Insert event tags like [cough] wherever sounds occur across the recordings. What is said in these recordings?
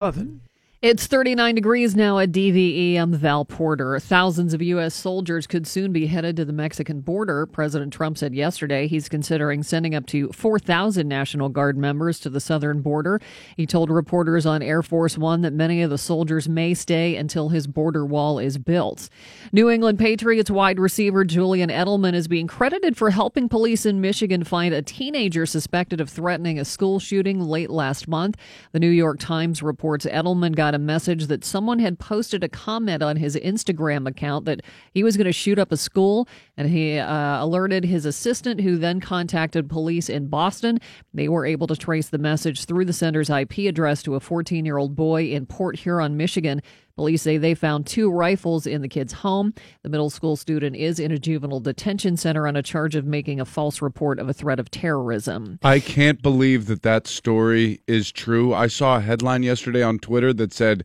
Nothing. It's 39 degrees now at DVE. I'm Val Porter. Thousands of U.S. soldiers could soon be headed to the Mexican border. President Trump said yesterday he's considering sending up to 4,000 National Guard members to the southern border. He told reporters on Air Force One that many of the soldiers may stay until his border wall is built. New England Patriots wide receiver Julian Edelman is being credited for helping police in Michigan find a teenager suspected of threatening a school shooting late last month. The New York Times reports Edelman got got a message that someone had posted a comment on his Instagram account that he was going to shoot up a school, and he uh, alerted his assistant, who then contacted police in Boston. They were able to trace the message through the sender's IP address to a 14 year old boy in Port Huron, Michigan. Police say they found two rifles in the kid's home. The middle school student is in a juvenile detention center on a charge of making a false report of a threat of terrorism. I can't believe that that story is true. I saw a headline yesterday on Twitter that said,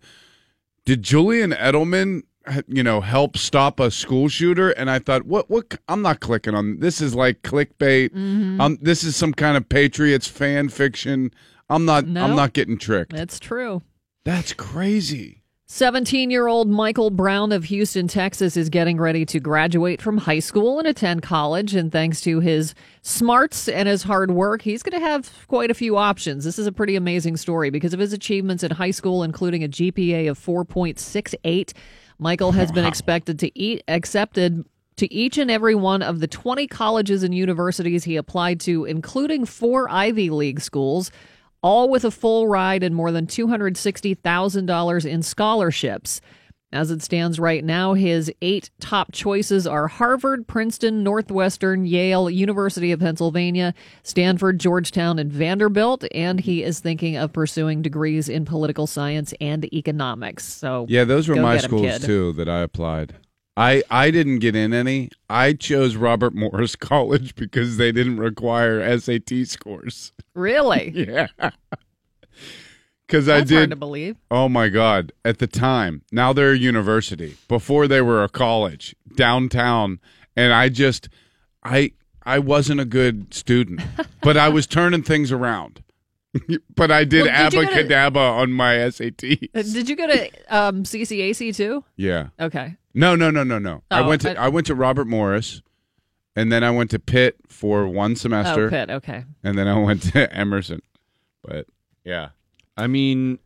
"Did Julian Edelman, you know, help stop a school shooter?" And I thought, "What? What? I'm not clicking on this. Is like clickbait. Mm-hmm. Um, this is some kind of Patriots fan fiction. I'm not. No. I'm not getting tricked. That's true. That's crazy." 17 year old Michael Brown of Houston, Texas is getting ready to graduate from high school and attend college. And thanks to his smarts and his hard work, he's going to have quite a few options. This is a pretty amazing story because of his achievements in high school, including a GPA of 4.68. Michael has been expected to eat, accepted to each and every one of the 20 colleges and universities he applied to, including four Ivy League schools all with a full ride and more than $260,000 in scholarships. As it stands right now, his eight top choices are Harvard, Princeton, Northwestern, Yale, University of Pennsylvania, Stanford, Georgetown, and Vanderbilt. And he is thinking of pursuing degrees in political science and economics. So, Yeah, those were my schools kid. too that I applied. I I didn't get in any. I chose Robert Morris [laughs] College because they didn't require SAT scores. Really? [laughs] Yeah. Because I That's hard to did. believe. Oh my God. At the time, now they're a university. Before they were a college downtown. And I just, I, I wasn't a good student, [laughs] but I was turning things around. but I did Well, did go to- on my SATs. Uh, Did you go to um, CCAC too? yeah. Okay. No, no, no, no, no. I Oh, went to I- I, went to Robert Morris, and then I went to Pitt for one semester, Oh, Pitt. Okay. and then I went to [laughs] Emerson. But yeah, I mean,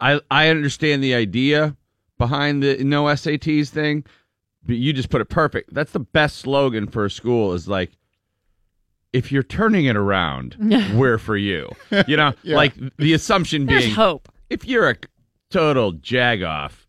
I I understand the idea behind the no SATs thing, but you just put it perfect. That's the best slogan for a school is like, if you're turning it around, [laughs] we're for you. You know, [laughs] like the assumption There's being, hope. if you're a total jagoff,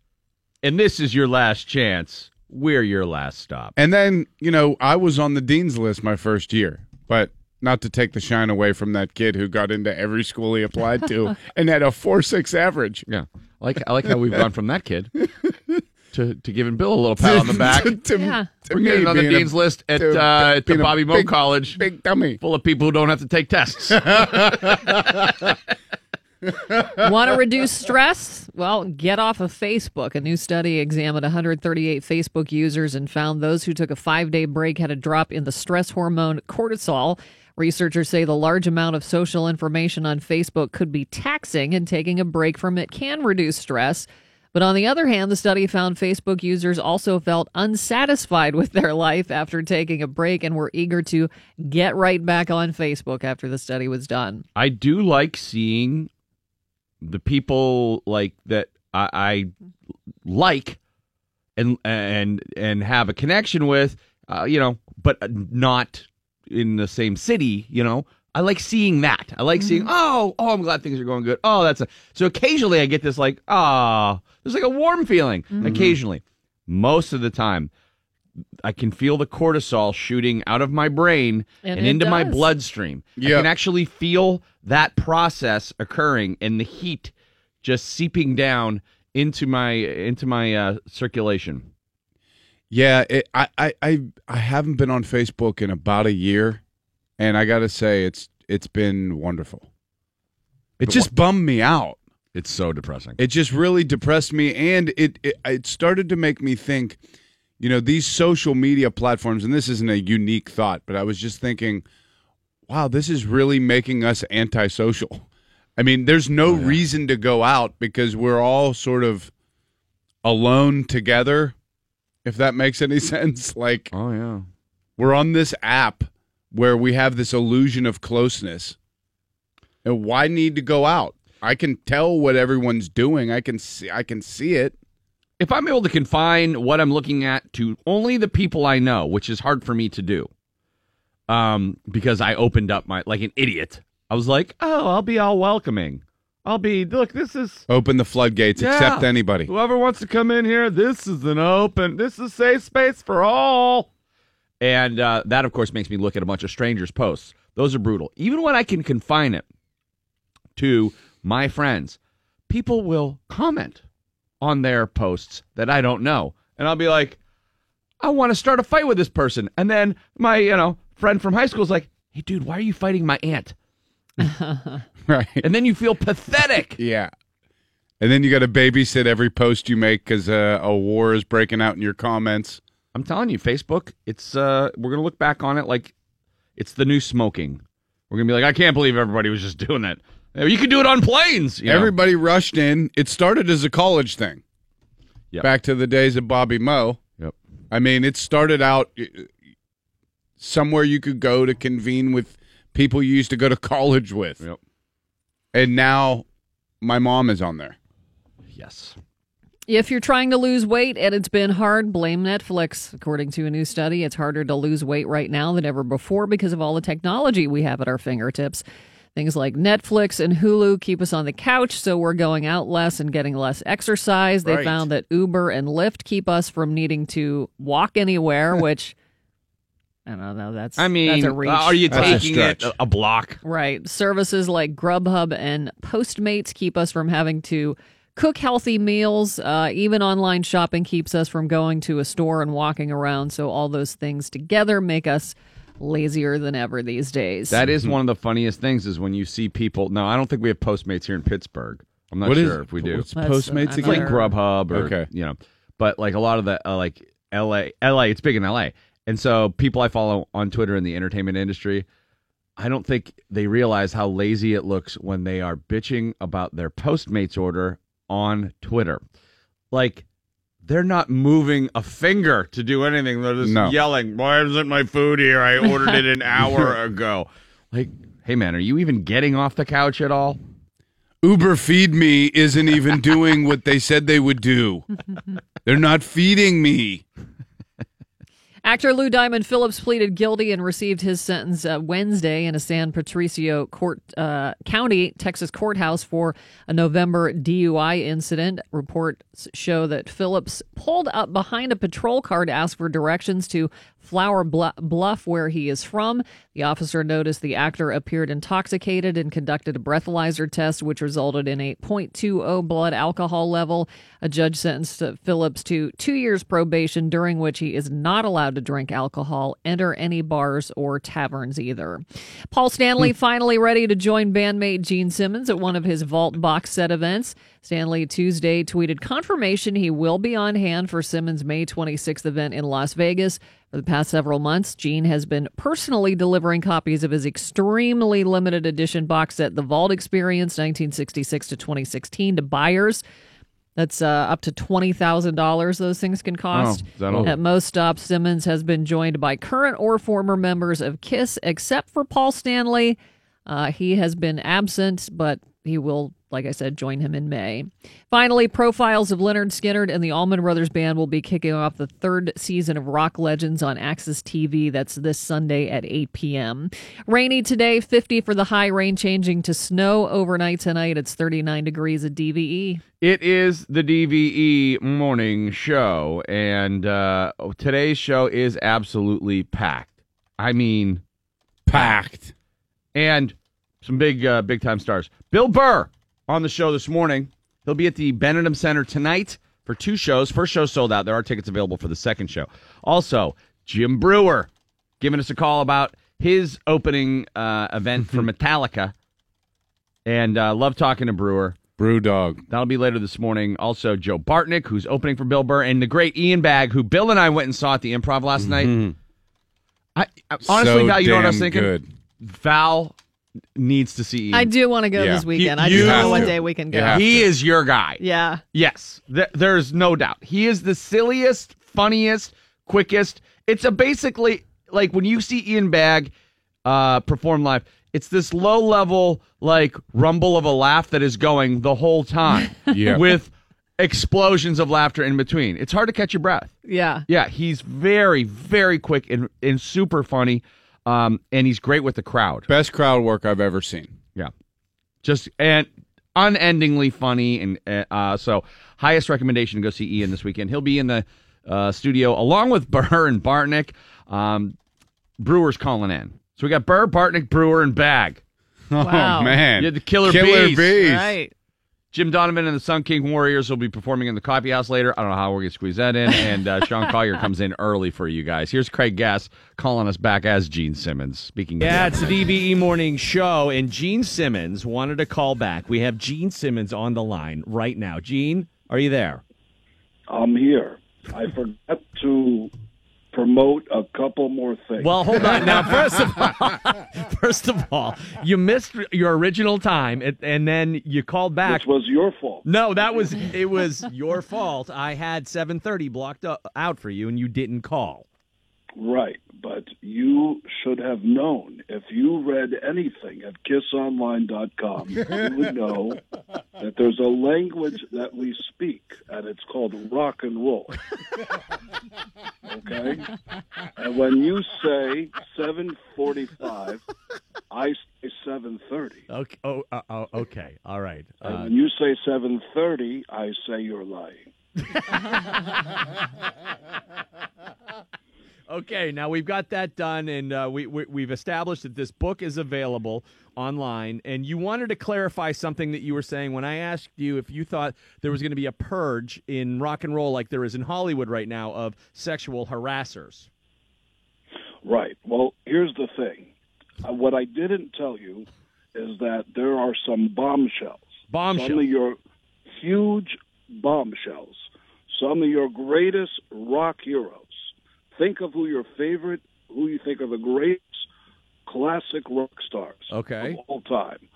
and this is your last chance, we're your last stop. and then you know I was on the dean's list my first year, but not to take the shine away from that kid who got into every school he applied to [laughs] and had a four six average. Yeah, I like I like how we've gone from that kid [laughs] to to giving Bill a little pat on the back. [laughs] to, to, Yeah. to We're me getting on the being a dean's list at to- uh, at the Bobby Moe College, big dummy. full of people who don't have to take tests. [laughs] Want to reduce stress? Well, get off of Facebook. A new study examined 138 Facebook users and found those who took a five day break had a drop in the stress hormone cortisol. Researchers say the large amount of social information on Facebook could be taxing, and taking a break from it can reduce stress. But on the other hand, the study found Facebook users also felt unsatisfied with their life after taking a break and were eager to get right back on Facebook after the study was done. I do like seeing the people like that I, I like and and and have a connection with, uh, you know, but not in the same city. You know, I like seeing that. I like seeing. Oh, oh, I'm glad things are going good. Oh, that's a. So occasionally I get this like, ah, there's like a warm feeling. Occasionally, most of the time. I can feel the cortisol shooting out of my brain And and, it into my does. bloodstream. I can actually feel that process occurring and the heat just seeping down into my into my uh, circulation. Yeah, it, I, I, I, I haven't been on Facebook in about a year, and I got to say it's it's been wonderful. It But just bummed me out. It's so depressing. It just really depressed me, and it, it it started to make me think. You know, these social media platforms, and this isn't a unique thought, but I was just thinking, wow, this is really making us antisocial. I mean, there's no oh, reason to go out because we're all sort of alone together. If that makes any [laughs] sense, like Oh yeah. we're on this app where we have this illusion of closeness. And why need to go out? I can tell what everyone's doing. I can see I can see it. If I'm able to confine what I'm looking at to only the people I know, which is hard for me to do, um, because I opened up my like an idiot. I was like, oh, I'll be all welcoming. I'll be look. This is Open the floodgates, Yeah. accept anybody. Whoever wants to come in here, this is an open, this is safe space for all. And uh, that, of course, makes me look at a bunch of strangers' posts. Those are brutal. Even when I can confine it to my friends, people will comment on their posts that I don't know. And I'll be like, I want to start a fight with this person. And then my, you know, friend from high school is like, hey, dude, why are you fighting my aunt? [laughs] [laughs] Right. And then you feel pathetic. [laughs] Yeah. And then you got to babysit every post you make because uh, a war is breaking out in your comments. I'm telling you, Facebook, it's uh we're gonna look back on it like it's the new smoking. We're gonna be like, I can't believe everybody was just doing that. You could do it on planes. You know? Everybody rushed in. It started as a college thing. Yep. Back to the days of Bobby Moe. Yep. I mean, it started out uh, somewhere you could go to convene with people you used to go to [laughs] college with. Yep. And now my mom is on there. Yes. If you're trying to lose weight and it's been hard, blame Netflix. According to a new study, it's harder to lose weight right now than ever before because of all the technology we have at our fingertips. Things like Netflix and Hulu keep us on the couch, so we're going out less and getting less exercise. They Right. found that Uber and Lyft keep us from needing to walk anywhere, [laughs] which I don't know. That's I mean, that's a reach. uh, are you That's a taking it a, a block? Right. Services like Grubhub and Postmates keep us from having to cook healthy meals. Uh, even online shopping keeps us from going to a store and walking around. So, all those things together make us lazier than ever these days. That is one of the funniest things is when you see people. No, I don't think we have Postmates here in Pittsburgh. I'm not What is sure if we do. What's That's, Postmates uh, It's like again? another- Grubhub or Okay. you know, but like a lot of the uh, like L.A. L.A. It's big in L.A. And so people I follow on Twitter in the entertainment industry, I don't think they realize how lazy it looks when they are bitching about their Postmates order on Twitter. Like they're not moving a finger to do anything. They're just No. yelling, "Why isn't my food here? I ordered it an [laughs] hour ago." Like, hey man, are you even getting off the couch at all? Uber Feed Me isn't even doing what they said they would do. [laughs] They're not feeding me. Actor Lou Diamond Phillips pleaded guilty and received his sentence uh, Wednesday in a San Patricio court, uh, County, Texas courthouse for a November DUI incident. Reports show that Phillips pulled up behind a patrol car to ask for directions to Flour Bluff, where he is from. The officer noticed the actor appeared intoxicated and conducted a breathalyzer test, which resulted in a 0.20 blood alcohol level. A judge sentenced Phillips to two years probation, during which he is not allowed to drink alcohol, enter any bars or taverns either. Paul Stanley hmm. finally ready to join bandmate Gene Simmons at one of his Vault box set events. Stanley Tuesday tweeted confirmation he will be on hand for Simmons' May 26th event in Las Vegas. For the past several months, Gene has been personally delivering copies of his extremely limited edition box set, The Vault Experience, 1966 to 2016, to buyers. That's uh, up to twenty thousand dollars. Those things can cost. Oh? At most stops, Simmons has been joined by current or former members of Kiss, except for Paul Stanley. Uh, he has been absent, but he will, like I said, join him in May. Finally, profiles of Lynyrd Skynyrd and the Allman Brothers Band will be kicking off the third season of Rock Legends on AXS TV. That's this Sunday at 8 p.m. Rainy today, 50 for the high, rain changing to snow overnight tonight. It's 39 degrees at. DVE. It is the DVE morning show, and uh, today's show is absolutely packed. I mean, Packed. and some big, uh, big time stars. Bill Burr on the show this morning. He'll be at the Benedum Center tonight for two shows. First show sold out. There are tickets available for the second show. Also, Jim Breuer giving us a call about his opening uh, event for [laughs] Metallica, and uh, love talking to Breuer. Brew dog. That'll be later this morning. Also, Joe Bartnick, who's opening for Bill Burr, and the great Ian Bagg, who Bill and I went and saw at the Improv last night. I, I honestly, so Val, you know what I was thinking? Good. Val needs to see Ian. I do want to go Yeah. this weekend. I You just don't have know what day we can go. You have he to. is your guy. Yeah. Yes, th- there's no doubt. He is the silliest, funniest, quickest. It's a basically like when you see Ian Bagg uh, perform live. It's this low level like rumble of a laugh that is going the whole time, [laughs] Yeah. with explosions of laughter in between. It's hard to catch your breath. Yeah. Yeah, he's very, very quick and, and super funny, um, and he's great with the crowd. Best crowd work I've ever seen. Yeah. Just and unendingly funny and uh so highest recommendation to go see Ian this weekend. He'll be in the uh, studio along with [laughs] Burr and Bartnick. Um Breuer's calling in. So we got Burr, Bartnick, Brewer, and Bagg. Wow. Oh man, You had the Killer Killer Bees. Bees. Right. Jim Donovan and the Sun King Warriors will be performing in the Coffee House later. I don't know how we're going to squeeze that in. And uh, Sean [laughs] Collier comes in early for you guys. Here's Craig Gass calling us back as Gene Simmons. Speaking Yeah, of it's the DVE morning show, and Gene Simmons wanted to call back. We have Gene Simmons on the line right now. Gene, are you there? I'm here. I forgot to promote a couple more things. Well, hold on. Now, [laughs] first of all, [laughs] first of all, you missed your original time, and, then you called back. which was your fault. No, that was it. Was your fault. I had 7:30 blocked out for you, and you didn't call. Right, but you should have known if you read anything at kissonline.com, you would know that there's a language that we speak, and it's called rock and roll. Okay? And when you say 745, I say 730. Okay. Oh, uh, oh okay. All right. And Uh, when you say 730, I say you're lying. [laughs] Okay, now we've got that done, and uh, we, we we've established that this book is available online. And you wanted to clarify something that you were saying when I asked you if you thought there was going to be a purge in rock and roll, like there is in Hollywood right now, of sexual harassers. Right. Well, here's the thing. Uh, what I didn't tell you is that there are some bombshells. Bombshell. Some of your huge bombshells. Some of your greatest rock heroes. Think of who your favorite, who you think are the greatest classic rock stars Okay. of all time.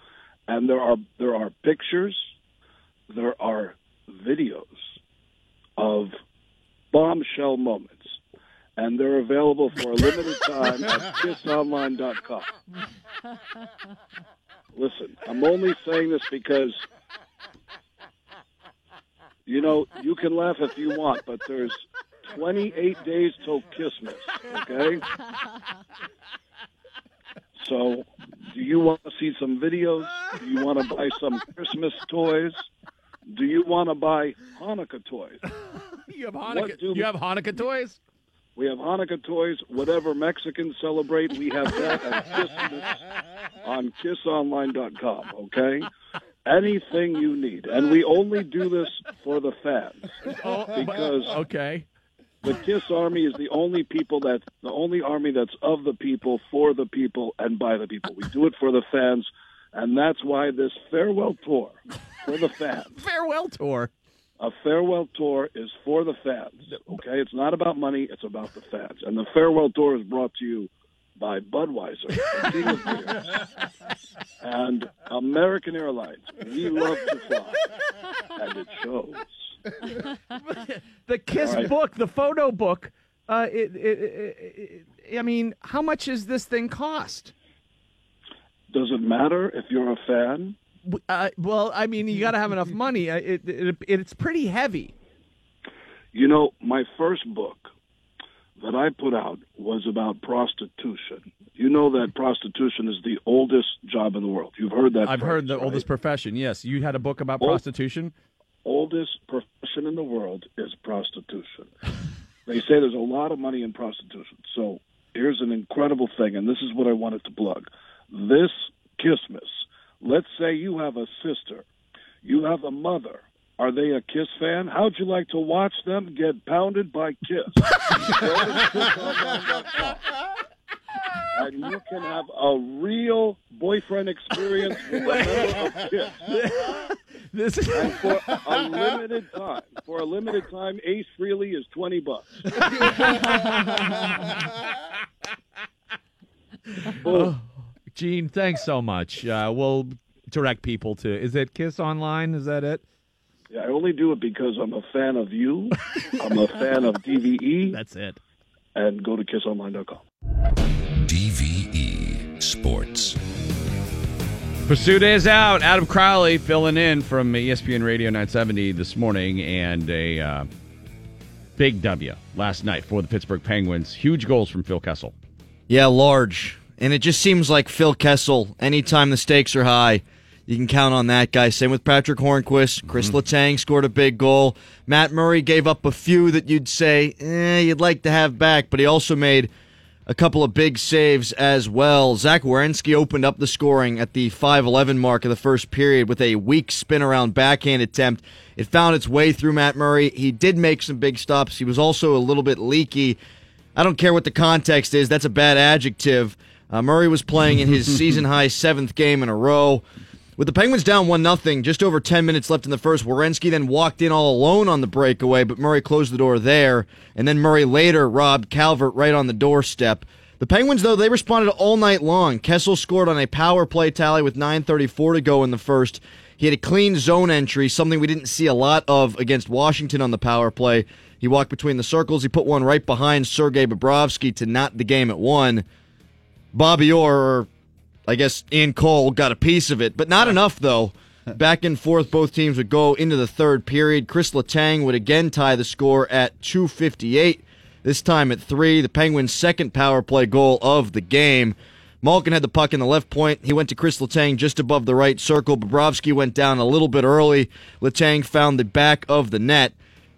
And there are there are pictures, there are videos of bombshell moments, and they're available for a limited time at [laughs] kissonline.com. Listen, I'm only saying this because you know you can laugh if you want, but there's 28 days till Christmas. Okay. So, do you want to see some videos? Do you want to buy some Christmas toys? Do you want to buy Hanukkah toys? You have What do- you have Hanukkah toys? We have Hanukkah toys. Whatever Mexicans celebrate, we have that at Christmas on kissonline.com, okay? Anything you need. And we only do this for the fans oh, because Okay. The Kiss Army is the only people that the only army that's of the people, for the people, and by the people. We do it for the fans, and that's why this farewell tour for the fans, Farewell tour. a farewell tour is for the fans. Okay, it's not about money; it's about the fans. And the farewell tour is brought to you by Budweiser, the King of Beers, and American Airlines. We love to fly, and it shows. [laughs] The Kiss right. book, the photo book. Uh, it, it, it, I mean, how much does this thing cost? Does it matter if you're a fan? Uh, well, I mean, you got to have enough money. It, it, it's pretty heavy. You know, my first book that I put out was about prostitution. You know that prostitution is the oldest job in the world. You've heard that. I've heard the right? oldest profession. Yes, you had a book about Oh. prostitution. Oldest profession in the world is prostitution. they say there's a lot of money in prostitution. So here's an incredible thing, and this is what I wanted to plug. This Christmas, let's say you have a sister, you have a mother. Are they a Kiss fan? How'd you like to watch them get pounded by Kiss? [laughs] Go to KissOnline.com, and you can have a real boyfriend experience with a member of Kiss. [laughs] This is And for a limited time, for a limited time, Ace Frehley is twenty bucks. Boom. [laughs] Gene, thanks so much. Uh, we'll direct people to. Is it Kiss Online? Is that it? Yeah, I only do it because I'm a fan of you. I'm a fan of DVE. [laughs] That's it. And go to kissonline.com. DVE Sports. Pursuit is out. Adam Crowley filling in from ESPN Radio 970 this morning, and a uh, big W last night for the Pittsburgh Penguins. Huge goals from Phil Kessel. Yeah, large. And it just seems like Phil Kessel, anytime the stakes are high, you can count on that guy. Same with Patric Hornqvist. Chris mm-hmm. Letang scored a big goal. Matt Murray gave up a few that you'd say, eh, you'd like to have back, but he also made a couple of big saves as well. Zach Werenski opened up the scoring at the 5-11 mark of the first period with a weak spin around backhand attempt. It found its way through Matt Murray. He did make some big stops. He was also a little bit leaky. I don't care what the context is. That's a bad adjective. Uh, Murray was playing in his [laughs] season high seventh game in a row. With the Penguins down 1 0, just over 10 minutes left in the first, Werenski then walked in all alone on the breakaway, but Murray closed the door there. And then Murray later robbed Calvert right on the doorstep. The Penguins, though, they responded all night long. Kessel scored on a power play tally with 9.34 to go in the first. He had a clean zone entry, something we didn't see a lot of against Washington on the power play. He walked between the circles. He put one right behind Sergei Bobrovsky to knot the game at one. Bobby Orr, I guess Ian Cole got a piece of it, but not enough though. [laughs] Back and forth, both teams would go into the third period. Chris Letang would again tie the score at 258. This time at three, the Penguins' second power play goal of the game. Malkin had the puck in the left point. He went to Chris Letang just above the right circle. Bobrovsky went down a little bit early. Letang found the back of the net.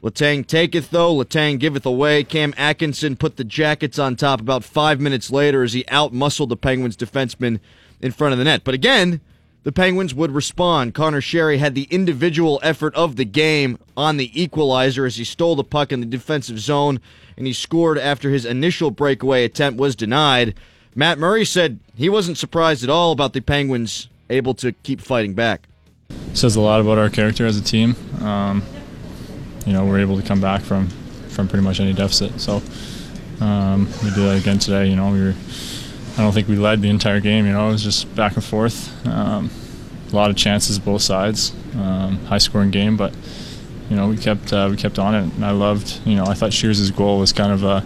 Letang taketh though, Letang giveth away. Cam Atkinson put the jackets on top about five minutes later as he outmuscled the Penguins defenseman in front of the net. But again, the Penguins would respond. Conor Sheary had the individual effort of the game on the equalizer as he stole the puck in the defensive zone and he scored after his initial breakaway attempt was denied. Matt Murray said he wasn't surprised at all about the Penguins able to keep fighting back. Says a lot about our character as a team. Um, you know, we're able to come back from from pretty much any deficit. So um, we did that again today. You know, we were. I don't think we led the entire game. You know, it was just back and forth. Um, a lot of chances both sides. Um, high scoring game, but you know we kept uh, we kept on it. And I loved. You know, I thought Shears' goal was kind of a,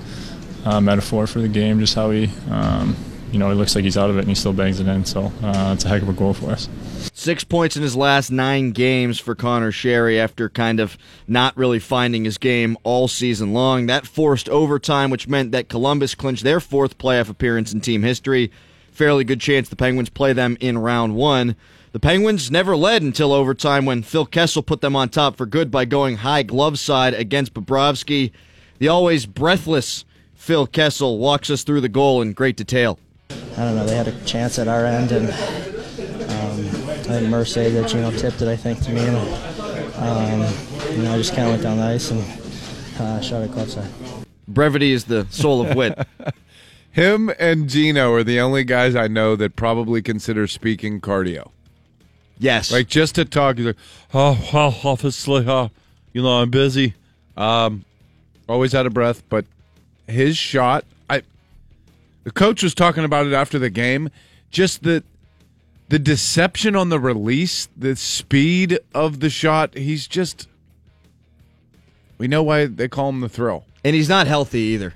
a metaphor for the game, just how he. Um, you know, it looks like he's out of it and he still bangs it in. So uh, it's a heck of a goal for us. Six points in his last nine games for Conor Sheary after kind of not really finding his game all season long. That forced overtime, which meant that Columbus clinched their fourth playoff appearance in team history. Fairly good chance the Penguins play them in round one. The Penguins never led until overtime when Phil Kessel put them on top for good by going high glove side against Bobrovsky. The always breathless Phil Kessel walks us through the goal in great detail. I don't know, they had a chance at our end, and I think Mercer that you know tipped it I think to me and um, you know I just kind of went down the ice and uh, shot it club side. Brevity is the soul of wit. [laughs] Him and Gino are the only guys I know that probably consider speaking cardio. Yes, like just to talk. He's like, oh, well, obviously, uh, you know, I'm busy. Um, always out of breath, but his shot. The coach was talking about it after the game. Just the the deception on the release, the speed of the shot, he's just. We know why they call him the thrill. And he's not healthy either.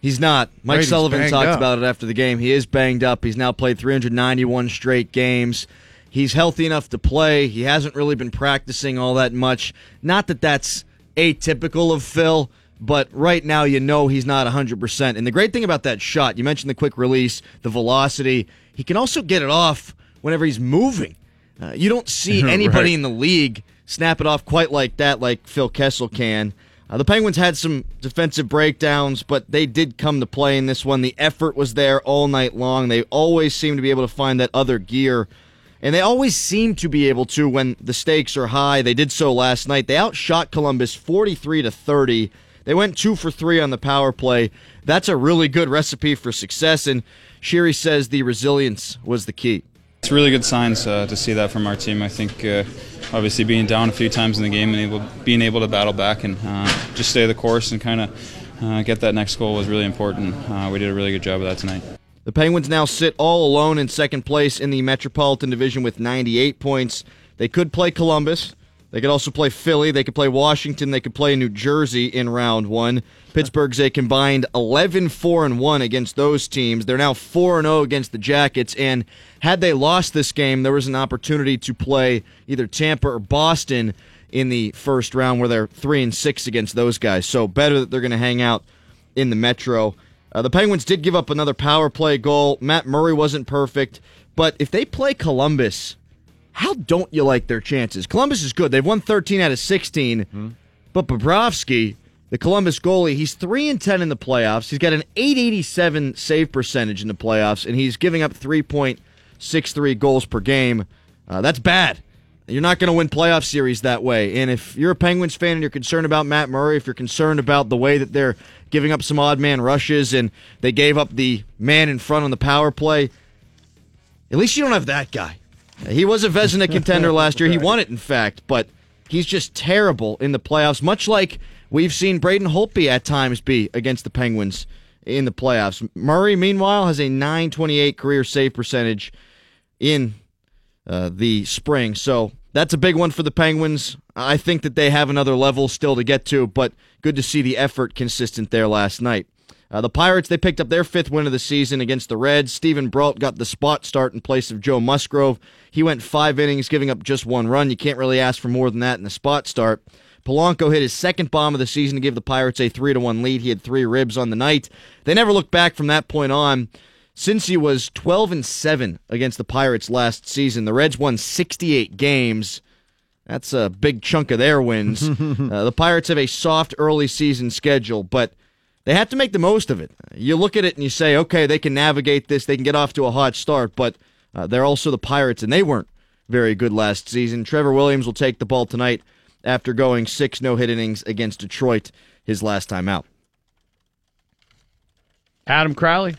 He's not. Mike right, Sullivan talked up. about it after the game. He is banged up. He's now played 391 straight games. He's healthy enough to play. He hasn't really been practicing all that much. Not that that's atypical of Phil, but right now you know he's not 100%. And the great thing about that shot, you mentioned the quick release, the velocity, he can also get it off whenever he's moving. Uh, you don't see [laughs] anybody right. in the league snap it off quite like that, like Phil Kessel can. Uh, the Penguins had some defensive breakdowns, but they did come to play in this one. The effort was there all night long. They always seem to be able to find that other gear. And they always seem to be able to when the stakes are high. They did so last night. They outshot Columbus 43 to 30. They went 2 for 3 on the power play. That's a really good recipe for success and Sheary says the resilience was the key. It's really good signs uh, to see that from our team. I think uh, obviously being down a few times in the game and able, being able to battle back and uh, just stay the course and kind of uh, get that next goal was really important. Uh, we did a really good job of that tonight. The Penguins now sit all alone in second place in the Metropolitan Division with 98 points. They could play Columbus. They could also play Philly. They could play Washington. They could play New Jersey in round one. Pittsburgh's a combined 11 4 and 1 against those teams. They're now 4 and 0 against the Jackets. And had they lost this game, there was an opportunity to play either Tampa or Boston in the first round where they're 3 and 6 against those guys. So better that they're going to hang out in the Metro. Uh, the Penguins did give up another power play goal. Matt Murray wasn't perfect. But if they play Columbus, how don't you like their chances? Columbus is good. They've won 13 out of 16. But Bobrovsky, the Columbus goalie, he's 3 and 10 in the playoffs. He's got an 887 save percentage in the playoffs, and he's giving up 3.63 goals per game. Uh, that's bad. You're not going to win playoff series that way. And if you're a Penguins fan and you're concerned about Matt Murray, if you're concerned about the way that they're giving up some odd man rushes and they gave up the man in front on the power play, at least you don't have that guy. He was a Vezina [laughs] contender last year. He won it, in fact, but he's just terrible in the playoffs, much like we've seen Braden Holtby at times be against the Penguins in the playoffs. Murray, meanwhile, has a 928 career save percentage in uh, the spring. So that's a big one for the Penguins. I think that they have another level still to get to, but good to see the effort consistent there last night. Uh, the Pirates, they picked up their fifth win of the season against the Reds. Steven Brault got the spot start in place of Joe Musgrove. He went five innings, giving up just one run. You can't really ask for more than that in the spot start. Polanco hit his second bomb of the season to give the Pirates a 3 to 1 lead. He had three ribs on the night. They never looked back from that point on. Since he was 12 and 7 against the Pirates last season, the Reds won 68 games. That's a big chunk of their wins. [laughs] uh, the Pirates have a soft early season schedule, but they have to make the most of it. You look at it and you say, okay, they can navigate this, they can get off to a hot start, but uh, they're also the Pirates, and they weren't very good last season. Trevor Williams will take the ball tonight after going six no hit innings against Detroit his last time out. Adam Crowley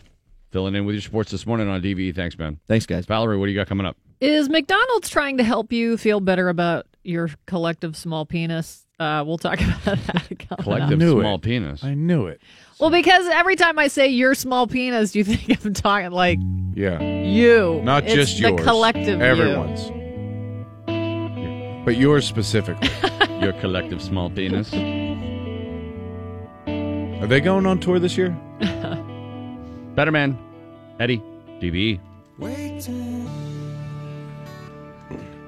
filling in with your sports this morning on DVE. Thanks, man. Thanks, guys. Valerie, what do you got coming up? Is McDonald's trying to help you feel better about your collective small penis? Uh, we'll talk [laughs] about that. coming Collective up. knew small it. penis. I knew it. Well, because every time I say your small penis, you [laughs] think I'm talking like Yeah. you, Not It's just the yours. collective. you. Everyone's. But yours specifically. [laughs] Your collective small penis. Are they going on tour this year? Better man. Eddie. DVE.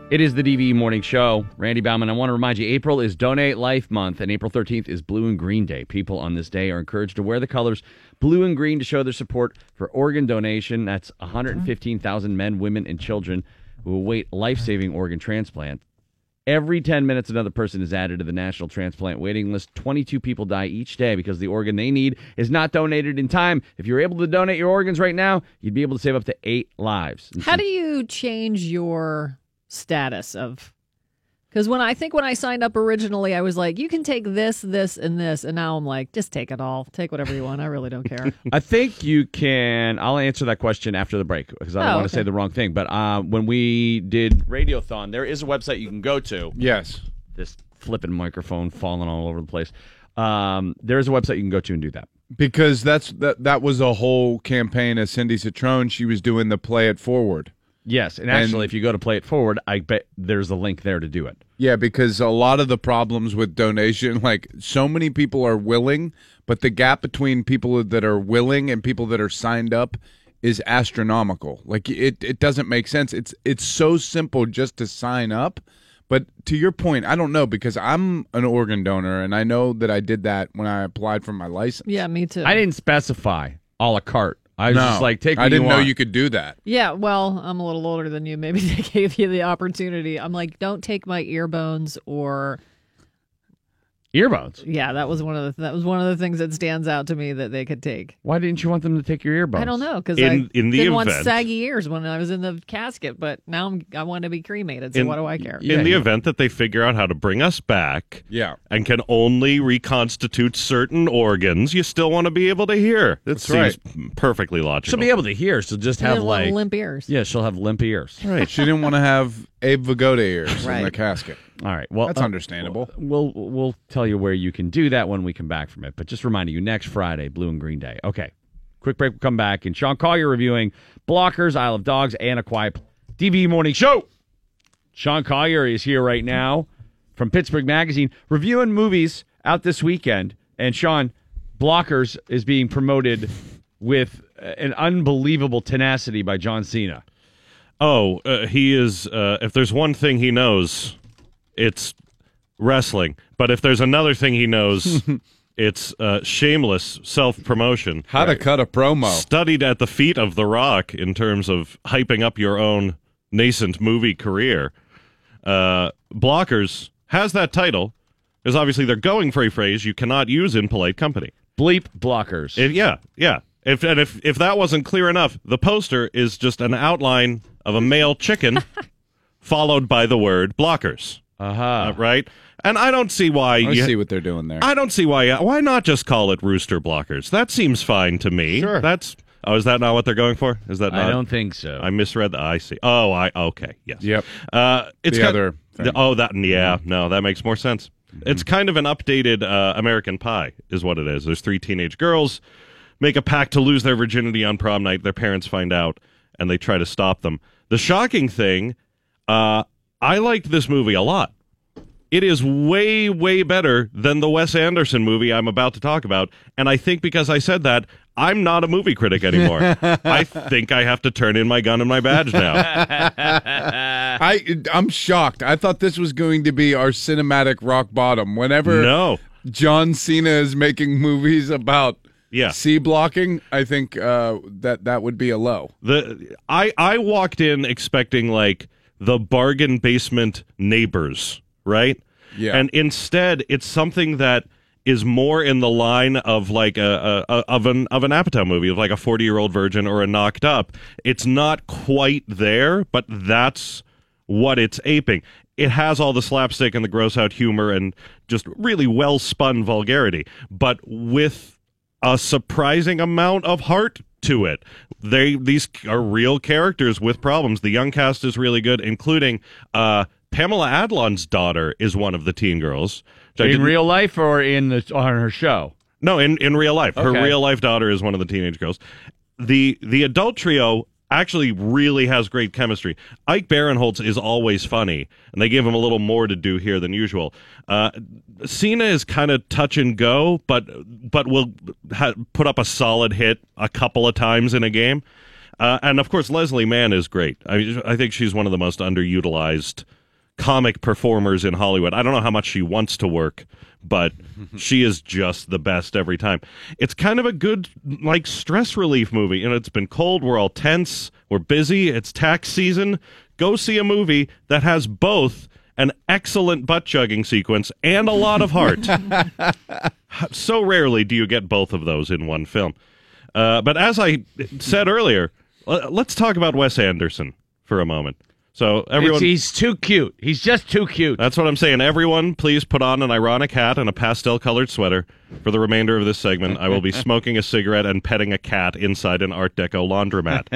It is the DVE Morning Show. Randy Bauman, I want to remind you April is Donate Life Month, and April 13th is Blue and Green Day. People on this day are encouraged to wear the colors blue and green to show their support for organ donation. That's 115,000 men, women, and children who await life saving organ transplant. Every 10 minutes, another person is added to the national transplant waiting list. 22 people die each day because the organ they need is not donated in time. If you're able to donate your organs right now, you'd be able to save up to eight lives. How do you change your status of? Because when I think when I signed up originally, I was like, you can take this, this, and this, and now I'm like, just take it all, take whatever you want. I really don't care. [laughs] I think you can. I'll answer that question after the break because I don't Oh, want to okay. say the wrong thing. But uh, when we did Radiothon, there is a website you can go to. Yes. This flipping microphone falling all over the place. Um, there is a website you can go to and do that. Because that's that that was a whole campaign of Cindy Citrone. She was doing the play it forward. Yes, and And- actually, if you go to Play It Forward, I bet there's a link there to do it. Yeah, because a lot of the problems with donation, [laughs] like so many people are willing, but the gap between people that are willing and people that are signed up is astronomical. Like it, it doesn't make sense. It's it's so simple just to sign up. But to your point, I don't know because I'm an organ donor and I know that I did that when I applied for my license. yeah, me too. I didn't specify a la carte. I was no, just like, take. I didn't you know want. you could do that. Yeah, well, I'm a little older than you. Maybe [laughs] they gave you the opportunity. I'm like, don't take my ear bones or earbuds. yeah, that was one of the that was one of the things that stands out to me that they could take. Why didn't you want them to take your earbuds? I don't know because I in the didn't want saggy ears when I was in the casket, but now I'm, I want to be cremated. So In- what do I care? Yeah, in the you- event that they figure out how to bring us back Yeah. and can only reconstitute certain organs, you still want to be able to hear. It That's seems perfectly logical. She'll be able to hear. She'll just have like limp ears. yeah, she'll have limp ears. right. She didn't want to have Abe Vigoda ears in the casket. All right. Well, That's uh, understandable. We'll we'll tell you where you can do that when we come back from it. But just reminding you, next Friday, Blue and Green Day. Okay. Quick break. We'll come back. And Sean Collier reviewing Blockers, Isle of Dogs, and A Quiet DVE Morning Show. Sean Collier is here right now from Pittsburgh Magazine reviewing movies out this weekend. And Sean, Blockers is being promoted with an unbelievable tenacity by John Cena. Oh, uh, he is. Uh, if there's one thing he knows, it's wrestling. But if there's another thing he knows, [laughs] it's uh, shameless self promotion. How to cut a promo. Studied at the feet of The Rock in terms of hyping up your own nascent movie career. Uh, Blockers has that title because obviously they're going for a phrase you cannot use in polite company. Bleep Blockers. If, yeah, yeah. If and if if that wasn't clear enough, the poster is just an outline of a male chicken, [laughs] followed by the word blockers. Uh-huh. Uh, right? And I don't see why. I you, see what they're doing there. I don't see why. Why not just call it rooster blockers? That seems fine to me. Sure. That's. Oh, is that not what they're going for? Is that not? I don't think so. I misread the. I see. Oh, I okay. Yes. Yep. Uh, it's The kind- other thing. oh, that. Yeah. No, that makes more sense. It's kind of an updated uh, American Pie, is what it is. There's three teenage girls make a pact to lose their virginity on prom night. Their parents find out, and they try to stop them. The shocking thing, uh, I liked this movie a lot. It is way, way better than the Wes Anderson movie I'm about to talk about. And I think because I said that, I'm not a movie critic anymore. [laughs] I think I have to turn in my gun and my badge now. [laughs] I I'm shocked. I thought this was going to be our cinematic rock bottom. Whenever No. John Cena is making movies about Yeah. C blocking, I think uh, that that would be a low. The I I walked in expecting like the bargain basement neighbors, right? Yeah. And instead, it's something that is more in the line of like a, a, a of an of an Apatow movie of like a forty year old virgin or a knocked up. It's not quite there, but that's what it's aping. It has all the slapstick and the gross out humor and just really well spun vulgarity, but with a surprising amount of heart to it. They these are real characters with problems. The young cast is really good, including uh, Pamela Adlon's daughter is one of the teen girls. in real life or in the on her show? no, in, in real life. Her real life daughter is one of the teenage girls. The the adult trio actually really has great chemistry. Ike Barinholtz is always funny, and they give him a little more to do here than usual. Uh, Cena is kind of touch and go, but but will ha- put up a solid hit a couple of times in a game. Uh, and of course, Leslie Mann is great. I, I think she's one of the most underutilized comic performers in Hollywood. I don't know how much she wants to work, but [laughs] she is just the best every time. It's kind of a good like stress relief movie. You know, it's been cold, we're all tense, we're busy, it's tax season. Go see a movie that has both an excellent butt chugging sequence and a lot of heart. [laughs] so rarely do you get both of those in one film. Uh, but as I said earlier, let's talk about Wes Anderson for a moment. So everyone, It's- he's too cute. He's just too cute. that's what I'm saying. Everyone, please put on an ironic hat and a pastel colored sweater for the remainder of this segment. I will be [laughs] smoking a cigarette and petting a cat inside an Art Deco laundromat.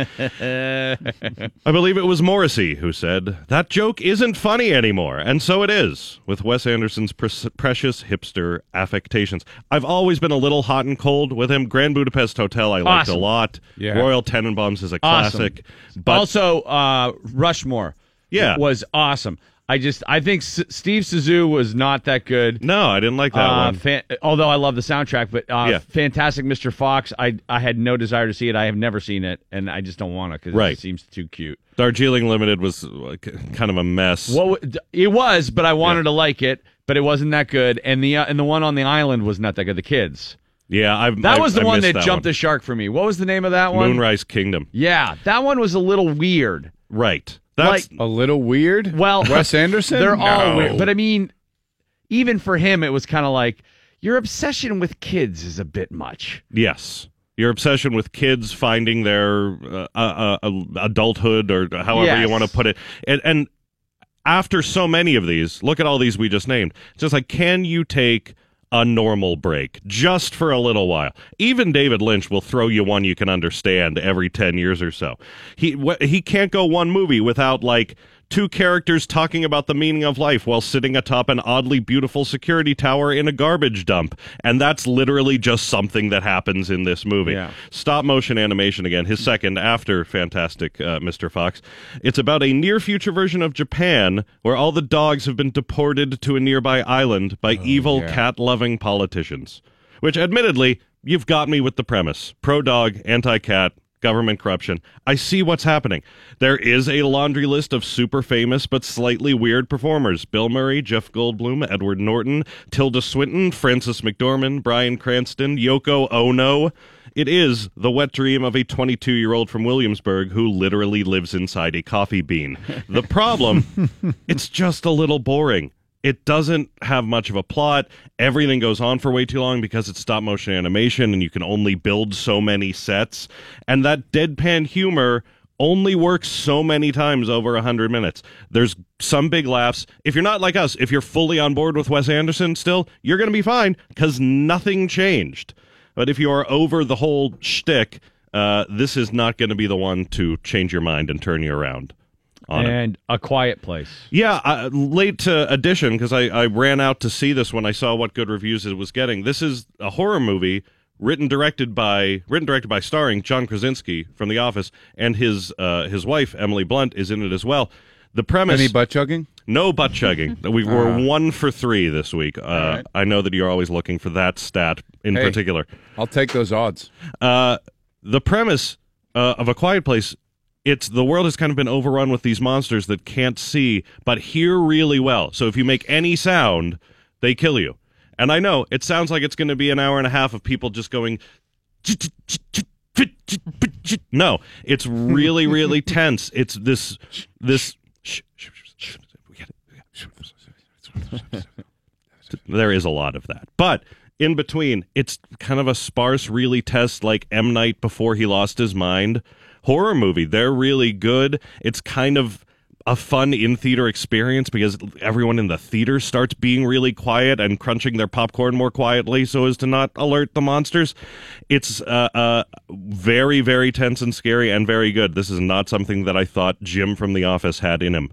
[laughs] I believe it was Morrissey who said, That joke isn't funny anymore. And so it is, with Wes Anderson's pre- precious hipster affectations. I've always been a little hot and cold with him. Grand Budapest Hotel, I liked Awesome. a lot. Yeah. Royal Tenenbaums is a Awesome. classic. But also, uh, Rushmore. Yeah. was awesome. I just I think S- Steve Zissou was not that good. no, I didn't like that Uh, one. fan- although I love the soundtrack, but uh, Yeah. fantastic Mr. Fox. I I had no desire to see it. I have never seen it, and I just don't want to because Right. it seems too cute. Darjeeling Limited was k- kind of a mess. What w- it was, but I wanted to like it, but it wasn't that good. And the uh, and the one on the island was not that good. The kids. Yeah, I've, That I- was the I one missed that, jumped one. the shark for me. What was the name of that one? Moonrise Kingdom. Yeah, that one was a little weird. Right. That's A little weird. Well, Wes Anderson. They're all weird. But I mean, even for him, it was kind of like your obsession with kids is a bit much. yes. Your obsession with kids finding their uh, uh, uh, adulthood, or however Yes. you want to put it, and, and after so many of these, look at all these we just named. It's just like, can you take a normal break just for a little while? Even David Lynch will throw you one you can understand every ten years or so. He wh- he can't go one movie without like two characters talking about the meaning of life while sitting atop an oddly beautiful security tower in a garbage dump. And that's literally just something that happens in this movie. Yeah. Stop motion animation again, his second after Fantastic uh, Mr. Fox. It's about a near future version of Japan where all the dogs have been deported to a nearby island by evil yeah. cat loving politicians. Which, admittedly, you've got me with the premise pro dog, anti cat, government corruption. I see what's happening. There is a laundry list of super famous but slightly weird performers Bill Murray, Jeff Goldblum, Edward Norton, Tilda Swinton, Frances McDormand, Bryan Cranston, Yoko Ono. It is the wet dream of a 22 year old from Williamsburg who literally lives inside a coffee bean. The problem, [laughs] it's just a little boring. It doesn't have much of a plot. Everything goes on for way too long because it's stop motion animation and you can only build so many sets. And that deadpan humor only works so many times over 100 minutes. There's some big laughs. If you're not like us, if you're fully on board with Wes Anderson still, you're going to be fine because nothing changed. But if you are over the whole shtick, uh, this is not going to be the one to change your mind and turn you around. On it. And A Quiet Place. Yeah, uh, late to addition because I, I ran out to see this when I saw what good reviews it was getting. This is a horror movie written directed by written directed by starring John Krasinski from The Office and his uh, his wife Emily Blunt is in it as well. The premise Any butt chugging? no butt chugging. [laughs] we were one for three this week. Uh, right. I know that you're always looking for that stat in Hey. particular. I'll take those odds. Uh, the premise uh, of a quiet place it's the world has kind of been overrun with these monsters that can't see but hear really well so if you make any sound they kill you and i know it sounds like it's going to be an hour and a half of people just going no it's really really [laughs] tense it's this this there is a lot of that. But in between, it's kind of a sparse, really test like M. Night before he lost his mind horror movie. They're really good. It's kind of a fun in theater experience because everyone in the theater starts being really quiet and crunching their popcorn more quietly so as to not alert the monsters. It's uh, uh, very, very tense and scary and very good. This is not something that I thought Jim from The Office had in him.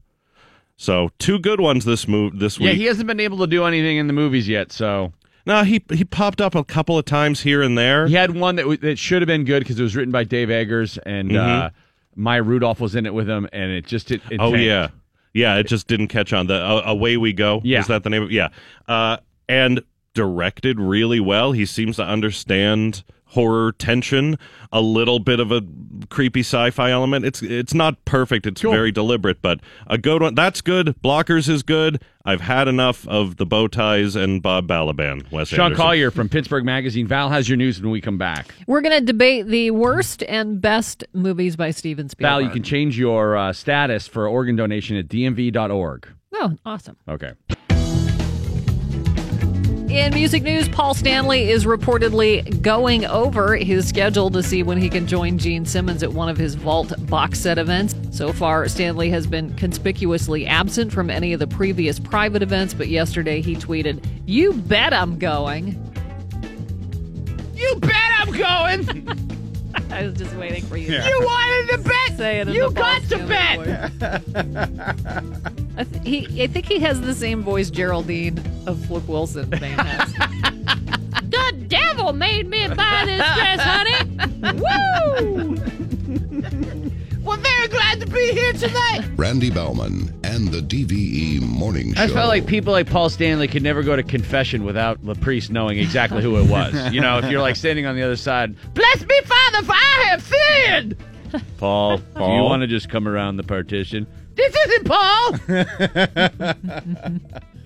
So two good ones this move this week. Yeah, he hasn't been able to do anything in the movies yet, so. No, he he popped up a couple of times here and there. He had one that, w- that should have been good because it was written by Dave Eggers, and uh, Maya Rudolph was in it with him, and it just. It, it Mm-hmm. oh tanked. yeah, yeah. It just didn't catch on. The uh, away we go. Yeah. is that the name of? Yeah, uh, and directed really well. He seems to understand horror tension, a little bit of a creepy sci-fi element. It's it's not perfect. It's very deliberate, but a good one. That's good. Blockers is good. I've had enough of the bow ties and Bob Balaban. Wes Sean Anderson. Collier from Pittsburgh Magazine. Val has your news when we come back. We're going to debate the worst and best movies by Steven Spielberg. Val, you can change your uh, status for organ donation at dmv.org. Oh, awesome. Okay. In music news, Paul Stanley is reportedly going over his schedule to see when he can join Gene Simmons at one of his Vault box set events. So far, Stanley has been conspicuously absent from any of the previous private events, but yesterday he tweeted, You bet I'm going. You bet I'm going. [laughs] [laughs] I was just waiting for you. You wanted to bet. Say it You got to bet. I, th- he, I think he has the same voice Geraldine of Flip Wilson man has. [laughs] the devil made me buy this dress, honey. [laughs] Woo! We're very glad to be here tonight. Randy Bauman and the DVE Morning Show. I felt like people like Paul Stanley could never go to confession without the priest knowing exactly who it was. [laughs] You know, if you're like standing on the other side, bless me, Father, for I have sinned. [laughs] Paul, do you want to just come around the partition? This isn't Paul. [laughs]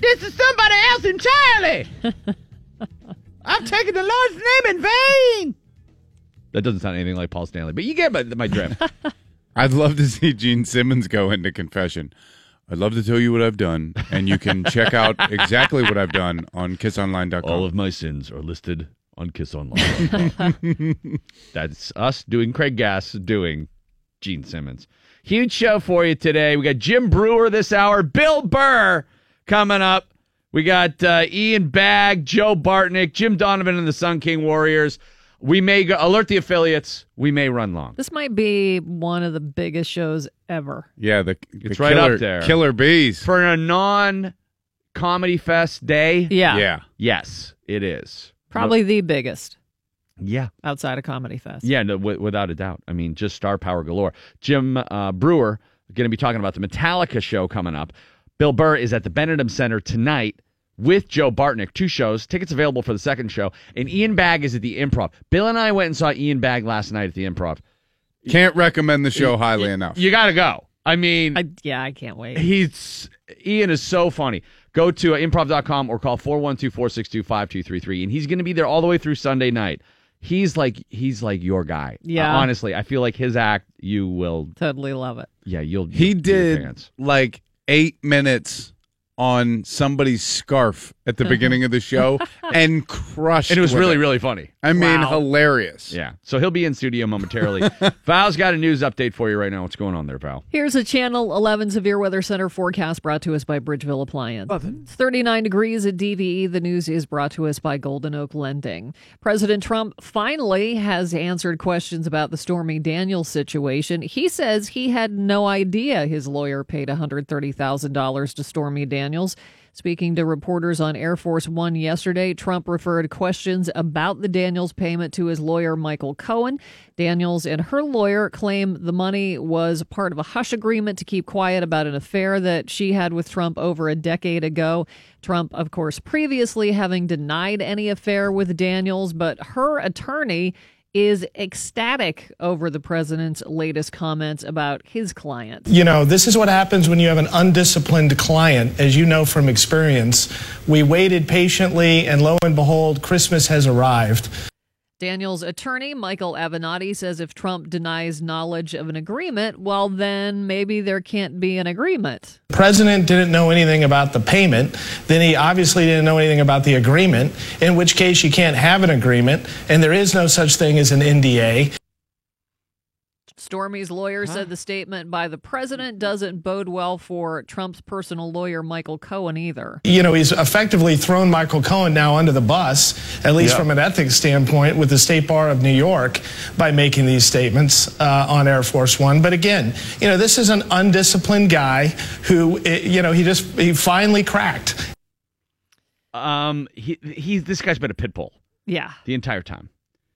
this is somebody else entirely. I've taken the Lord's name in vain. That doesn't sound anything like Paul Stanley, but you get my, my drift. I'd love to see Gene Simmons go into confession. I'd love to tell you what I've done, and you can check out exactly what I've done on kissonline.com. All of my sins are listed on Kiss Online. [laughs] That's us doing Craig Gass doing Gene Simmons. Huge show for you today. We got Jim Breuer this hour, Bill Burr coming up. We got uh, Ian Bagg, Joe Bartnick, Jim Donovan, and the Sun King Warriors. We may go, alert the affiliates. We may run long. This might be one of the biggest shows ever. Yeah, the, the It's right killer, up there. Killer bees. For a non comedy fest day, Yeah. Yeah. yes, it is. Probably the biggest Yeah. outside of Comedy Fest. Yeah, no, w- without a doubt. I mean, just star power galore. Jim uh, Breuer going to be talking about the Metallica show coming up. Bill Burr is at the Benedum Center tonight with Joe Bartnick. Two shows. Tickets available for the second show. And Ian Bagg is at the Improv. Bill and I went and saw Ian Bagg last night at the Improv. Can't recommend the show highly enough. You got to go. I mean, I, yeah, I can't wait. he's Ian is so funny. Go to uh, improv.com or call 412-462-5233 and he's going to be there all the way through Sunday night. He's like he's like your guy. Yeah. Uh, honestly, I feel like his act you will Totally love it. yeah, you'll He you'll did like eight minutes on somebody's scarf at the beginning of the show [laughs] and crushed. And it was with really really funny. I mean, Wow. hilarious. Yeah. So he'll be in studio momentarily. [laughs] Val's got a news update for you right now. What's going on there, Val? Here's a Channel 11 Severe Weather Center forecast brought to us by Bridgeville Appliance. It's 39 degrees at DVE. The news is brought to us by Golden Oak Lending. President Trump finally has answered questions about the Stormy Daniels situation. He says he had no idea his lawyer paid $130,000 to Stormy Daniels. Speaking to reporters on Air Force One yesterday, Trump referred questions about the Daniels payment to his lawyer, Michael Cohen. Daniels and her lawyer claim the money was part of a hush agreement to keep quiet about an affair that she had with Trump over a decade ago. Trump, of course, previously having denied any affair with Daniels, but her attorney is ecstatic over the president's latest comments about his client. You know, this is what happens when you have an undisciplined client, as you know from experience. We waited patiently, and lo and behold, Christmas has arrived. Daniel's attorney, Michael Avenatti, says if Trump denies knowledge of an agreement, well, then maybe there can't be an agreement. The president didn't know anything about the payment, then he obviously didn't know anything about the agreement, in which case you can't have an agreement, and there is no such thing as an NDA. Stormy's lawyer said the statement by the president doesn't bode well for Trump's personal lawyer, Michael Cohen, either. You know, he's effectively thrown Michael Cohen now under the bus, at least from an ethics standpoint, with the State Bar of New York by making these statements uh, on Air Force One. But again, you know, this is an undisciplined guy who, eh, you know, he just, he finally cracked. Um he he's this guy's been a pit bull Yeah, the entire time.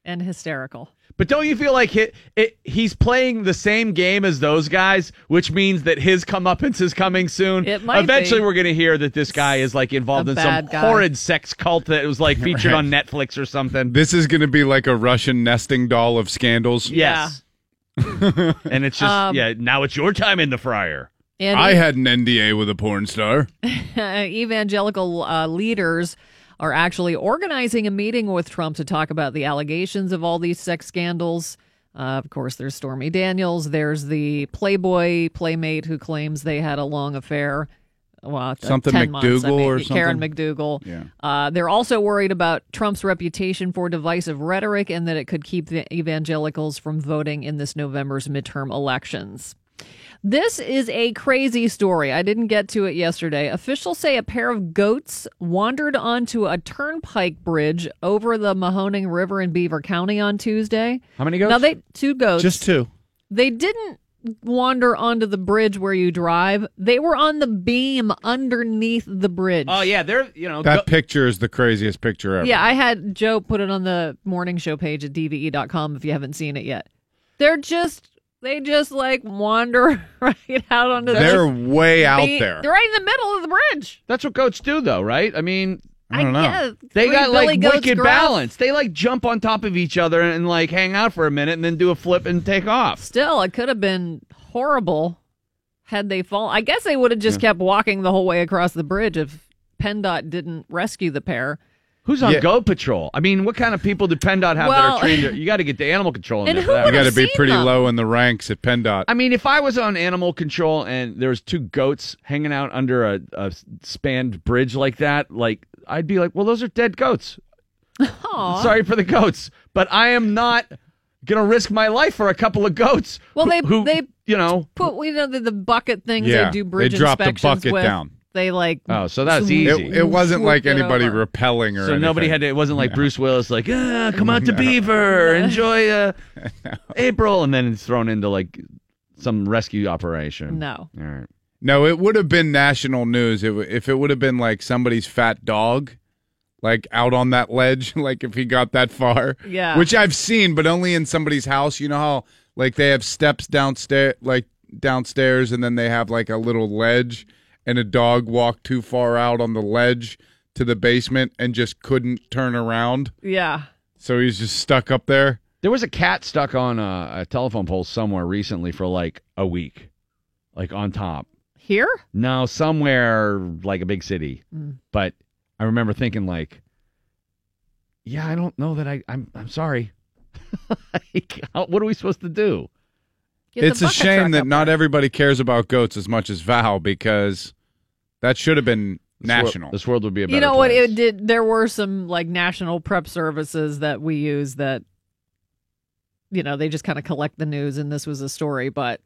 and hysterical. But don't you feel like he, it, he's playing the same game as those guys, which means that his comeuppance is coming soon? It might Eventually, be. we're going to hear that this guy is like involved A in some guy. horrid sex cult that was like featured on Netflix or something. This is going to be like a Russian nesting doll of scandals. Yes. [laughs] and it's just, Um, yeah, now it's your time in the fryer. And I had an NDA with a porn star. [laughs] evangelical uh, leaders are actually organizing a meeting with Trump to talk about the allegations of all these sex scandals. Uh, of course, there's Stormy Daniels. There's the Playboy playmate who claims they had a long affair. Well, uh, Something 10 months, I McDougal mean, or Karen something? McDougal. Yeah. Uh, they're also worried about Trump's reputation for divisive rhetoric and that it could keep the evangelicals from voting in this November's midterm elections. This is a crazy story. I didn't get to it yesterday. Officials say a pair of goats wandered onto a turnpike bridge over the Mahoning River in Beaver County on Tuesday. How many goats? Now they two goats. Just two. They didn't wander onto the bridge where you drive. They were on the beam underneath the bridge. Oh, yeah, they're, you know, That go- picture is the craziest picture ever. Yeah, I had Joe put it on the morning show page at dve.com if you haven't seen it yet. They're just they just like wander [laughs] right out onto They're the way out the- there. They're right in the middle of the bridge. that's what goats do, though, right? I mean, I don't know. guess. They got Billy like Goats wicked Gruff. balance. They like jump on top of each other and like hang out for a minute and then do a flip and take off. Still, it could have been horrible had they fall. I guess they would have just kept walking the whole way across the bridge if PennDOT didn't rescue the pair. Who's on Yeah. Goat Patrol? I mean, what kind of people do PennDOT have that are trained? [laughs] You got to get the animal control in And there. who for that. You got to be pretty them. low in the ranks at PennDOT. I mean, if I was on animal control and there was two goats hanging out under a, a spanned bridge like that, like I'd be like, well, those are dead goats. Aw. Sorry for the goats, but I am not gonna risk my life for a couple of goats. Well, who- they- who, they- you know. Put you know the, the bucket things Yeah, they do they bridge drop the inspections bucket with. down. They like Oh, so that's easy. It, it wasn't like it anybody over. repelling or So nobody had to. It wasn't like Bruce Willis, like, ah, [laughs] come out to Beaver, [laughs] enjoy uh, [laughs] April, and then it's thrown into like some rescue operation. No. All right. No, it would have been national news if, if it would have been like somebody's fat dog, like out on that ledge, like if he got that far. Yeah. Which I've seen, but only in somebody's house. You know how like they have steps downstairs, like downstairs, and then they have like a little ledge, and a dog walked too far out on the ledge to the basement and just couldn't turn around, Yeah. so he's just stuck up there. There was a cat stuck on a, a telephone pole somewhere recently for like a week, like on top. Here? No, somewhere like a big city. Mm. But I remember thinking like, yeah, I don't know that I. I'm. I'm sorry. [laughs] like, how, what are we supposed to do? Get it's a shame that not there. everybody cares about goats as much as Val because that should have been This wor- national. This world would be a better You know what? place. It did. There were some like national prep services that we use that, you know, they just kind of collect the news, and this was a story. But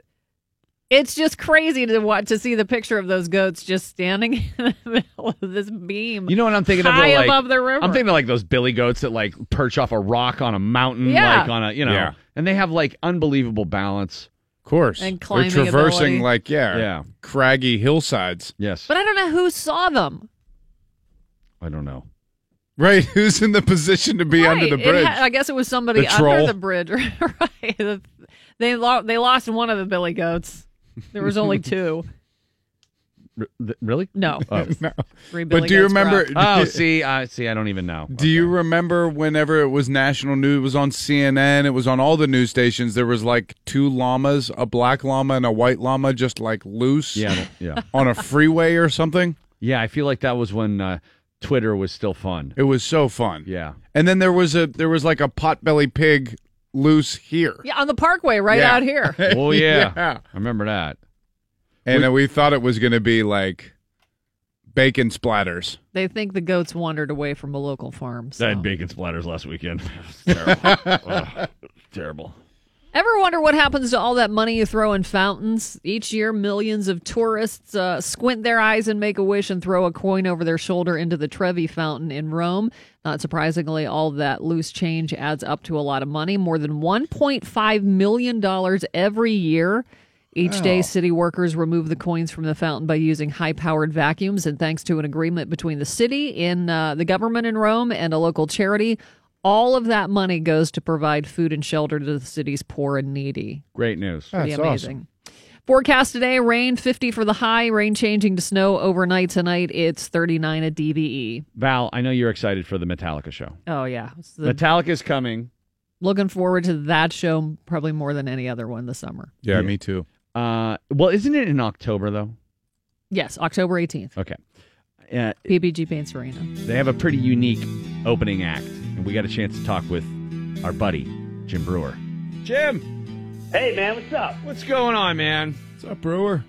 it's just crazy to watch to see the picture of those goats just standing [laughs] in the middle of this beam. You know what I'm thinking high of? Like, above the river. I'm thinking of like those billy goats that like perch off a rock on a mountain, Yeah. like on a you know, Yeah. and they have like unbelievable balance. Of course. And They're traversing ability. like yeah, Yeah. craggy hillsides. Yes, but I don't know who saw them. I don't know. Right, [laughs] who's in the position to be under the bridge? ha- I guess it was somebody The under the bridge. [laughs] right. They lo- they lost one of the billy goats. There was only two. [laughs] R- th- really? No. [laughs] Oh. [laughs] No. But do you remember? dropped. oh, see, uh, see, I don't even know. Do you remember whenever it was national news? It was on CNN. It was on all the news stations. There was like two llamas, a black llama and a white llama, just like loose. Yeah, yeah, [laughs] on a freeway or something. yeah. I feel like that was when uh, Twitter was still fun. It was so fun. Yeah. And then there was a there was like a potbelly pig loose here. Yeah, on the parkway right Yeah. out here. Oh yeah. Yeah. I remember that. And then we thought it was going to be like bacon splatters. They think the goats wandered away from a local farm. So. I had bacon splatters last weekend. [laughs] [laughs] terrible. Ugh, terrible. Ever wonder what happens to all that money you throw in fountains? Each year, millions of tourists uh, squint their eyes and make a wish and throw a coin over their shoulder into the Trevi Fountain in Rome. Not surprisingly, all that loose change adds up to a lot of money more than $1.5 million every year. Each day, city workers remove the coins from the fountain by using high powered vacuums. And thanks to an agreement between the city, in uh, the government in Rome, and a local charity, all of that money goes to provide food and shelter to the city's poor and needy. Great news. Pretty That's amazing. Forecast today rain 50 for the high, rain changing to snow overnight tonight. It's 39 at DVE. Val, I know you're excited for the Metallica show. Oh, yeah. The- Metallica's coming. looking forward to that show probably more than any other one this summer. Yeah, me too. Uh, well, isn't it in October though? Yes, October 18th, Okay. Uh, PPG Paints Arena. they have a pretty unique opening act, and we got a chance to talk with our buddy Jim Breuer. Jim, Hey man, what's up? what's going on, man? What's up, Breuer?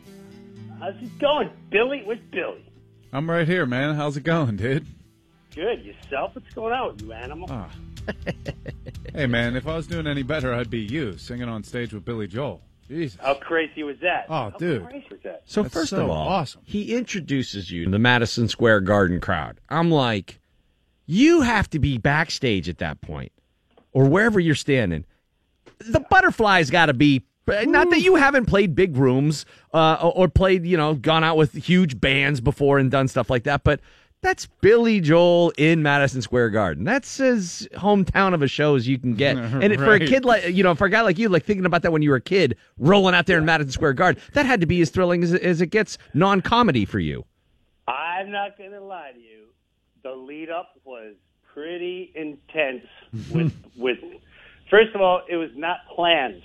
How's it going? Billy, where's Billy? I'm right here, man. How's it going, dude? Good. Yourself? What's going on with you, animal? Ah. [laughs] Hey, man, if I was doing any better, I'd be you singing on stage with Billy Joel. Jesus. How crazy was that? Oh, How dude. crazy was that? So That's first so of all, awesome. he introduces you to the Madison Square Garden crowd. I'm like, you have to be backstage at that point, or wherever you're standing. The butterfly's got to be. Not that you haven't played big rooms uh, or or played, you know, gone out with huge bands before and done stuff like that, but that's Billy Joel in Madison Square Garden. That's as hometown of a show as you can get. [laughs] And for a kid like you know, for a guy like you, like thinking about that when you were a kid, rolling out there in Madison Square Garden, that had to be as thrilling as, as it gets non-comedy for you. I'm not going to lie to you. The lead up was pretty intense. [laughs] With with first of all, it was not planned.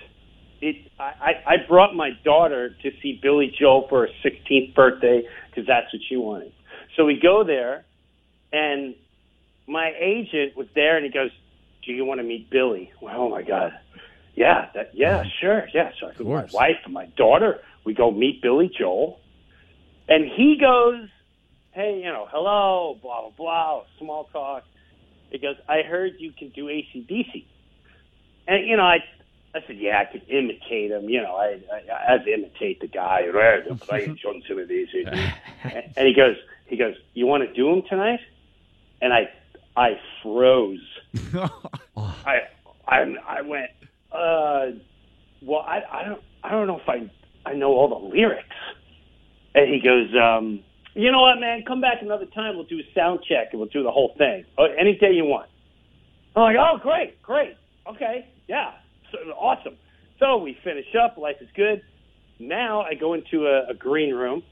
It I, I I brought my daughter to see Billy Joel for her 16th birthday because that's what she wanted. So we go there, and my agent was there, and he goes, "Do you want to meet Billy?" Well, oh my God, yeah, that yeah, sure, yeah. So I my wife and my daughter, we go meet Billy Joel, and he goes, "Hey, you know, hello, blah blah blah, small talk." He goes, "I heard you can do ACDC," and you know, I. I said, "Yeah, I could imitate him. You know, I I, I to imitate the guy. Right? Johnson with ACDC." And and he goes, he goes, "You want to do them tonight?" And I, I froze. [laughs] I, I, I went, uh, well, I, I don't, I don't know if I, I know all the lyrics. And he goes, um, you know what, man? Come back another time. We'll do a sound check and we'll do the whole thing. Oh, any day you want. I'm like, oh, great, great, okay, yeah, so, awesome. So we finish up. Life is good. Now I go into a, a green room,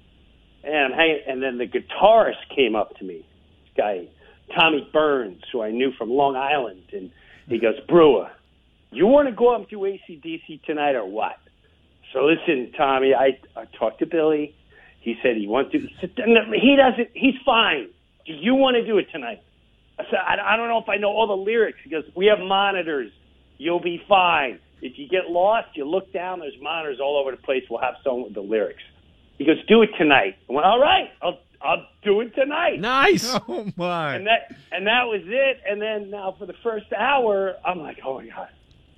and I'm hanging. And then the guitarist came up to me, this guy Tommy Byrnes, who I knew from Long Island, and he goes, Breuer, you want to go up to ACDC tonight or what? So listen, Tommy, I, I talked to Billy. He said he wants to. He, said, "No, he doesn't. He's fine. Do you want to do it tonight? I said, I, I don't know if I know all the lyrics. He goes, we have monitors. You'll be fine. If you get lost, you look down. There's monitors all over the place. We'll have someone with the lyrics. He goes, do it tonight. I went, all right. I'll I'll do it tonight. Nice. [laughs] Oh my. And that and that was it. And then now for the first hour, I'm like, oh my god,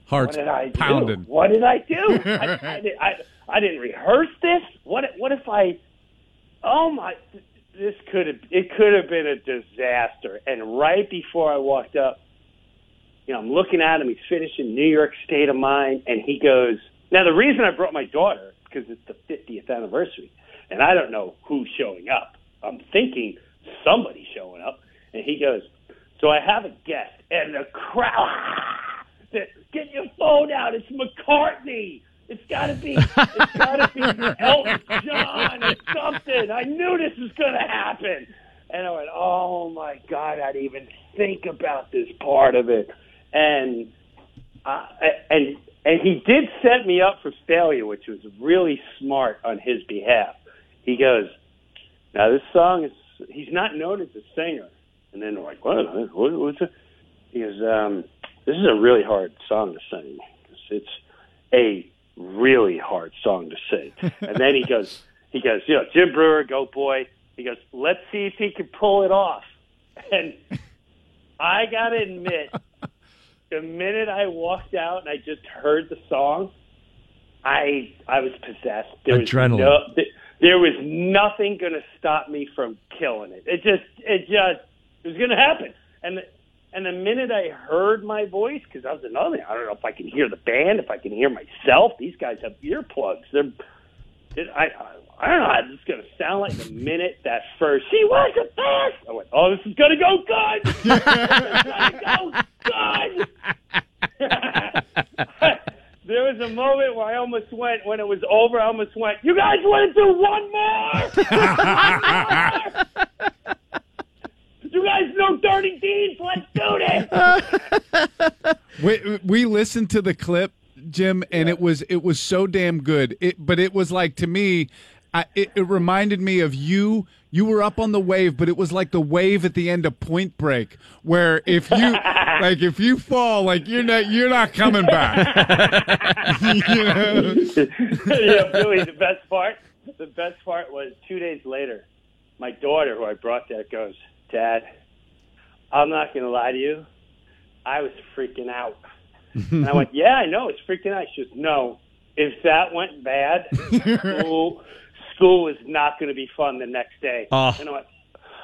Heart's what did I do? pounded. What did I do? [laughs] I, I, did, I, I didn't rehearse this. What what if I? Oh my! This could have it could have been a disaster. And right before I walked up, you know, I'm looking at him. He's finishing New York State of Mind, and he goes. Now the reason I brought my daughter because it's the 50th anniversary, and I don't know who's showing up. I'm thinking somebody's showing up, and he goes. So I have a guest, and the crowd. [laughs] Get your phone out! It's McCartney. It's got to be. It's got to be Elton John or something. I knew this was going to happen, and I went, "Oh my God! I didn't even think about this part of it." And uh, and and he did set me up for failure, which was really smart on his behalf. He goes, "Now this song is he's not known as a singer." And then they're like, "What? what what's it?" He goes, um, "This is a really hard song to sing. It's a really hard song to sing." [laughs] and then he goes, "He goes, you know, Jim Breuer, go boy." He goes, "Let's see if he can pull it off." And I gotta admit, the minute I walked out and I just heard the song, I I was possessed. There was Adrenaline. no, th- there was nothing going to stop me from killing it. It just it just it was going to happen. And the, and the minute I heard my voice, because that was another. I don't know if I can hear the band, if I can hear myself. These guys have earplugs. They're I, I don't know how this is going to sound like the minute that first she was the best. I went, oh, this is going to go good. [laughs] go good. [laughs] there was a moment where I almost went when it was over. I almost went, you guys want to do one more? [laughs] One more? you guys know Dirty Deeds? Let's do this. We, we listened to the clip, Jim, and it was it was so damn good. It, but it was like to me, I, it, it reminded me of you. You were up on the wave, but it was like the wave at the end of Point Break, where if you [laughs] like if you fall, like you're not you're not coming back. [laughs] You know? yeah, Billy. The best part, the best part was two days later, my daughter, who I brought there, goes, "Dad, I'm not going to lie to you, I was freaking out." [laughs] And I went, "Yeah, I know, it's freaking out." She goes, "No, if that went bad, [laughs] school school was not going to be fun the next day." Oh. And I went,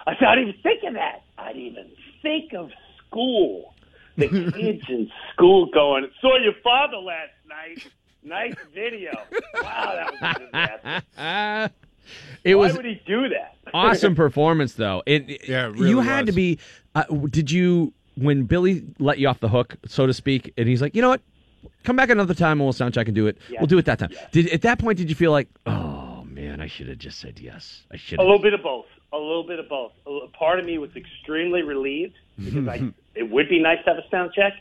I said, "I didn't even think of that. I didn't even think of school." The [laughs] kids in school going, "Saw your father last night." Nice video. Wow, that was a disaster. it Why was would he do that? awesome performance though. It, Yeah, it really you had was. to be. Uh, did you when Billy let you off the hook, so to speak, and he's like, you know what, come back another time and we'll sound check and do it. Yeah. We'll do it that time. Did at that point did you feel like, oh man, I should have just said yes. I should. A little bit of both. A little bit of both. A part of me was extremely relieved because I [laughs] it would be nice to have a sound check,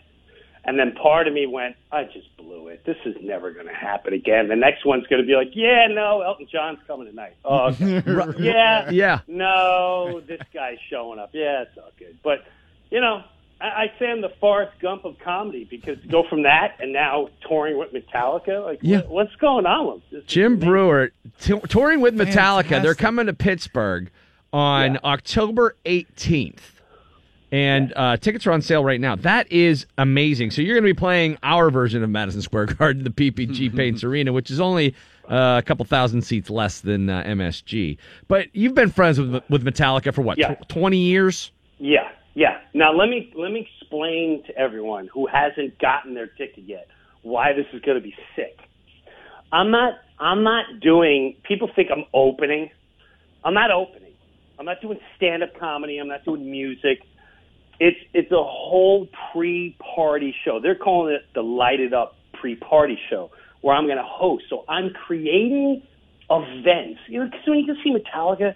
and then part of me went, I just blew it. This is never going to happen again. The next one's going to be like, yeah, no, Elton John's coming tonight. Oh, okay. [laughs] yeah, Yeah. no, this guy's showing up. Yeah, it's all good. But you know, I, I say I'm the Forrest Gump of comedy because to go from that and now touring with Metallica, like, Yeah. what, what's going on with this? Jim Breuer t- touring with Metallica. They're coming to Pittsburgh on Yeah. October 18th. And uh, tickets are on sale right now. That is amazing. So you're going to be playing our version of Madison Square Garden, the PPG [laughs] Paints Arena, which is only uh, a couple thousand seats less than uh, MSG. But you've been friends with with Metallica for what, Yeah. tw- 20 years? Yeah, yeah. Now let me let me explain to everyone who hasn't gotten their ticket yet why this is going to be sick. I'm not. I'm not doing. People think I'm opening. I'm not opening. I'm not doing stand-up comedy. I'm not doing music. It's it's a whole pre-party show. They're calling it the lighted up pre-party show, where I'm going to host. So I'm creating events. You know, because when you can see Metallica,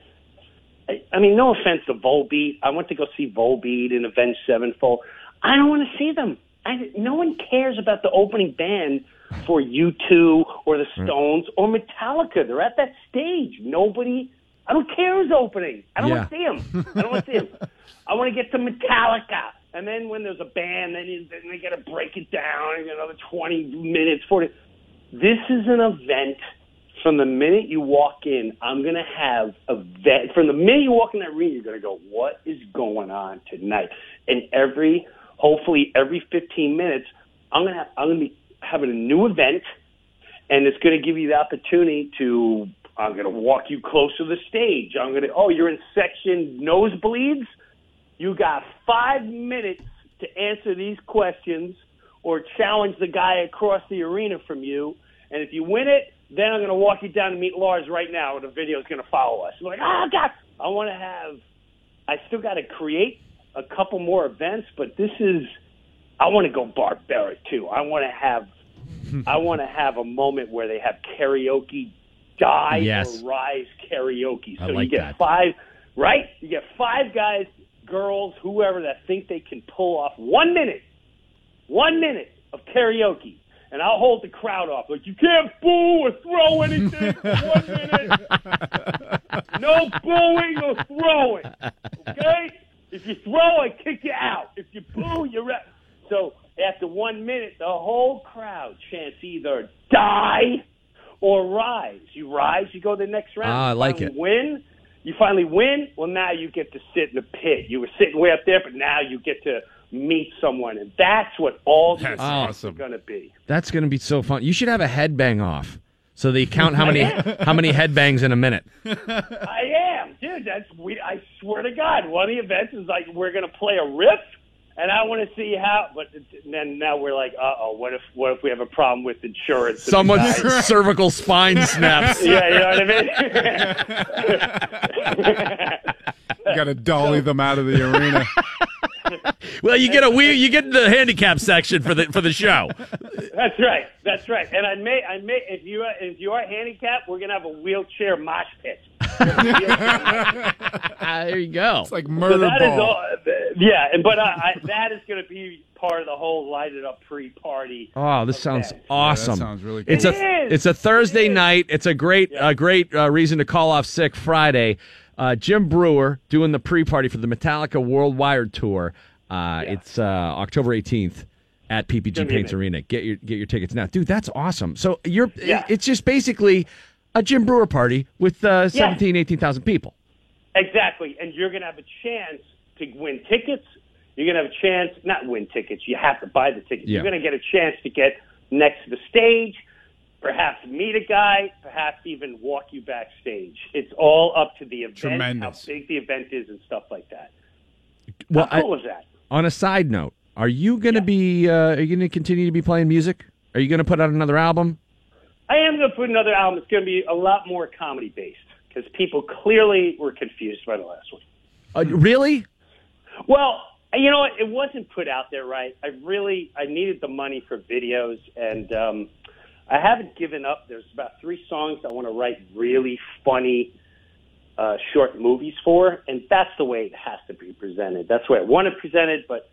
I, I mean, no offense to Volbeat. I went to go see Volbeat and Avenged Sevenfold. I don't want to see them. I, no one cares about the opening band for U2 or the hmm. Stones or Metallica. They're at that stage. Nobody. I don't care who's opening. I don't want to see them. I don't want to see them. [laughs] I want to get to Metallica. And then when there's a band, then, you, then they got to break it down. Another 20 minutes, 40. This is an event from the minute you walk in, I'm going to have a vet. From the minute you walk in that room, you're going to go, what is going on tonight? And every, hopefully every 15 minutes, I'm going to have, I'm going to be having a new event and it's going to give you the opportunity to, I'm going to walk you close to the stage. I'm going to, oh, you're in section nosebleeds. You got five minutes to answer these questions or challenge the guy across the arena from you. And if you win it, then I'm going to walk you down to meet Lars right now, and the video is going to follow us. I'm like, oh, God, I want to have, I still got to create a couple more events, but this is, I want to go barbaric too. I want to have, [laughs] I want to have a moment where they have karaoke, die Yes. or rise karaoke. So like you get that. five, right? You get five guys, girls, whoever that think they can pull off one minute, one minute of karaoke. And I'll hold the crowd off. Like, you can't boo or throw anything for one minute. [laughs] No booing or throwing. Okay? If you throw, I kick you out. If you boo, you're out. So after one minute, the whole crowd chants either die or rise. You rise, you go to the next round. Ah, I like it. Win. You finally win. Well, now you get to sit in the pit. You were sitting way up there, but now you get to meet someone, and that's what all these That's awesome. are going to be. That's going to be so fun. You should have a headbang off. So they count how many [laughs] how many headbangs in a minute. I am, dude. That's we. I swear to God, one of the events is like we're gonna play a riff, and I want to see how. But then now we're like, uh oh, what if what if we have a problem with insurance? and the Someone's [laughs] cervical spine snaps. yeah, you know what I mean. You got to dolly them out of the arena. [laughs] Well, you get a wheel. You get the handicap section for the for the show. That's right. That's right. And I may, I may, if you are, if you are handicapped, we're gonna have a wheelchair mosh pit. Ah, there you go. It's like So murder that is ball. all, yeah, and but uh, I, that is going to be part of the whole lighted up pre-party. Oh, this sounds awesome. sounds really It's cool. a It is. it's a Thursday It is. night. It's a great a great uh, reason to call off sick Friday. Uh, Jim Breuer doing the pre-party for the Metallica Worldwide tour. Uh, It's uh, October 18th at PPG Gonna Paints. Arena. Get your get your tickets now, dude. That's awesome. So you're Yeah. it's just basically a Jim Breuer party with uh, 17, 18,000 people. Exactly, and you're going to have a chance to win tickets. You're going to have a chance, not win tickets. You have to buy the tickets. Yeah. You're going to get a chance to get next to the stage, perhaps meet a guy, perhaps even walk you backstage. It's all up to the event, Tremendous. how big the event is, and stuff like that. Well, how I- cool is that? On a side note, are you going to be? Uh, are you going to continue to be playing music? Are you going to put out another album? I am going to put another album. It's going to be a lot more comedy based because people clearly were confused by the last one. Uh, really? Well, you know, what? it wasn't put out there right. I really, I needed the money for videos, and um, I haven't given up. There's about three songs I want to write really funny uh, short movies for, and that's the way it has to be presented. That's the way I want it presented, but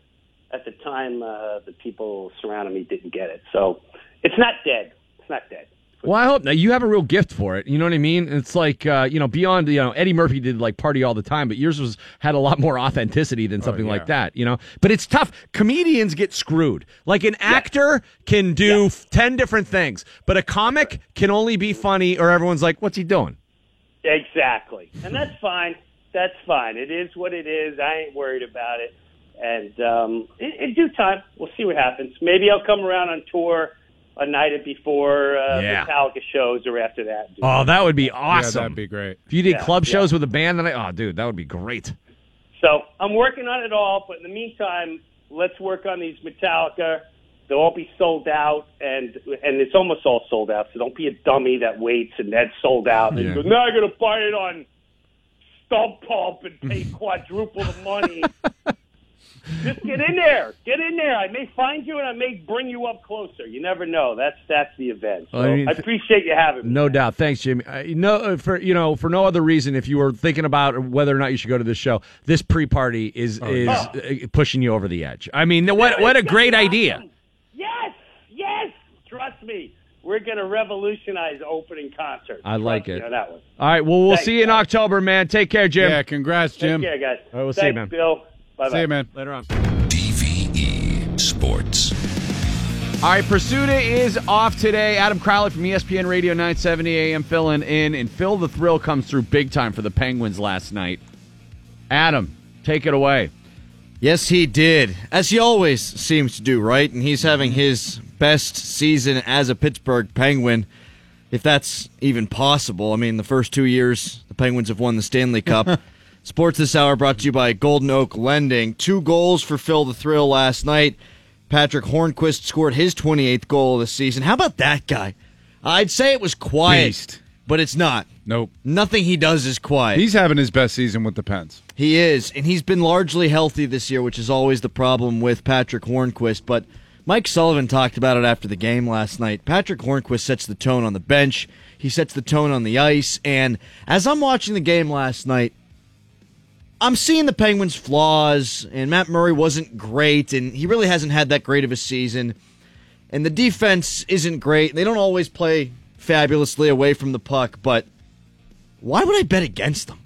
at the time, uh, the people surrounding me didn't get it. So it's not dead. It's not dead. Well, I hope now you have a real gift for it. You know what I mean? It's like uh, you know, beyond you know, Eddie Murphy did like party all the time, but yours was had a lot more authenticity than something like that. You know, but it's tough. Comedians get screwed. Like an actor can do f- ten different things, but a comic can only be funny, or everyone's like, "What's he doing?" Exactly. And that's fine. That's fine. It is what it is. I ain't worried about it. And um, in, in due time, we'll see what happens. Maybe I'll come around on tour a night before uh, Yeah. Metallica shows or after that. Oh, that would be Yeah, awesome. that'd be great. if you did Yeah, club yeah. shows with a band, then I, oh, dude, that would be great. So I'm working on it all. But in the meantime, let's work on these Metallica They'll all be sold out, and and it's almost all sold out. So don't be a dummy that waits and that's sold out. And Yeah. you go, now I got to buy it on StubHub and pay [laughs] quadruple the money. Just get in there. Get in there. I may find you and I may bring you up closer. You never know. That's that's the event. So Well, I mean, I appreciate you having me. No doubt. Thanks, Jimmy. Uh, no, uh, for you know, for no other reason, if you were thinking about whether or not you should go to this show, this pre-party is is yeah. uh, pushing you over the edge. I mean, what what a great idea. Yes, yes. Trust me. We're going to revolutionize opening concerts. I like Trust me it. on that one. All right. Well, we'll Thanks, see you in guys. October, man. Take care, Jim. Yeah, congrats, Jim. Take care, guys. All right, we'll see you, man. Bill. Bye bye. See you, man. Later on. DVE Sports. All right, Prisuta is off today. Adam Crowley from ESPN Radio 970 AM filling in, and Phil the Thrill comes through big time for the Penguins last night. Adam, take it away. Yes, he did, as he always seems to do, right? And he's having mm-hmm. his best season as a Pittsburgh Penguin, if that's even possible. I mean, the first two years, the Penguins have won the Stanley Cup. [laughs] Sports this hour brought to you by Golden Oak Lending. Two goals for Phil the Thrill last night. Patric Hornqvist scored his 28th goal of the season. How about that guy? I'd say it was quiet, Beast. but it's not. Nope. Nothing he does is quiet. He's having his best season with the Pens. He is, and he's been largely healthy this year, which is always the problem with Patric Hornqvist. But Mike Sullivan talked about it after the game last night. Patric Hornqvist sets the tone on the bench, he sets the tone on the ice, and as I'm watching the game last night, I'm seeing the Penguins' flaws, and Matt Murray wasn't great, and he really hasn't had that great of a season. And the defense isn't great. They don't always play fabulously away from the puck, but why would I bet against them?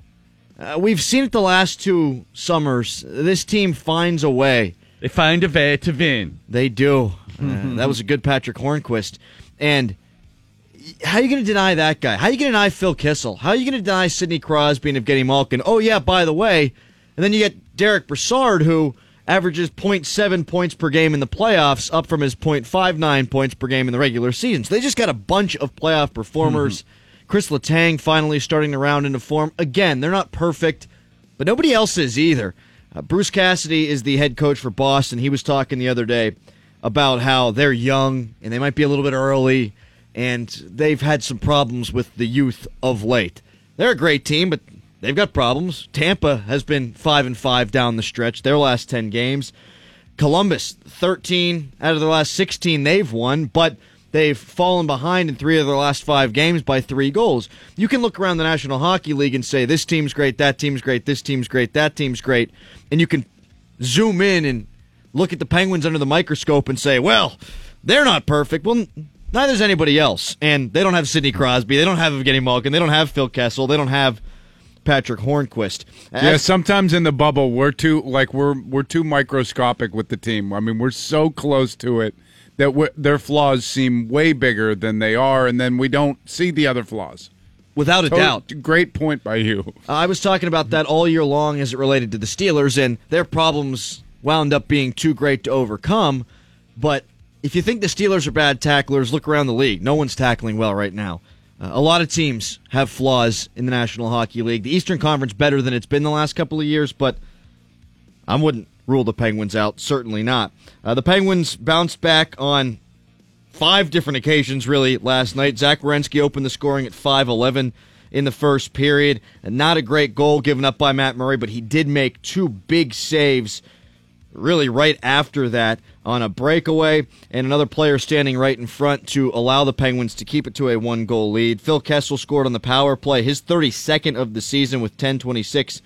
Uh, we've seen it the last two summers. This team finds a way. They find a way to win. They do. Uh, that was a good Patric Hornqvist. And how are you going to deny that guy? How are you going to deny Phil Kessel? How are you going to deny Sidney Crosby and Evgeny Malkin? Oh, yeah, by the way. And then you get Derick Brassard, who averages 0.7 points per game in the playoffs, up from his 0.59 points per game in the regular season. So they just got a bunch of playoff performers. Chris Letang finally starting to round into form. Again, they're not perfect, but nobody else is either. Uh, Bruce Cassidy is the head coach for Boston. He was talking the other day about how they're young and they might be a little bit early, and they've had some problems with the youth of late. They're a great team, but they've got problems. Tampa has been five and five down the stretch. Their last ten games. Columbus, 13 out of the last 16 they've won, but they've fallen behind in three of their last five games by three goals. You can look around the National Hockey League and say, this team's great, that team's great, this team's great, that team's great. And you can zoom in and look at the Penguins under the microscope and say, well, they're not perfect. Well, neither's anybody else. And they don't have Sidney Crosby. They don't have Evgeny Malkin. They don't have Phil Kessel. They don't have Patric Hornqvist. Yeah, sometimes in the bubble we're too like we're we're too microscopic with the team. I mean, we're so close to it that their flaws seem way bigger than they are, and then we don't see the other flaws. Without a To- doubt. great point by you. I was talking about that all year long as it related to the Steelers, and their problems wound up being too great to overcome. But if you think the Steelers are bad tacklers, look around the league. No one's tackling well right now. Uh, a lot of teams have flaws in the National Hockey League. The Eastern Conference better than it's been the last couple of years, but I wouldn't rule the Penguins out. Certainly not. Uh, the Penguins bounced back on five different occasions really last night. Zach Werenski opened the scoring at 5-11 in the first period. And Not a great goal given up by Matt Murray, but he did make two big saves really right after that on a breakaway and another player standing right in front to allow the Penguins to keep it to a one goal lead. Phil Kessel scored on the power play, his 32nd of the season with 10:26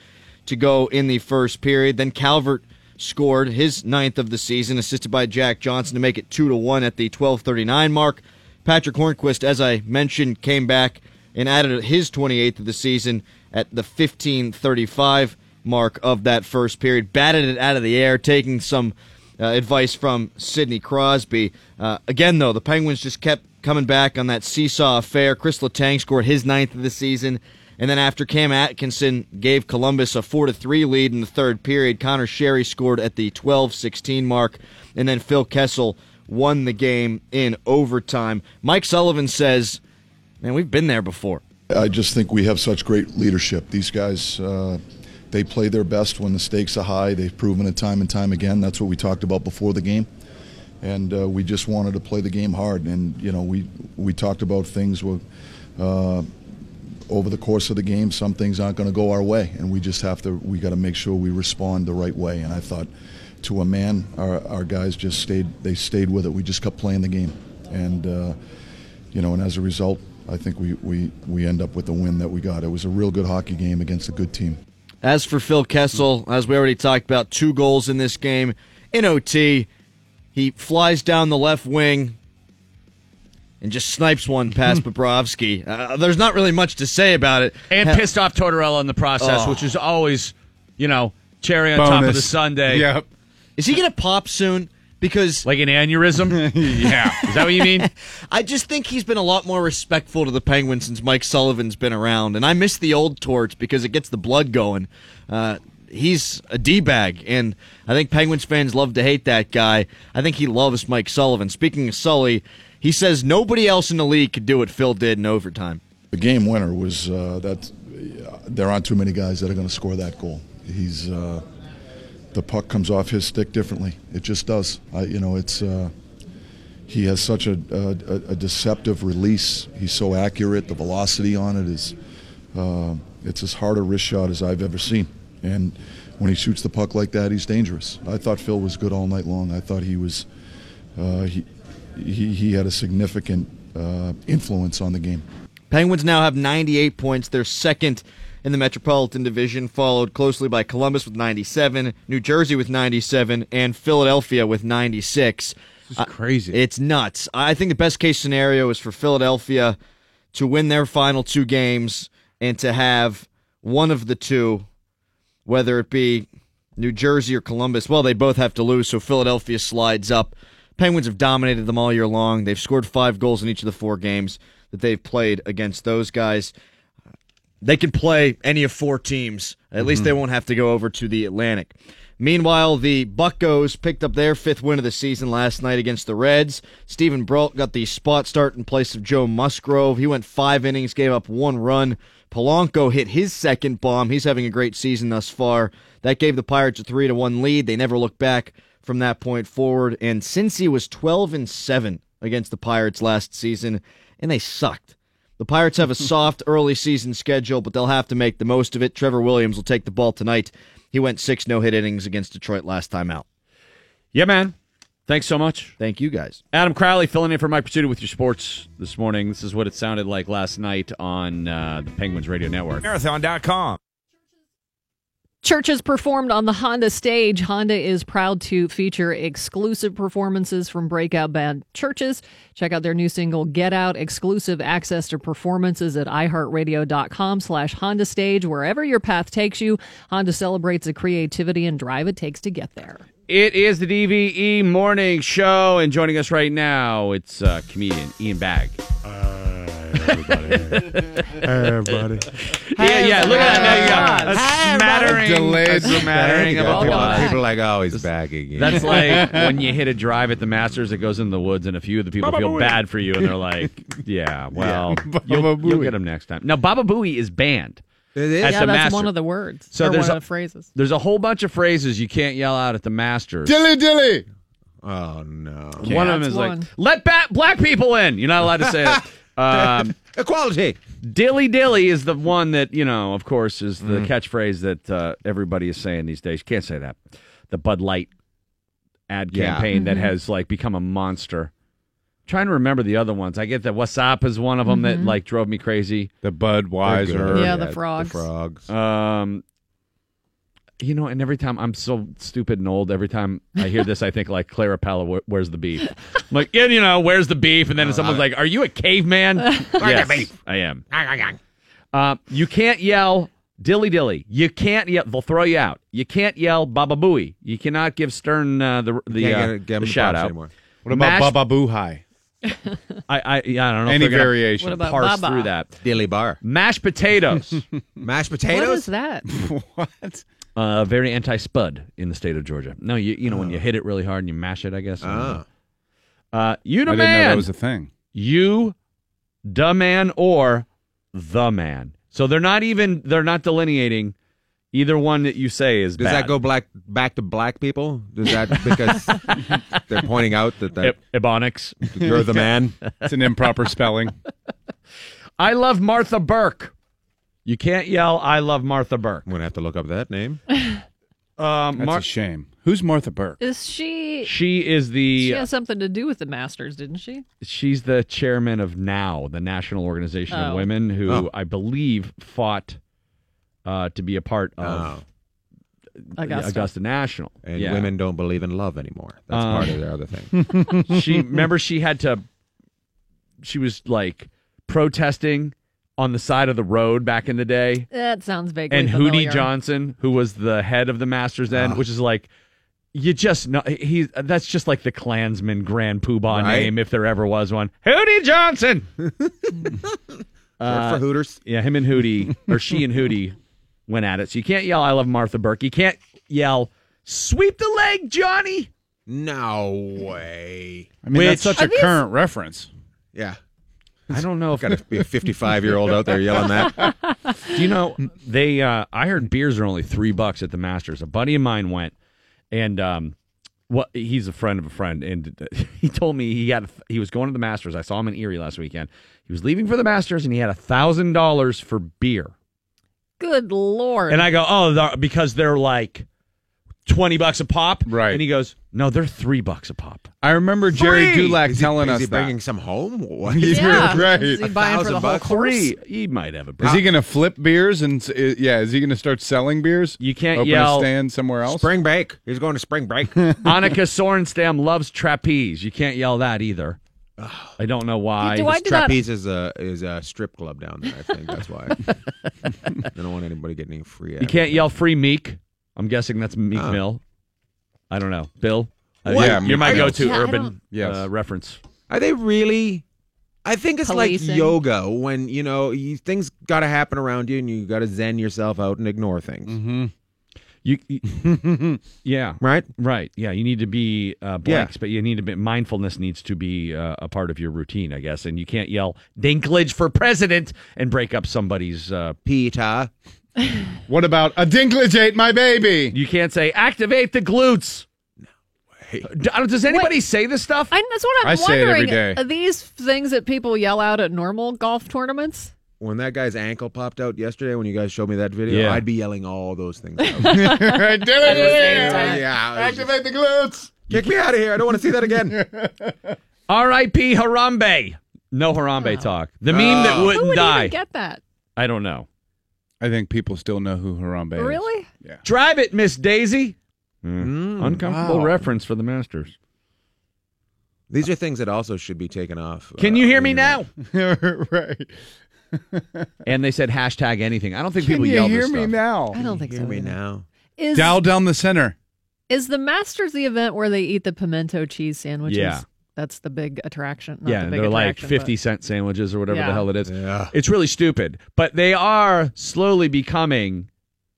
to go in the first period. Then Calvert scored his ninth of the season, assisted by Jack Johnson to make it two to one at the 12:39 mark. Patric Hornqvist, as I mentioned, came back and added his 28th of the season at the 15:35 mark of that first period. Batted it out of the air, taking some uh, advice from Sidney Crosby. Uh, again, though, the Penguins just kept coming back on that seesaw affair. Chris Letang scored his ninth of the season. And then after Cam Atkinson gave Columbus a 4 to 3 lead in the third period, Conor Sheary scored at the 12 16 mark. And then Phil Kessel won the game in overtime. Mike Sullivan says, Man, we've been there before. I just think we have such great leadership. These guys, uh, they play their best when the stakes are high. They've proven it time and time again. That's what we talked about before the game. and uh, we just wanted to play the game hard. And you know, we we talked about things with. Uh, over the course of the game, some things aren't going to go our way, and we just have to. We got to make sure we respond the right way. And I thought, to a man, our, our guys just stayed. They stayed with it. We just kept playing the game, and uh, you know, and as a result, I think we, we we end up with the win that we got. It was a real good hockey game against a good team. As for Phil Kessel, as we already talked about, two goals in this game in OT. He flies down the left wing and just snipes one past Bobrovsky. Uh, there's not really much to say about it. and Hell- pissed off Tortorella in the process, Oh. which is always, you know, cherry on top of the Sunday. Yep. Is he going to pop soon? Because Like an aneurysm. [laughs] Yeah. Is that what you mean? [laughs] I just think he's been a lot more respectful to the Penguins since Mike Sullivan's been around, and I miss the old torch because it gets the blood going. Uh, he's a d bag, and I think Penguins fans love to hate that guy. I think he loves Mike Sullivan. Speaking of Sully, he says nobody else in the league could do what Phil did in overtime. The game winner was uh, that. There aren't too many guys that are going to score that goal. He's uh, the puck comes off his stick differently. It just does. I, you know, it's uh, he has such a, a, a deceptive release. He's so accurate. The velocity on it is uh, it's as hard a wrist shot as I've ever seen. And when he shoots the puck like that, he's dangerous. I thought Phil was good all night long. I thought he was uh, he, he he had a significant uh, influence on the game. Penguins now have 98 points. They're second in the Metropolitan Division, followed closely by Columbus with 97, New Jersey with 97, and Philadelphia with 96. This is crazy. Uh, it's nuts. I think the best case scenario is for Philadelphia to win their final two games and to have one of the two, whether it be New Jersey or Columbus. Well, they both have to lose, so Philadelphia slides up. Penguins have dominated them all year long. They've scored five goals in each of the four games that they've played against those guys. They can play any of four teams. At least they mhm. won't have to go over to the Atlantic. Meanwhile, the Buckos picked up their fifth win of the season last night against the Reds. Steven Brault got the spot start in place of Joe Musgrove. He went five innings, gave up one run. Polanco hit his second bomb. He's having a great season thus far. That gave the Pirates a three to one lead. They never looked back from that point forward. And since he was twelve and seven against the Pirates last season, and they sucked. The Pirates have a [laughs] soft early season schedule, but they'll have to make the most of it. Trevor Williams will take the ball tonight. He went six no hit innings against Detroit last time out. Yeah, man. Thanks so much. Thank you guys. Adam Crowley filling in for Mike Prisuta with your sports this morning. This is what it sounded like last night on uh, the Penguins Radio Network. Marathon.com. Churches performed on the Honda stage. Honda is proud to feature exclusive performances from breakout band Churches. Check out their new single Get Out, exclusive access to performances at iHeartRadio.com slash Honda Stage. Wherever your path takes you, Honda celebrates the creativity and drive it takes to get there. It is the DVE Morning Show, and joining us right now, it's uh, comedian Ian Bagg. Everybody. everybody. Yeah, yeah. Look at that. There you go. A Hey, smattering, Delayed. a smattering of Welcome applause. back. People like, oh, he's back again. That's like [laughs] when you hit a drive at the Masters, it goes in the woods, and a few of the people Baba feel Booey. bad for you, and they're like, "Yeah, [laughs] well, Baba you'll, you'll get them next time." Now, Baba Booey is banned. It is? At yeah, the that's Master- one of the words. So or there's one a- of the phrases. There's a whole bunch of phrases you can't yell out at the Masters. Dilly dilly. Oh, no. One of them is one. like, "Let ba- black people in." You're not allowed to say it. [laughs] Um, [laughs] Equality. dilly dilly is the one that you know, of course, is the Mm. catchphrase that uh, everybody is saying these days. You can't say that. The Bud Light ad Yeah. campaign that Mhm. has like become a monster. trying to remember the other ones. I get that Whassup is one of them that Mhm. like drove me crazy. The Budweiser. good. Yeah, the frogs. The frogs. Um, you know, and every time I'm so stupid and old, every time I hear this, I think like Clara Peller, where, where's the beef? I'm like, yeah, you know, where's the beef? And then someone's like, are you a caveman? [laughs] yes, I am. Uh, you can't yell dilly dilly. You can't yell. They'll throw you out. You can't yell baba booey. You cannot give Stern uh, the the, uh, get- get the the shout out. anymore. What about Mashed- Baba Boo High? [laughs] I, I, yeah, I don't know. if Any they're gonna variation. What about Parse Baba? through that. Dilly bar. Mashed potatoes. [laughs] Mashed potatoes? is that? what? Uh, very anti-spud in the state of Georgia. No, you you know when you hit it really hard and you mash it, I guess. Ah. Uh, you I the didn't know man. that was a thing. you, the man, or the man. So they're not even they're not delineating. Either one that you say is Does bad. that go black back to black people? Does that [laughs] because they're pointing out that, that E- Ebonics. you're the man? It's an improper spelling. [laughs] I love Martha Burk. You can't yell "I love Martha Burk." I'm gonna have to look up that name. Um, [laughs] That's Mar- a shame. Who's Martha Burk? Is she? she is the She has something to do with the Masters, didn't she? she's the chairman of NOW, the National Organization of Oh. Women, who Oh. I believe fought uh, to be a part of Augusta. Augusta National. And Yeah. women don't believe in love anymore. That's Um, part of their other thing. [laughs] [laughs] she remember she had to she was like protesting on the side of the road back in the day That sounds vaguely and familiar. Hootie Johnson who was the head of the Masters then Ah. which is like you just know he's that's just like the Klansman Grand Poobah Right. name if there ever was one. Hootie Johnson. [laughs] Uh, for Hooters. Yeah, him and Hootie or she and Hootie went at it. So you can't yell I love Martha Burk. You can't yell sweep the leg, Johnny. No way. I mean, that's Which- such a current reference. Yeah. I don't know if Got to be a 55 year old out there yelling that. [laughs] Do you know they? Uh, I heard beers are only three bucks at the Masters. A buddy of mine went, and um, what he's a friend of a friend, and [laughs] he told me he had he was going to the Masters. I saw him in Erie last weekend. He was leaving for the Masters, and he had a thousand dollars for beer. Good lord! And I go, oh, they're- because they're like twenty bucks a pop, Right. And he goes, no, they're three bucks a pop. I remember Gerry Free! Dulac Is he, telling is us he that. bringing some home? What? [laughs] yeah, right. Is he A buying for thousand the whole bucks? course? Three, he might have a. Is he going to flip beers and s- uh, yeah? Is he going to start selling beers? You can't Open yell. a stand somewhere else. Spring break. He's going to spring break. [laughs] Annika Sorenstam loves trapeze. You can't yell that either. I don't know why. Do I do that? Trapeze is a is a strip club down there. I think that's why. [laughs] I don't want anybody getting any free. You can't yell free Meek. I'm guessing that's Meek Oh. Mill. I don't know. Bill? Uh, What? you're- Yeah, you're my Meek go-to Yeah, urban Yes. uh, reference. Are they really? I think it's Policing. like yoga when you know you, things got to happen around you and you got to zen yourself out and ignore things. Mm-hmm. You, you- [laughs] yeah, Right? right. Yeah, you need to be uh, blanks, but you need to be mindfulness needs to be uh, a part of your routine, I guess. And you can't yell "Dinklage for president" and break up somebody's. Uh, Peter. [laughs] What about a Dinklage my baby? you can't say "activate the glutes." D- Does anybody say this stuff? I, that's what I'm I say it every wondering. Are these things that people yell out at normal golf tournaments? When that guy's ankle popped out yesterday, when you guys showed me that video, Yeah. I'd be yelling all those things. [laughs] Out. I did it. yeah, yeah. Just- Activate the glutes. Kick me out of here. I don't want to see that again. [laughs] R.I.P. Harambe. No Harambe talk. The meme uh, that Oh. wouldn't Who would die. even get that? I don't know. I think people still know who Harambe is. Really? Drive it, Miss Daisy. Mm, Uncomfortable wow. reference for the Masters. These are things that also should be taken off. Can uh, you hear me now? [laughs] right. [laughs] And they said hashtag anything. I don't think people yell too. Can people you yell hear this me stuff. now? I don't think Hear so. Hear me either. now. Is Dow down the center. is the Masters the event where they eat the pimento cheese sandwiches? Yeah. That's the big attraction. Not yeah, the big they're like 50 but- cent sandwiches or whatever the hell it is. Yeah. It's really stupid. But they are slowly becoming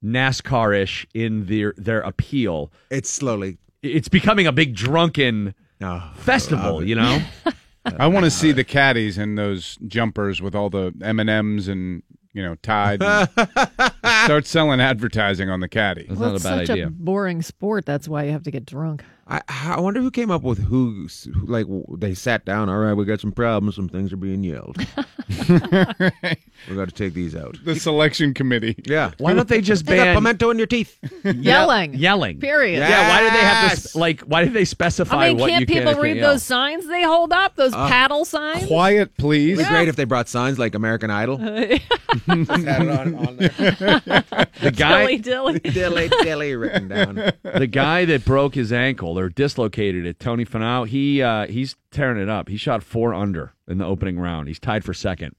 NASCAR-ish in their their appeal. It's slowly. It's becoming a big drunken Oh, festival, you know? [laughs] I want to see the caddies in those jumpers with all the M and M's and you know Tide. [laughs] start selling advertising on the caddy. That's Well, not a it's bad such idea. a boring sport. That's why you have to get drunk. I, I wonder who came up with who, who, like, they sat down. All right, we got some problems. Some things are being yelled. [laughs] [laughs] we got to take these out. The selection committee. Yeah. [laughs] Why don't they just You got ban pimento in your teeth. Yelling. yelling? Period. Yeah, why did they have to like? Why did they specify I mean, can't you can people can't read yell? those signs they hold up? Those Uh, paddle signs? Quiet, please. It'd be great if they brought signs like American Idol. Just had it on, on. The guy, Dilly dilly. dilly dilly written down. the guy that broke his ankle or dislocated it, Tony Finau, he uh, he's tearing it up. He shot four under in the opening round. He's tied for second.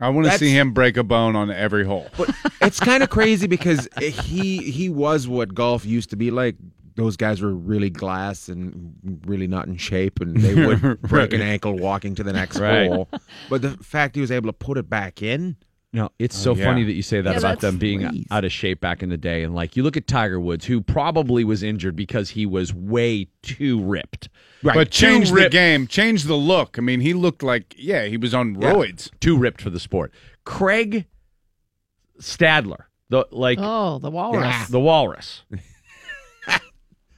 I want to That's- see him break a bone on every hole. But it's kind of crazy because he he was what golf used to be like. Those guys were really glass and really not in shape, and they would [laughs] break an ankle walking to the next Right. hole. But the fact he was able to put it back in, No, it's Oh, so yeah. funny that you say that Yeah, about them being crazy. out of shape back in the day. And like you look at Tiger Woods, who probably was injured because he was way too ripped. But Too change the game, change the look. I mean, he looked like yeah, he was on roids. Too ripped for the sport. Craig Stadler The like Oh, the walrus. the walrus.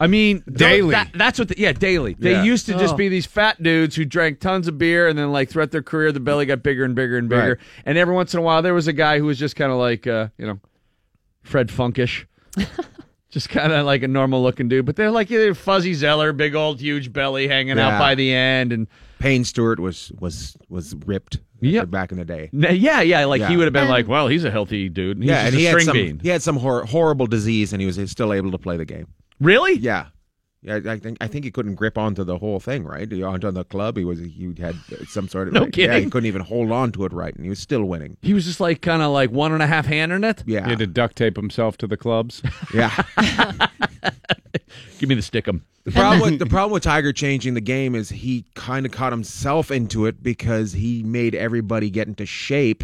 I mean, Daily. that- that's what. The, yeah, daily. They Yeah. used to just Oh. be these fat dudes who drank tons of beer, and then like throughout their career, the belly got bigger and bigger and bigger. Right. And every once in a while, there was a guy who was just kind of like, uh, you know, Fred Funkish. [laughs] Just kind of like a normal looking dude, but they're like either Fuzzy Zoeller, big old huge belly hanging out by the end, and Payne Stewart was was was ripped. Yep. back in the day. yeah, yeah, like he would have been like, well, he's a healthy dude. and He's yeah, just and a he had some bean. he had some hor- horrible disease, and he was still able to play the game. Really? Yeah. Yeah, I think I think he couldn't grip onto the whole thing, right? Onto the club, he was he had some sort of No Yeah, he couldn't even hold on to it right, and he was still winning. He was just like kind of like one and a half hand in it. Yeah, He had to duct tape himself to the clubs. [laughs] yeah. Give me the stickum. The problem with the problem with Tiger changing the game is he kind of caught himself into it because he made everybody get into shape,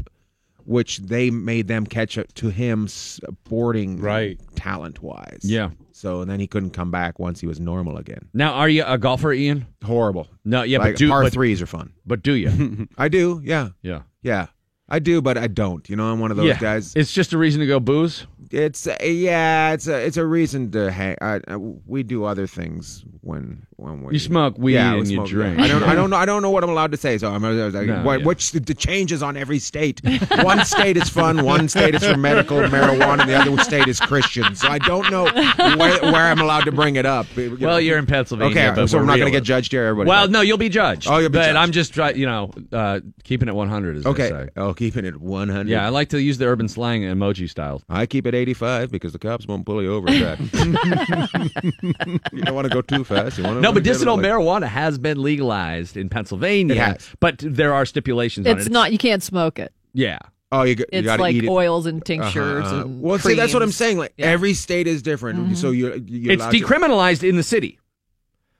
which they made them catch up to him sporting Right. talent wise. Yeah. So and then he couldn't come back once he was normal again. Now, are you a golfer, Ian? Horrible. No, yeah, like, but do par but, threes are fun. but do you? [laughs] I do. Yeah. yeah. Yeah. I do, but I don't. You know, I'm one of those yeah. guys. It's just a reason to go booze. It's uh, yeah, it's a it's a reason to hang. I, I, we do other things when when we You smoke weed yeah, and you drink. I don't I don't know I don't know what I'm allowed to say. So I'm I was like, No, what, yeah. which the changes on every state. one state is fun, one state is for medical marijuana, and the other state is Christian. So I don't know where, where I'm allowed to bring it up. You know. Well, you're in Pennsylvania. okay, so we're I'm not going to get judged here. Everybody. Well, no, you'll be judged. Oh, you'll be but judged. I'm just trying, you know, uh, keeping it 100. As they okay. say. Oh, keeping it 100. Yeah, I like to use the urban slang emoji style. I keep it 85 because the cops won't pull you over that. [laughs] you don't want to go too fast. You want to No, medicinal marijuana has been legalized in Pennsylvania, It has. but there are stipulations on it. It's not. You can't smoke it. Yeah. Oh, you, g- you It's got to like eat it. oils and Uh-huh, tinctures uh-huh. and well, see, that's what I'm saying. Like Yeah. Mm-hmm. every state is different, so you you It's decriminalized in the city.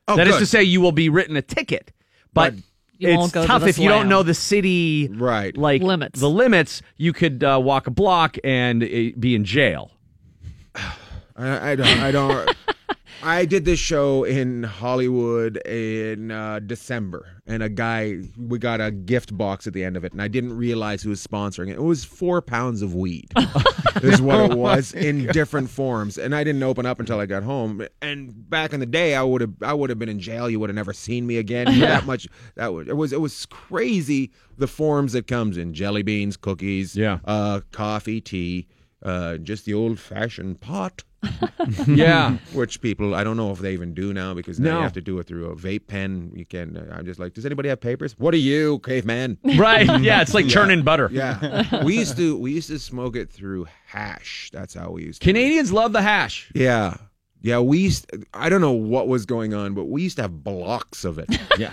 Oh, That is good. to say, you will be written a ticket, but. But You it's won't go to tough the if you don't know the city right. like Limits. The limits, you could uh, walk a block and uh, be in jail. [sighs] I, I don't. I don't. [laughs] [laughs] I did this show in Hollywood in uh, December, and a guy we got a gift box at the end of it, and I didn't realize who was sponsoring it. It was four pounds of weed, [laughs] is what it was in different forms, and I didn't open up until I got home. And back in the day, I would have I would have been in jail. You would have never seen me again. That much. That was it was it was crazy. The forms it comes in: jelly beans, cookies, Yeah. uh, coffee, tea, uh, just the old fashioned pot. [laughs] Yeah. [laughs] Which people, I don't know if they even do now because now No. you have to do it through a vape pen. You can. Uh, I'm just like, does anybody have papers? What are you, caveman? [laughs] Right. Yeah, it's like churning butter. Yeah, we used to we used to smoke it through hash. That's how we used to. Canadians love the hash. Yeah, yeah. We used. I don't know what was going on, but we used to have blocks of it. Yeah.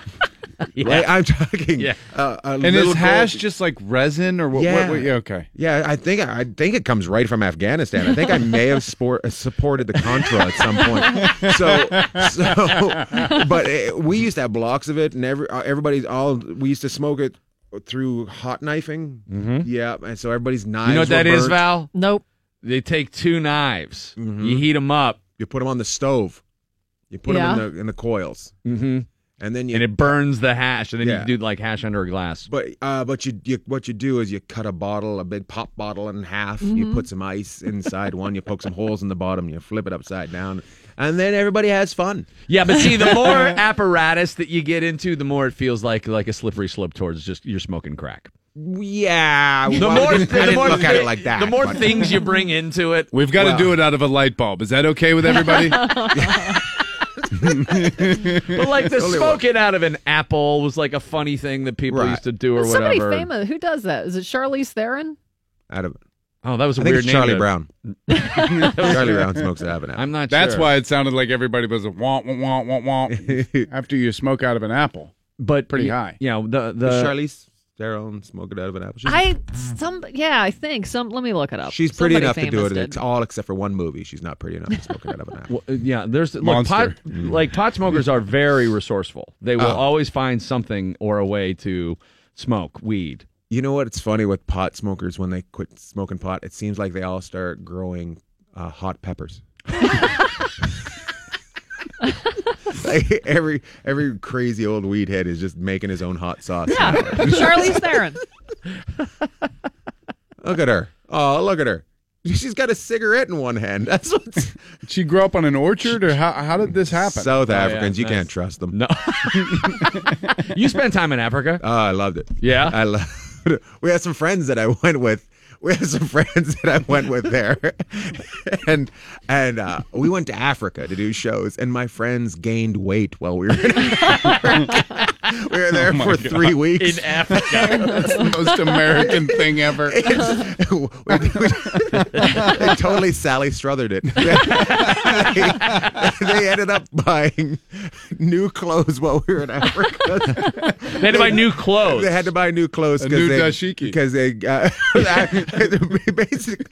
[laughs] Right? I'm talking. Yeah. Uh, a And little is hash gold- just like resin or what? Yeah. what, what yeah, okay. Yeah, I think I think it comes right from Afghanistan. I think I may have sport, [laughs] supported the Contra at some point. So, so, [laughs] but uh we used to have blocks of it, and every uh, everybody's all we used to smoke it through hot knifing. Mm-hmm. Yeah, and so everybody's knives. You know what were that is, burnt. Val? Nope. They take two knives. Mhm. You heat them up, You put them on the stove. You put Yeah. them in the in the coils, mm-hmm. And then you. and it burns the hash, and then Yeah. you do like hash under a glass. but uh, but you, you what you do is you cut a bottle, a big pop bottle in half. Mm-hmm. You put some ice inside one. You poke some holes in the bottom. You flip it upside down, and then everybody has fun. Yeah, but see, the more [laughs] apparatus that you get into, the more it feels like like a slippery slope towards just you're smoking crack. Yeah, The well, more, I the didn't more look at thi- it like that. The more but- things you bring into it, We've got Well- to do it out of a light bulb. Is that okay with everybody? [laughs] [laughs] [laughs] but like the Only smoking out of an apple was like a funny thing that people Right. used to do or Somebody whatever. famous. Who does that? Is it Charlize Theron? out of, Oh, that was a I think weird it's name. Charlie to- Brown. [laughs] Charlie Brown smokes out of an apple. I'm not. That's sure. why it sounded like everybody was a womp womp womp womp womp [laughs] after you smoke out of an apple. but pretty y- high. You know the the Charlize Theron smoke it out of an apple? She's, I some yeah. I think some. Let me look it up. she's pretty Somebody enough to do famous it. did. It's all except for one movie. She's not pretty enough to smoke it out of an [laughs] apple. Well, uh, yeah, there's look, Monster. pot, like pot smokers are very [laughs] resourceful. They will Oh. always find something or a way to smoke weed. You know what? It's funny with pot smokers when they quit smoking pot. It seems like they all start growing uh, hot peppers. [laughs] [laughs] like every every crazy old weed head is just making his own hot sauce. Yeah, [laughs] Charlize Theron. Look at her. Oh, look at her. She's got a cigarette in one hand. That's what [laughs] she grew up on an orchard, or how how did this happen? South Oh, yeah, Africans. you nice. can't trust them. No. you spent time in Africa. Oh, I loved it. Yeah? I love. We had some friends that I went with. [laughs] We had some friends that I went with there, [laughs] and and uh, we went to Africa to do shows. And my friends gained weight while we were in [laughs] Africa. We were there Oh for God. three weeks In Africa. [laughs] That's the most American thing ever. [laughs] we, we- they [laughs] totally Sally Struthered it. they, they ended up buying new clothes while we were in Africa. They had to buy new clothes. They had to buy new clothes A because new they, dashiki. because they uh, basically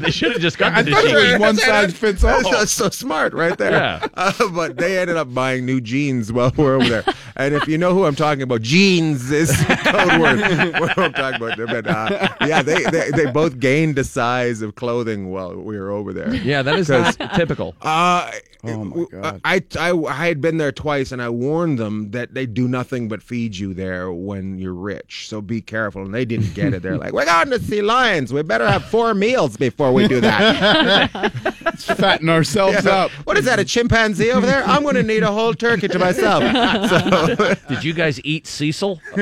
They should have just got I the thought was dashiki. one size fits all. That's, that's so smart right there. Yeah. Uh, but they ended up buying new jeans while we were over there. And if you know who I'm talking about, jeans is [laughs] code word. what I'm talking about. But uh, yeah, they, they they both gained the size of clothing while we were over there. Yeah, that is not [laughs] typical. Uh, Oh my God. I, I I had been there twice, and I warned them that they do nothing but feed you there when you're rich. So be careful. And they didn't get it. They're like, "We're going to see lions. We better have four meals before we do that." Let's [laughs] fatten ourselves Yeah. up. What is that? A chimpanzee over there? I'm going to need a whole turkey to myself. So, Did you guys eat Cecil? [laughs]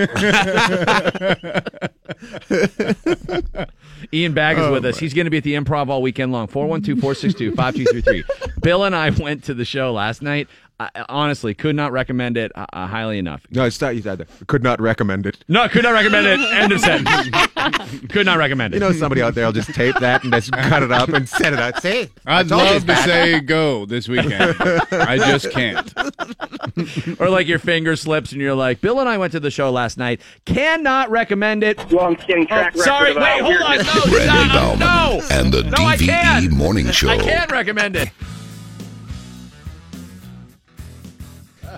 Ian Bagg is Oh, with us. He's going to be at the improv all weekend long. 412 462 5233. Bill and I went to the show last night. I, honestly, could not recommend it uh, uh, highly enough. no, it's not. You said that. Could not recommend it. No, could not recommend it. End of sentence. [laughs] could not recommend it. You know, somebody out there will just tape that and just cut it up and send it out. See, I I'd told love to bad. say go this weekend. I just can't. [laughs] or like your finger slips and you're like, Bill and I went to the show last night. Cannot recommend it. Long-standing track Oh, sorry, wait, how hold on. weirdness- No, Randy stop. Bauman no. and the No, I DVE can't. Morning Show. I can't recommend it.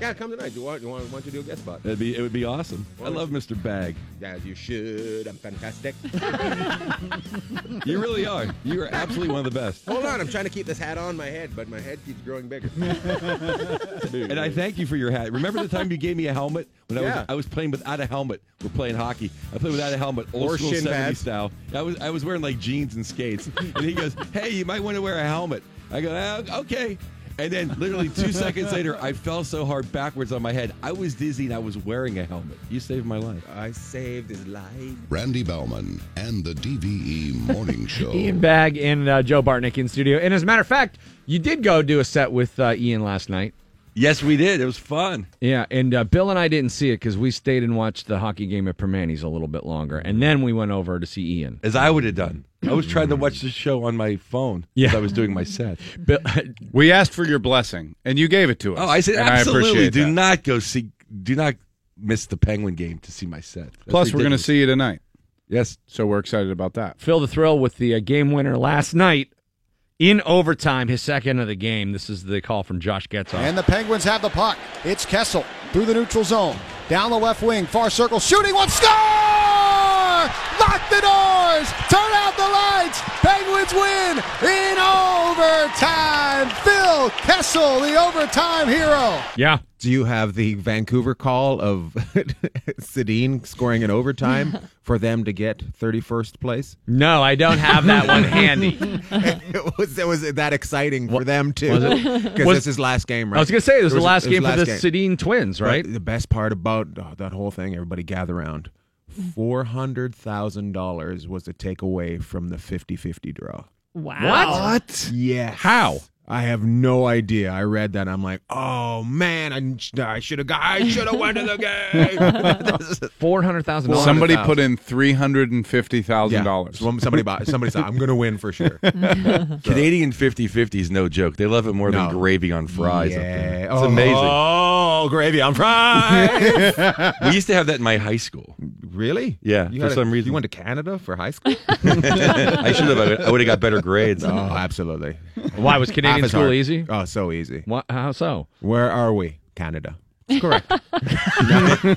Yeah, come tonight. Do You want? You want? Want to do a guest spot? It'd be it would be awesome. I love Mr. Bagg. Yeah, you should. I'm fantastic. You really are. You are absolutely one of the best. Hold on, I'm trying to keep this hat on my head, but my head keeps growing bigger. [laughs] And I thank you for your hat. Remember the time you gave me a helmet when I Yeah. was I was playing without a helmet. We're playing hockey. I played without a helmet, old Or school shin 70s pads. style. I was I was wearing like jeans and skates. And he goes, "Hey, you might want to wear a helmet." I go, "Ah, "Okay." And then literally two seconds later, I fell so hard backwards on my head. I was dizzy and I was wearing a helmet. You saved my life. I saved his life. Randy Bauman and the DVE Morning [laughs] Show. Ian Bagg and uh, Joe Bartnick in studio. And as a matter of fact, you did go do a set with uh, Ian last night. Yes, we did. It was fun. Yeah, and uh, Bill and I didn't see it because we stayed and watched the hockey game at Primanti's a little bit longer, and then we went over to see Ian. As I would have done. I was trying to watch the show on my phone. Yeah. as I was doing my set. [laughs] Bill, [laughs] We asked for your blessing, and you gave it to us. Oh, I said and absolutely. I appreciate do that. not go see. Do not miss the Penguin game to see my set. That's Plus, we're going to see you tonight, Yes, so we're excited about that. Phil the Thrill with the uh, game winner last night in overtime, his second of the game. This is the call from Josh Getzoff. And the Penguins have the puck. It's Kessel through the neutral zone. Down the left wing, far circle, shooting one, score! Lock the doors! Turn out the lights! Penguins win in overtime! Phil Kessel, the overtime hero. yeah, Do you have the Vancouver call of [laughs] Sedin scoring in overtime [laughs] for them to get 31st place? no, I don't have that one handy. [laughs] it was it was that exciting for them too because Was- this is last game, right? I was going to say, this is the last it was game for the game. Sedin twins, right? But the best part about oh, that whole thing, everybody gather around. Four hundred thousand dollars was a takeaway from the 50-50 draw. Wow. What? Yes. How? I have no idea. I read that. I'm like, oh man, I, I should have got. I should have went to the game. [laughs] Four hundred thousand dollars. Somebody put in three hundred and fifty thousand dollars. Somebody bought. Somebody said, I'm going to win for sure. [laughs] Canadian 50-50 is no joke. They love it more No. than gravy on fries. up there. Yeah. It's Oh, amazing. Oh, gravy on fries. [laughs] We used to have that in my high school. really? Yeah, You for had a- some reason. You went to Canada for high school? I should have. I would have got better grades. oh, absolutely. Why was Half as school hard. easy? Oh, so easy. What, how so? Where are we? Canada. Correct. [laughs]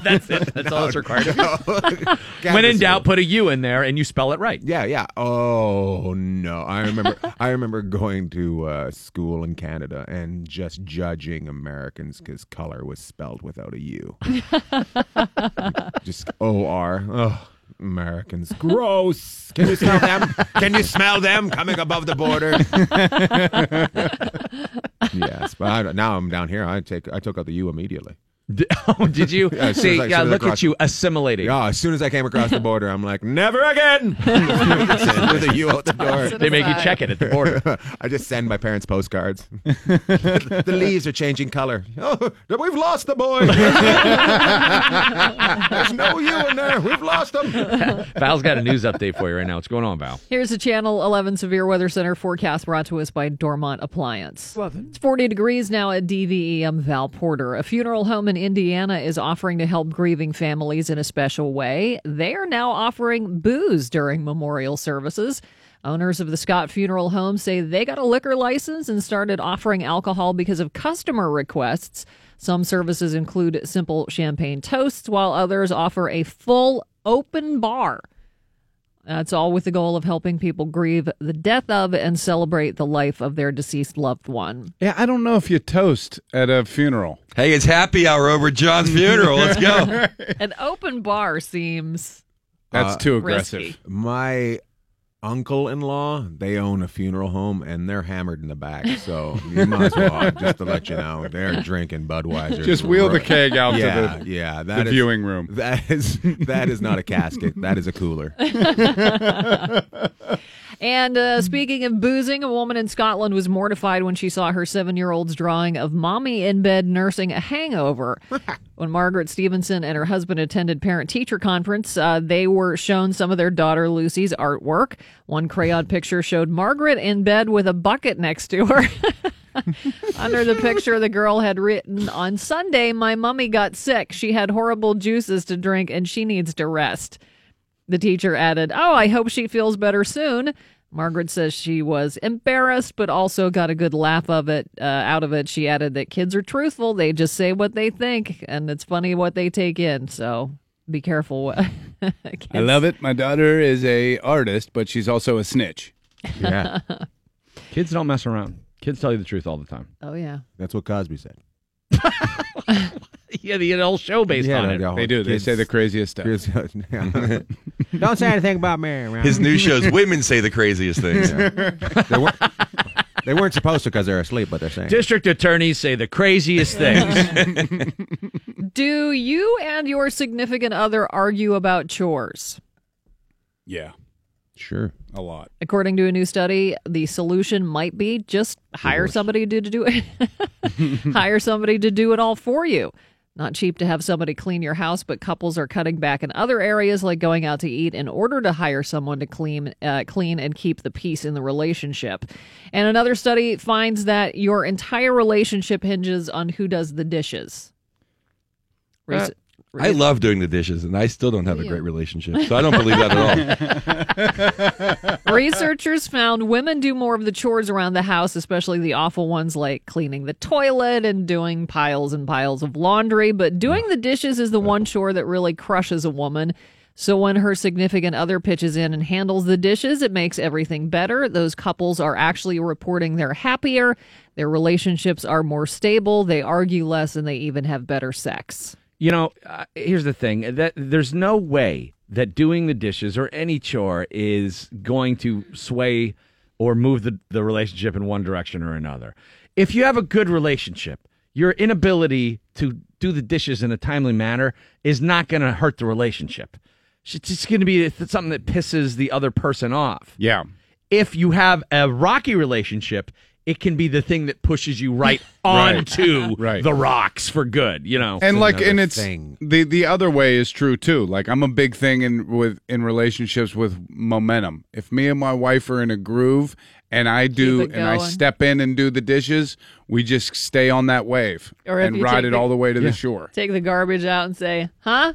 That's it. That's all that's required. [laughs] when in doubt, put a U in there and you spell it right. Yeah, yeah. Oh no, I remember. I remember going to uh, school in Canada and just judging Americans because color was spelled without a U. [laughs] just O R. Oh, Americans. Gross. Can you smell them? Can you smell them coming above the border? [laughs] yes, but I, now I'm down here. I take I took out the U immediately. [laughs] oh, did you? Yeah, See, I- yeah, soon as I look at you assimilating. Yeah, as soon as I came across the border, I'm like, never again. [laughs] With a U out the door. They make you check it at the border. [laughs] I just send my parents postcards. the, the leaves are changing color. Oh, we've lost the boy. There's no U in there. We've lost him. Val's got a news update for you right now. What's going on, Val? Here's a Channel 11 Severe Weather Center forecast brought to us by Dormont Appliance. It's 40 degrees now at DVE. I'm Val Porter. A funeral home in Indiana is offering to help grieving families in a special way. They are now offering booze during memorial services. Owners of the Scott Funeral Home say they got a liquor license and started offering alcohol because of customer requests. Some services include simple champagne toasts, while others offer a full open bar. That's all with the goal of helping people grieve the death of and celebrate the life of their deceased loved one. Yeah, I don't know if you toast at a funeral. Hey, it's happy hour over at John's [laughs] funeral. Let's go. An open bar seems That's Uh, too aggressive. risky. Aggressive. My uncle-in-law, they own a funeral home and they're hammered in the back. So you might as well just to let you know they're drinking Budweiser. Just wheel the keg out to yeah, the- yeah, the that is- viewing room. That is that is not a casket. That is a cooler. [laughs] And uh, speaking of boozing, a woman in Scotland was mortified when she saw her seven year old's drawing of mommy in bed nursing a hangover. [laughs] when Margaret Stevenson and her husband attended parent teacher conference, uh, they were shown some of their daughter Lucy's artwork. One crayon picture showed Margaret in bed with a bucket next to her. [laughs] Under the picture, the girl had written, On Sunday, my mummy got sick. She had horrible juices to drink and she needs to rest. The teacher added, Oh, I hope she feels better soon. Margaret says she was embarrassed, but also got a good laugh of it uh, out of it. She added that kids are truthful; they just say what they think, and it's funny what they take in. So be careful. what- [laughs] I love it. My daughter is a artist, but she's also a snitch. Yeah, [laughs] Kids don't mess around. Kids tell you the truth all the time. Oh yeah. that's what Cosby said. [laughs] [laughs] Yeah, the whole show based Yeah, on it. no. They do. They say the craziest stuff. [laughs] [laughs] Don't say anything about me. around. His new show's women say the craziest things. they, weren't, they weren't supposed to because they're asleep, but they're saying. District attorneys say the craziest things. Do you and your significant other argue about chores? Yeah, Sure. a lot. According to a new study, the solution might be just hire somebody to, to do it. hire somebody to do it all for you. Not cheap to have somebody clean your house, but couples are cutting back in other areas like going out to eat in order to hire someone to clean, uh, clean and keep the peace in the relationship. And another study finds that your entire relationship hinges on who does the dishes. I love doing the dishes, and I still don't have a great relationship, so I don't believe that at all. [laughs] Researchers found women do more of the chores around the house, especially the awful ones like cleaning the toilet and doing piles and piles of laundry. But doing the dishes is the one chore that really crushes a woman. So when her significant other pitches in and handles the dishes, it makes everything better. Those couples are actually reporting they're happier, their relationships are more stable, they argue less, and they even have better sex. You know, uh, here's the thing: that there's no way that doing the dishes or any chore is going to sway or move the, the relationship in one direction or another. If you have a good relationship, your inability to do the dishes in a timely manner is not going to hurt the relationship. It's just going to be something that pisses the other person off. Yeah. If you have a rocky relationship, it can be the thing that pushes you right [laughs] onto [laughs] Right. the rocks for good, you know. and like and it's thing. the the other way is true too like i'm a big thing in with in relationships with momentum if me and my wife are in a groove and i do and i step in and do the dishes we just stay on that wave Or and ride it the- all the way to the shore Take the garbage out and say, huh?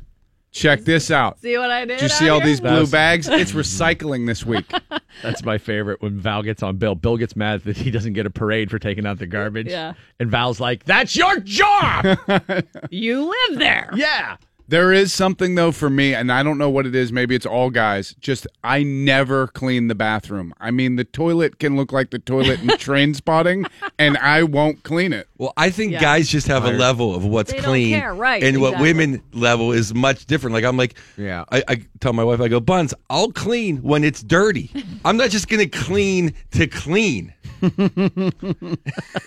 Check this out See what I did? did you see all here?" these blue That's- bags it's [laughs] recycling this week [laughs] That's my favorite when Val gets on Bill. Bill gets mad that he doesn't get a parade for taking out the garbage. Yeah. And Val's like, that's your job. [laughs] You live there. yeah. There is something though for me, and I don't know what it is. Maybe it's all guys. Just I never clean the bathroom. I mean, the toilet can look like the toilet in [laughs] Trainspotting, and I won't clean it. Well, I think Yeah. guys just have a level of what's They don't clean, care, right, And what exactly. women level is much different. Like I'm like, Yeah. I, I tell my wife, I go, Buns, I'll clean when it's dirty. [laughs] I'm not just gonna clean to clean. [laughs]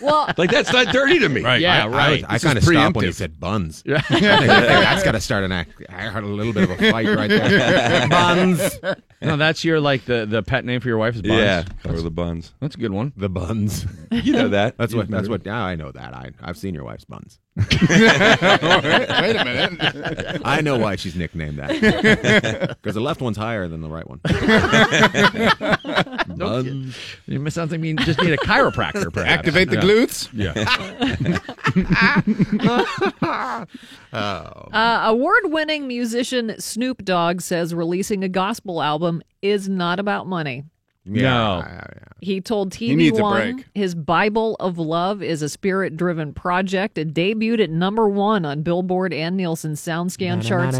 Well, Like that's not dirty to me. Right. Yeah, I, right. I, This kind of is stopped when he preemptive. said buns. I think that's got to start an act. I had a little bit of a fight right there. [laughs] buns. No, that's your like the, the pet name for your wife is Buns. Yeah, or the buns. That's a good one. The buns. You know that. [laughs] That's You what. That's what. Now I know that. I I've seen your wife's buns. [laughs] Wait a minute. I know why she's nicknamed that. [laughs] Because the left one's higher than the right one. Buns. You miss something. Mean just need a chiropractor. Perhaps. Activate the Yeah. glutes. Yeah. [laughs] Uh, award-winning musician Snoop Dogg says releasing a gospel album is not about money. No. He told He needs TV a One break. his Bible of Love is a spirit-driven project. It debuted at number one on Billboard and Nielsen SoundScan charts,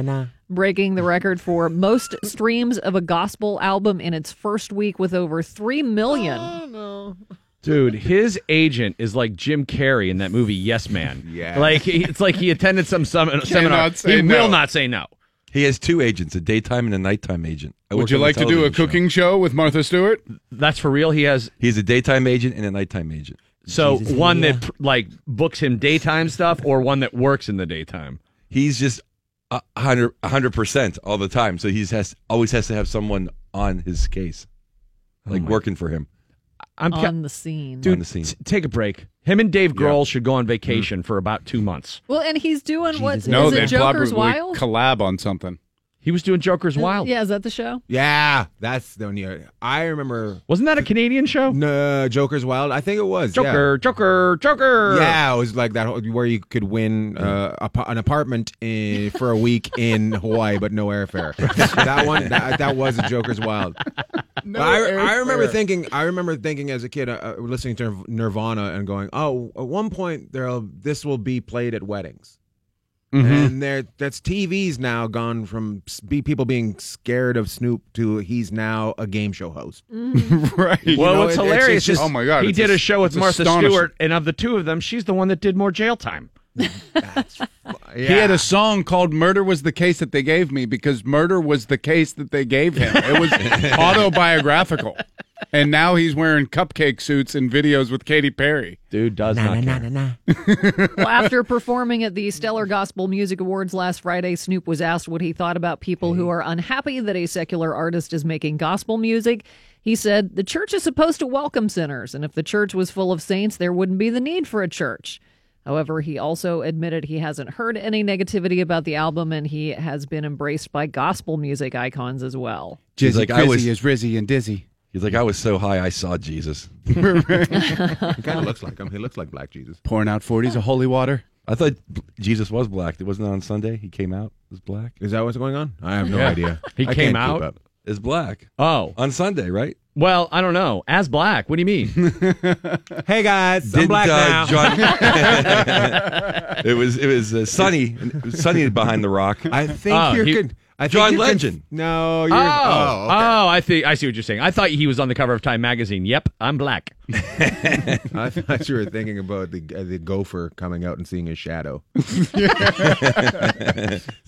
breaking the record for [laughs] most streams of a gospel album in its first week with over three million. Oh, Dude, his agent is like Jim Carrey in that movie Yes Man. [laughs] Yeah. Like it's like he attended some sum- seminar. He no. will not say no. He has two agents, a daytime and a nighttime agent. I Would worked you on like to do a television show. cooking show with Martha Stewart? That's for real. He has He's a daytime agent and a nighttime agent. so one that pr- like books him daytime stuff or one that works in the daytime. He's just a hundred a hundred percent all the time. So he's has always has to have someone on his case, oh like working for him I'm ca- on the scene. dude. on the scene. t- take a break. Him and Dave Grohl should go on mm-hmm. vacation for about two months. Well, and he's doing what? No, is they it Joker's Wild? collab on something. He was doing Joker's Wild. Yeah, is that the show? Yeah, that's the one. You, I remember. Wasn't that a Canadian show? No, Joker's Wild. I think it was. yeah. Joker, Joker, Joker. Yeah, it was like that whole- where you could win uh, a, an apartment in, for a week in [laughs] Hawaii, but no airfare. that one, that, that was a Joker's Wild. [laughs] But I, I remember thinking, I remember thinking as a kid, uh, uh, listening to Nirvana and going, "Oh, at one point there, this will be played at weddings." Mm-hmm. And there, that's TV's now gone from be people being scared of Snoop to he's now a game show host. Mm-hmm. [laughs] right. Well, know, what's it- it's- hilarious it's just- is oh my God, he did a as- show with Martha. Stewart, and of the two of them, she's the one that did more jail time. [laughs] He had a song called "Murder Was the Case That They Gave Me" because murder was the case that they gave him. It was [laughs] autobiographical, and now he's wearing cupcake suits in videos with Katy Perry. Dude does not care. [laughs] well, after performing at the Stellar Gospel Music Awards last Friday, Snoop was asked what he thought about people who are unhappy that a secular artist is making gospel music. He said, The church is supposed to welcome sinners, and if the church was full of saints, there wouldn't be the need for a church. However, he also admitted he hasn't heard any negativity about the album and he has been embraced by gospel music icons as well. He's Jizzy like, I was- is Rizzy and Dizzy. He's like, I was so high, I saw Jesus. [laughs] He kind of looks like him. He looks like Black Jesus. Pouring out forties of holy water. I thought Jesus was black. It wasn't on Sunday. He came out as black. Is that what's going on? I have no Yeah. idea. He I came out? Up. As black Oh, on Sunday, right? well, I don't know. As black, what do you mean? [laughs] Hey guys, I'm black uh, now. John- [laughs] [laughs] it was it was uh, sunny sunny behind the rock. I think Oh, you're he- good. I John Legend. no, you're. oh, Oh, okay. oh, I think I see what you're saying. I thought he was on the cover of Time magazine. Yep, I'm black. [laughs] I thought you were thinking about the uh, the gopher coming out and seeing his shadow. [laughs]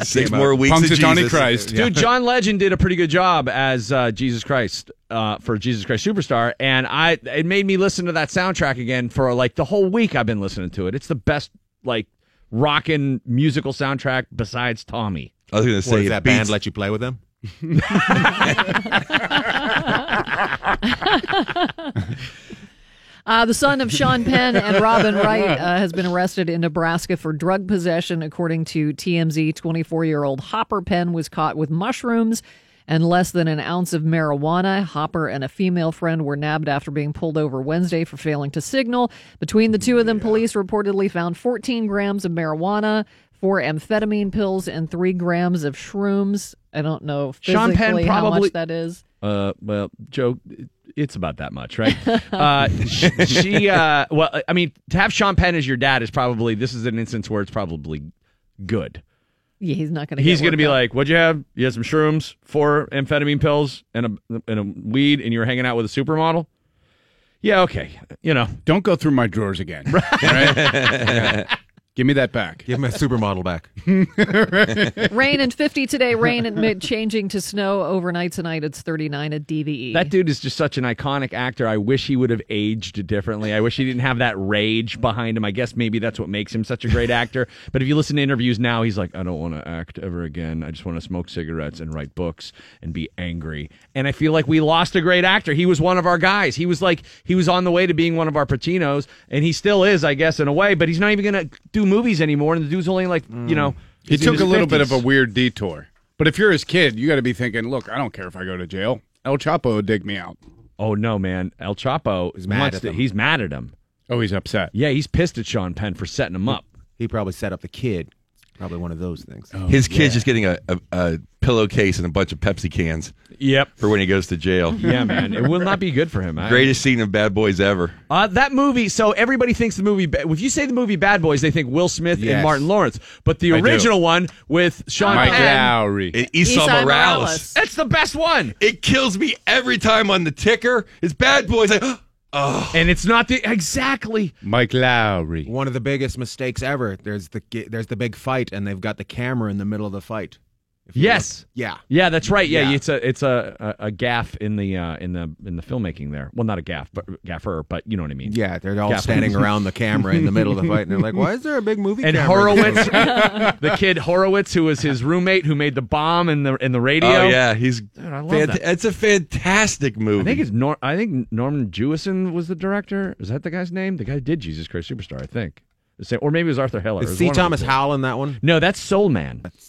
Six more out. weeks of Punxsutawney Jesus. Christ. Dude, John Legend did a pretty good job as uh, Jesus Christ uh, for Jesus Christ Superstar, and I it made me listen to that soundtrack again for like the whole week. I've been listening to it. It's the best like rockin' musical soundtrack besides Tommy. I was gonna say does it that beats- band let you play with them? [laughs] Uh, the son of Sean Penn and Robin Wright uh, has been arrested in Nebraska for drug possession. According to TMZ, 24 year old Hopper Penn was caught with mushrooms and less than an ounce of marijuana. Hopper and a female friend were nabbed after being pulled over Wednesday for failing to signal. Between the two of them, police reportedly found 14 grams of marijuana. Four amphetamine pills and three grams of shrooms. I don't know Sean physically Penn how much that is. Uh, well, Joe, it's about that much, right? [laughs] uh, she, she uh, well, I mean, to have Sean Penn as your dad is probably this is an instance where it's probably good. Yeah, he's not going to. He's going to be like, "What'd you have? You had some shrooms, four amphetamine pills, and a and a weed, and you were hanging out with a supermodel." Yeah, okay. You know, don't go through my drawers again. [laughs] Right? Yeah. [laughs] Give me that back. Give me a supermodel back. [laughs] [laughs] Rain and 50 today. Rain and mid changing to snow overnight tonight. It's 39 at DVE. That dude is just such an iconic actor. I wish he would have aged differently. I wish he didn't have that rage behind him. I guess maybe that's what makes him such a great actor. [laughs] But if you listen to interviews now, he's like, I don't want to act ever again. I just want to smoke cigarettes and write books and be angry. And I feel like we lost a great actor. He was one of our guys. He was like, he was on the way to being one of our Pacinos, and he still is, I guess, in a way, but he's not even going to do movies anymore. And the dude's only like, you know, mm. He took a little bit of a weird detour. But if you're his kid, you got to be thinking, look, I don't care if I go to jail. El Chapo would dig me out. Oh no, man! El Chapo is mad wants at to- them. He's mad at him. Oh, he's upset. Yeah, he's pissed at Sean Penn for setting him up. He probably set up the kid. Probably one of those things. His kid's just getting a, a, a pillowcase and a bunch of Pepsi cans. Yep. For when he goes to jail. [laughs] Yeah, man, it will not be good for him. I- Greatest scene of Bad Boys ever. Uh, that movie. So everybody thinks the movie. Ba- If you say the movie Bad Boys, they think Will Smith and Martin Lawrence. But the I do. original one with Sean Mike Penn, Lowrey. And Esai Esai Morales. Morales. It's the best one. It kills me every time on the ticker. It's Bad Boys. Like, oh. And it's not the exactly. Mike Lowrey. One of the biggest mistakes ever. There's the there's the big fight, and they've got the camera in the middle of the fight. If you Yes. look- yeah. Yeah, that's right. Yeah, Yeah. it's a it's a, a, a gaff in the uh, in the in the filmmaking there. Well, not a gaff, but gaffer, but you know what I mean. Yeah, they're all Gaff. standing around the camera in the middle of the fight, and they're like, "Why is there a big movie?" and camera in the Horowitz, [laughs] the kid Horowitz, who was his roommate, who made the bomb in the in the radio. Oh, yeah. He's Dude, I love fant- that. It's a fantastic movie. I think it's Nor- I think Norman Jewison was the director. Is that the guy's name? The guy who did Jesus Christ Superstar, I think. The same, or maybe it was Arthur Hiller. It Is was C. one of the Thomas two. Howell in that one? No, that's Soul Man. That's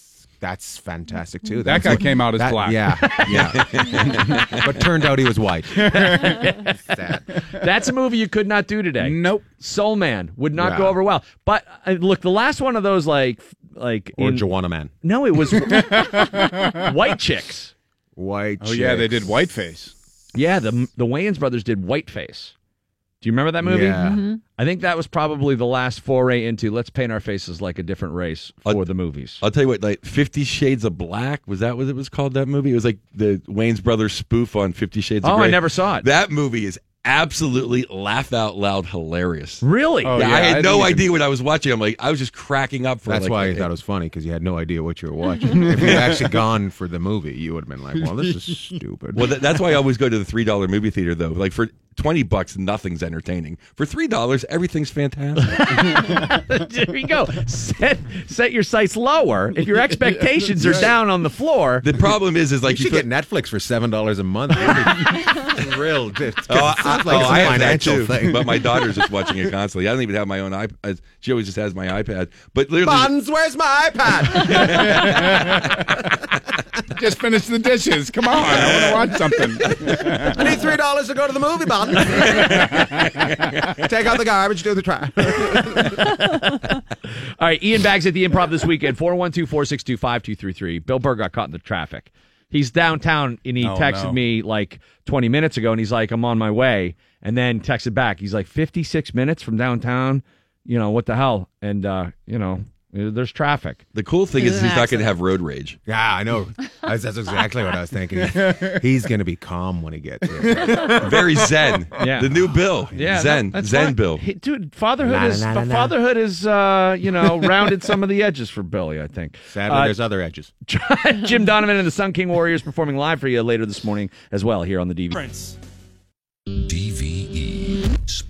fantastic too. That That's guy what- came out as that- black. Yeah, yeah. [laughs] but turned out he was white. [laughs] Sad. That's a movie you could not do today. Nope. Soul Man would not Yeah. go over well. But uh, look, the last one of those, like, like Or in- Joanna Man. No, it was [laughs] White Chicks. White. Oh, yeah, they did. Whiteface. Yeah, the the Wayans brothers did Whiteface. Do you remember that movie? Yeah. Mm-hmm. I think that was probably the last foray into let's paint our faces like a different race for the movies. I'll tell you what, like Fifty Shades of Black was that what it was called? That movie? It was like the Wayans brothers spoof on Fifty Shades. Oh, of I never saw it. That movie is absolutely laugh out loud hilarious. Really? Oh, yeah, yeah, I I had no didn't even- idea what I was watching. I'm like, I was just cracking up for. That's like, why a- you thought it was funny because you had no idea what you were watching. [laughs] if you had actually gone for the movie, you would have been like, "Well, this is [laughs] stupid." Well, that, that's why I always go to the three dollar movie theater though. Like for twenty bucks, nothing's entertaining. For three dollars, everything's fantastic. [laughs] there you go. Set set your sights lower. If your expectations are down on the floor, the problem is, is like you should feel- get Netflix for seven dollars a month. Real, [laughs] it Oh, I, oh, like oh, it's a I have that financial too. thing. But my daughter's just watching it [laughs] constantly. I don't even have my own iPad. Uh, She always just has my iPad. But literally, Buns, where's my iPad? [laughs] Just finish the dishes. Come on. I want to watch something. [laughs] I need three dollars to go to the movie, Buns. Take out the garbage, do the trash. [laughs] All right, Ian Bagg's at the Improv this weekend, 412-462-5233. Bill Burr got caught in the traffic. He's downtown, and he Oh, texted no. me like 20 minutes ago, and he's like, I'm on my way. And then texted back. He's like, 56 minutes from downtown? You know, what the hell? And, uh, you know, there's traffic. the cool thing He's is he's not going to have road rage. Yeah, I know. That's, that's exactly what I was thinking. He's going to be calm when he gets here. [laughs] Very zen. Yeah. The new Bill. Yeah, Zen. that- zen fine. Bill. Hey, dude, fatherhood La, is fatherhood is uh, you know rounded some of the edges for Billy. I think. Sadly, Uh, there's other edges. [laughs] Jim Donovan and the Sun King Warriors performing live for you later this morning as well here on the DVD. DVE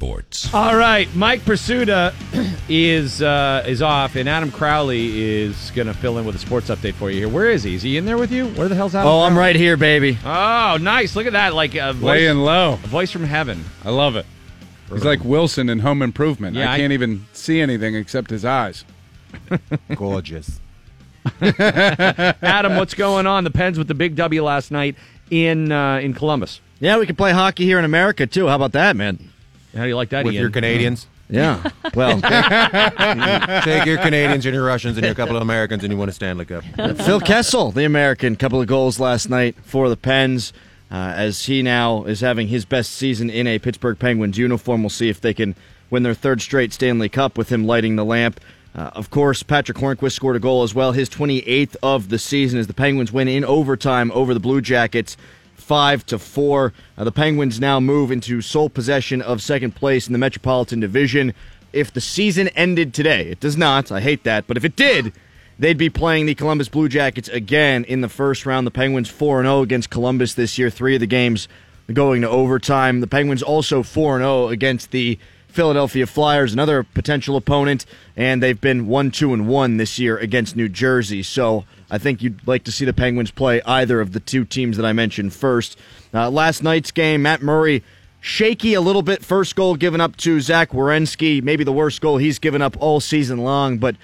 Sports. All right, Mike Prisuta [clears throat] is uh, is off, and Adam Crowley is going to fill in with a sports update for you here. Where is he? Is he in there with you? Where the hell's Adam? Oh, I'm right here, baby. Oh, nice! Look at that, like a voice, Laying low. a voice from heaven. I love it. He's like Wilson in Home Improvement. Yeah, I I- can't even see anything except his eyes. [laughs] Gorgeous. [laughs] Adam, what's going on? The Pens with the big W last night in uh, in Columbus. Yeah, we can play hockey here in America too. How about that, man? How do you like that? With Ian? your Canadians. Yeah. [laughs] Well, Take your Canadians and your Russians and your couple of Americans and you win a Stanley Cup. Phil Kessel, the American, couple of goals last night for the Pens. Uh, as he now is having his best season in a Pittsburgh Penguins uniform, we'll see if they can win their third straight Stanley Cup with him lighting the lamp. Uh, of course, Patric Hornqvist scored a goal as well, his 28th of the season as the Penguins win in overtime over the Blue Jackets, five to four. Uh, the Penguins now move into sole possession of second place in the Metropolitan Division. If the season ended today, it does not. I hate that, but if it did, they'd be playing the Columbus Blue Jackets again in the first round. The Penguins 4 0 against Columbus this year, three of the games going to overtime. The Penguins also 4 0 against the Philadelphia Flyers, another potential opponent, and they've been 1 2 and 1 this year against New Jersey. So I think you'd like to see the Penguins play either of the two teams that I mentioned first. Uh, last night's game, Matt Murray shaky a little bit. First goal given up to Zach Werenski, maybe the worst goal he's given up all season long, but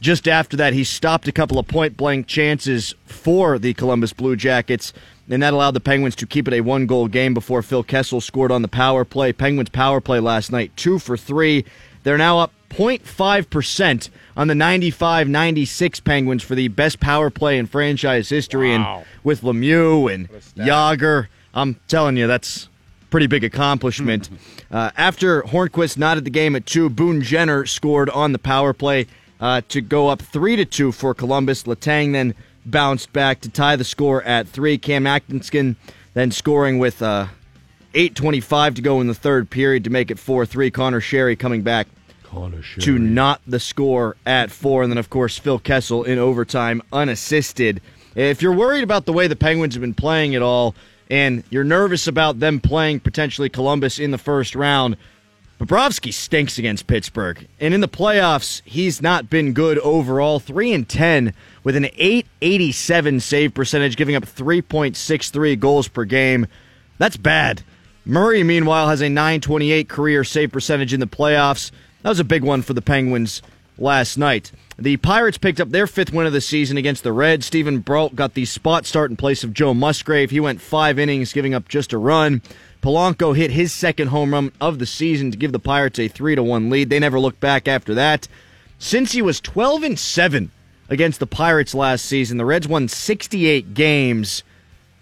just after that, he stopped a couple of point blank chances for the Columbus Blue Jackets, and that allowed the Penguins to keep it a one goal game before Phil Kessel scored on the power play. Penguins power play last night, two for three. They're now up 0.5% on the 95 96 Penguins for the best power play in franchise history. And with Lemieux and Jagr, I'm telling you, that's pretty big accomplishment. [laughs] uh, after Hornqvist knotted the game at two, Boone Jenner scored on the power play uh, to go up three to two for Columbus. Letang then bounced back to tie the score at three. Cam Atkinson then scoring with uh, 8.25 to go in the third period to make it 4 3. Conor Sheary coming back to not the score at four. And then, of course, Phil Kessel in overtime, unassisted. If you're worried about the way the Penguins have been playing at all, and you're nervous about them playing potentially Columbus in the first round, Bobrovsky stinks against Pittsburgh. And in the playoffs, he's not been good overall. 3 and 10 with an 887 save percentage, giving up 3.63 goals per game. That's bad. Murray, meanwhile, has a 928 career save percentage in the playoffs. That was a big one for the Penguins last night. The Pirates picked up their fifth win of the season against the Reds. Steven Brault got the spot start in place of Joe Musgrove. He went five innings, giving up just a run. Polanco hit his second home run of the season to give the Pirates a three to one lead. They never looked back after that. Since he was 12 and 7 against the Pirates last season, the Reds won 68 games.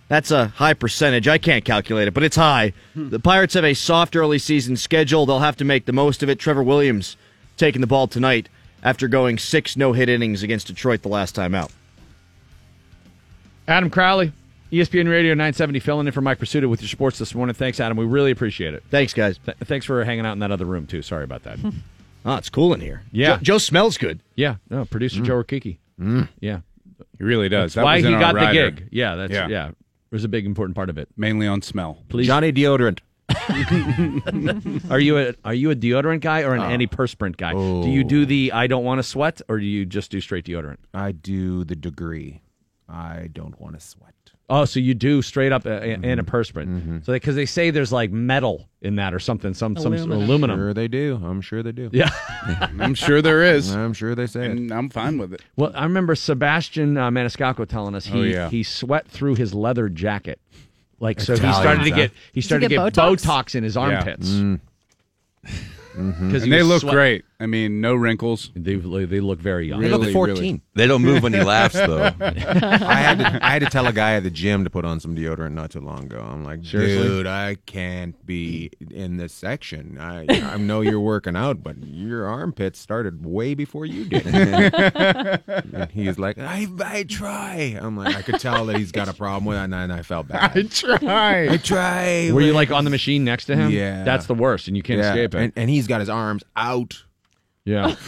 That's a high percentage. I can't calculate it, but it's high. Hmm. The Pirates have a soft early season schedule. They'll have to make the most of it. Trevor Williams taking the ball tonight after going six no hit innings against Detroit the last time out. Adam Crowley, ESPN Radio 970, filling in for Mike Prisuta with your sports this morning. Thanks, Adam. We really appreciate it. Thanks, guys. Th- thanks for hanging out in that other room, too. Sorry about that. Oh, [laughs] it's cool in here. Yeah. Joe, Joe smells good. yeah. No, producer mm. Joe Rikiki. Mm. Yeah. He really does. That's why was he our got rider. the gig. Yeah, that's yeah. Yeah. It was a big important part of it. Mainly on smell. Please. Johnny deodorant. [laughs] Are you a are you a deodorant guy or an Oh. antiperspirant guy? Do you do oh. the I don't want to sweat or do you just do straight deodorant? I do the degree. I don't want to sweat. Oh, so you do straight up uh, a, antiperspirant. So because they, say there's like metal in that or something, some some Aluminum. aluminum. Sure they do. I'm sure they do. Yeah. [laughs] I'm sure there is. I'm sure they say it. I'm fine with it. Well, I remember Sebastian uh, Maniscalco telling us he Oh, yeah. he sweat through his leather jacket. Like so, he Italians, started to get he started get to get Botox? Botox? in his Yeah. armpits Mm. [laughs] because And they look great. I mean, no wrinkles. They they look very young. They Really, look 14. They don't move when he laughs, though. [laughs] I had to I had to tell a guy at the gym to put on some deodorant not too long ago. I'm like, Seriously? dude, I can't be in this section. I I know you're working out, but your armpits started way before you did. [laughs] and he's like, I I try. I'm like, I could tell that he's got a problem with it, and I, and I felt bad. I try. I try. Were you like on the machine next to him? Yeah. that's the worst, and you can't yeah, escape it. and, and he's got his arms out. Yeah. I'm [laughs]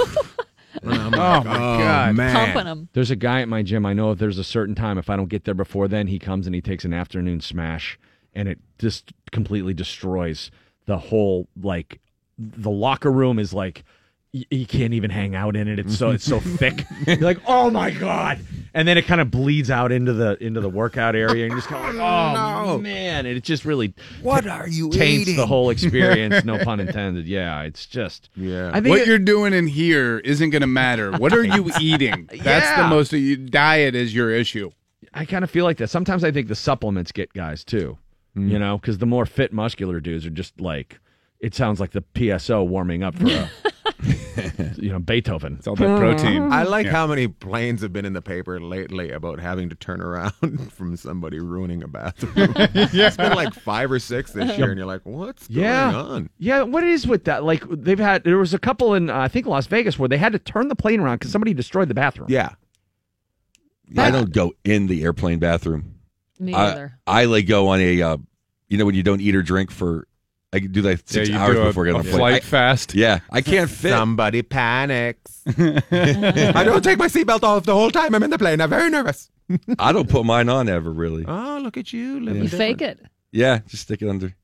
Oh, like, my oh, God. man. Pumping them. There's a guy at my gym. I know if there's a certain time, if I don't get there before then, he comes and he takes an afternoon smash, and it just completely destroys the whole like the locker room is like y- you can't even hang out in it. It's so it's so [laughs] thick. You're like, oh my god! And then it kind of bleeds out into the into the workout area, and you're just kind of like, oh no. man! And it just really What are you taints eating? the whole [laughs] experience. no pun intended. Yeah, it's just Yeah. I think What it- you're doing in here isn't going to matter. What are you [laughs] eating? That's the Yeah. most. You, diet is your issue. I kind of feel like that. Sometimes I think the supplements get guys too. Mm. You know, because the more fit, muscular dudes are just like. It sounds like the PSO warming up for a [laughs] you know, Beethoven. It's all that protein. I like Yeah. how many planes have been in the paper lately about having to turn around [laughs] from somebody ruining a bathroom. [laughs] It's been like five or six this year, and you're like, what's yeah. going on? Yeah, what is with that? Like they've had there was a couple in uh, I think Las Vegas where they had to turn the plane around because somebody destroyed the bathroom. Yeah. I don't go in the airplane bathroom. Me I, either. I like go on a, uh, you know, when you don't eat or drink for, I can do like six you hours do a- before getting on a a plane. flight I- fast. Yeah, I can't fit. Somebody panics. [laughs] I don't take my seatbelt off the whole time I'm in the plane. I'm very nervous. [laughs] I don't put mine on ever really. Oh, look at you. living You fake it. Yeah, just stick it under.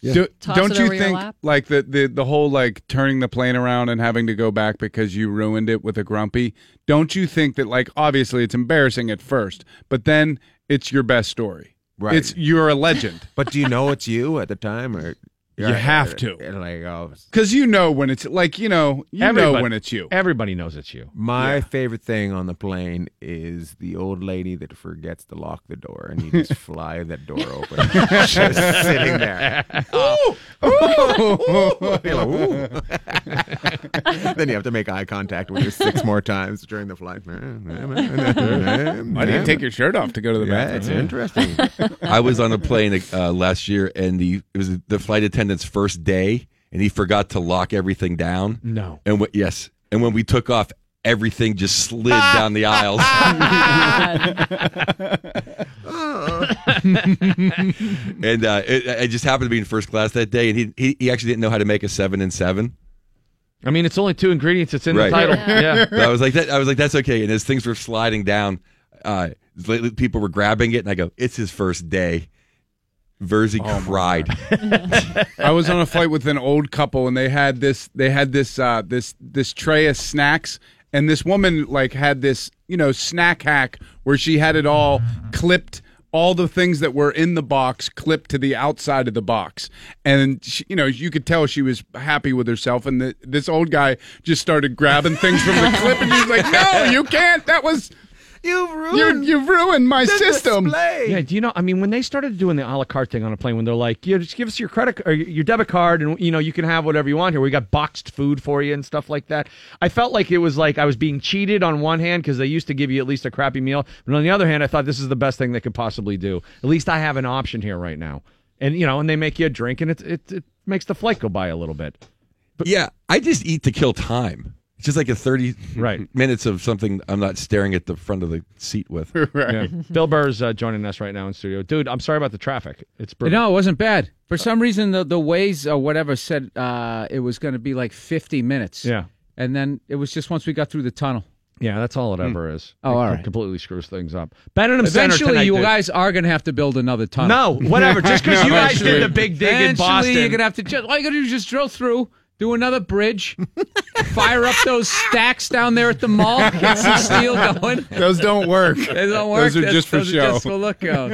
Yeah. Do, don't you think lap? like the, the the whole like turning the plane around and having to go back because you ruined it with a grumpy? Don't you think that like obviously it's embarrassing at first, but then it's your best story. Right. It's you're a legend. But do you know it's you at the time, or You have to. Like, oh, Because you know when it's like you know you know when it's you. Everybody knows it's you. My favorite thing on the plane is the old lady that forgets to lock the door, and you just [laughs] fly that door open, just sitting there. [laughs] Ooh, ooh, You're like, ooh. [laughs] then you have to make eye contact with her six more times during the flight. Why do you take your shirt off to go to the Yeah, bathroom? it's interesting. I was on a plane uh, last year, and the it was the flight attendant's first day, and he forgot to lock everything down. No. And wh- yes, and when we took off, everything just slid down the aisles. [laughs] [laughs] and uh, it, it just happened to be in first class that day, and he, he he actually didn't know how to make a seven and seven. I mean, it's only two ingredients. It's in Right. the title. Yeah. But I was like that. I was like, that's okay. And as things were sliding down, uh, people were grabbing it, and I go, it's his first day. Verzi cried. I was on a flight with an old couple, and they had this. They had this. Uh, this this tray of snacks, and this woman like had this, you know, snack hack where she had it all clipped. All the things that were in the box clipped to the outside of the box, and she, you know you could tell she was happy with herself. And the, this old guy just started grabbing things from the clip, and she's like, "No, you can't. That was you've ruined. You, have ruined my system." Yeah, do you know? I mean, when they started doing the a la carte thing on a plane, when they're like, "Yeah, just give us your credit or your debit card, and you know you can have whatever you want here. We got boxed food for you and stuff like that." I felt like it was like I was being cheated on one hand because they used to give you at least a crappy meal, but on the other hand, I thought this is the best thing they could possibly do. At least I have an option here right now, and you know, and they make you a drink, and it it, it makes the flight go by a little bit. But, yeah, I just eat to kill time. It's just like a thirty Right. minutes of something I'm not staring at the front of the seat with. [laughs] Yeah. [laughs] Bill Burr's uh, joining us right now in studio. Dude, I'm sorry about the traffic. It's brutal. No, it wasn't bad. For some reason, the the Waze or whatever said uh, it was going to be like 50 minutes. Yeah. And then it was just once we got through the tunnel. Yeah, that's all it ever is. Oh, It all com- right. Completely screws things up. Benedum Center Eventually, tonight, you dude. guys are going to have to build another tunnel. No, whatever. Just [laughs] 'cause you guys did the big dig in Eventually, Boston. you're going to have to just, all you got to do is just drill through, do another bridge, [laughs] fire up those stacks down there at the mall, [laughs] get some steel going. Those don't work. They don't work. Those are That's- just for those are show. just for look [laughs] out.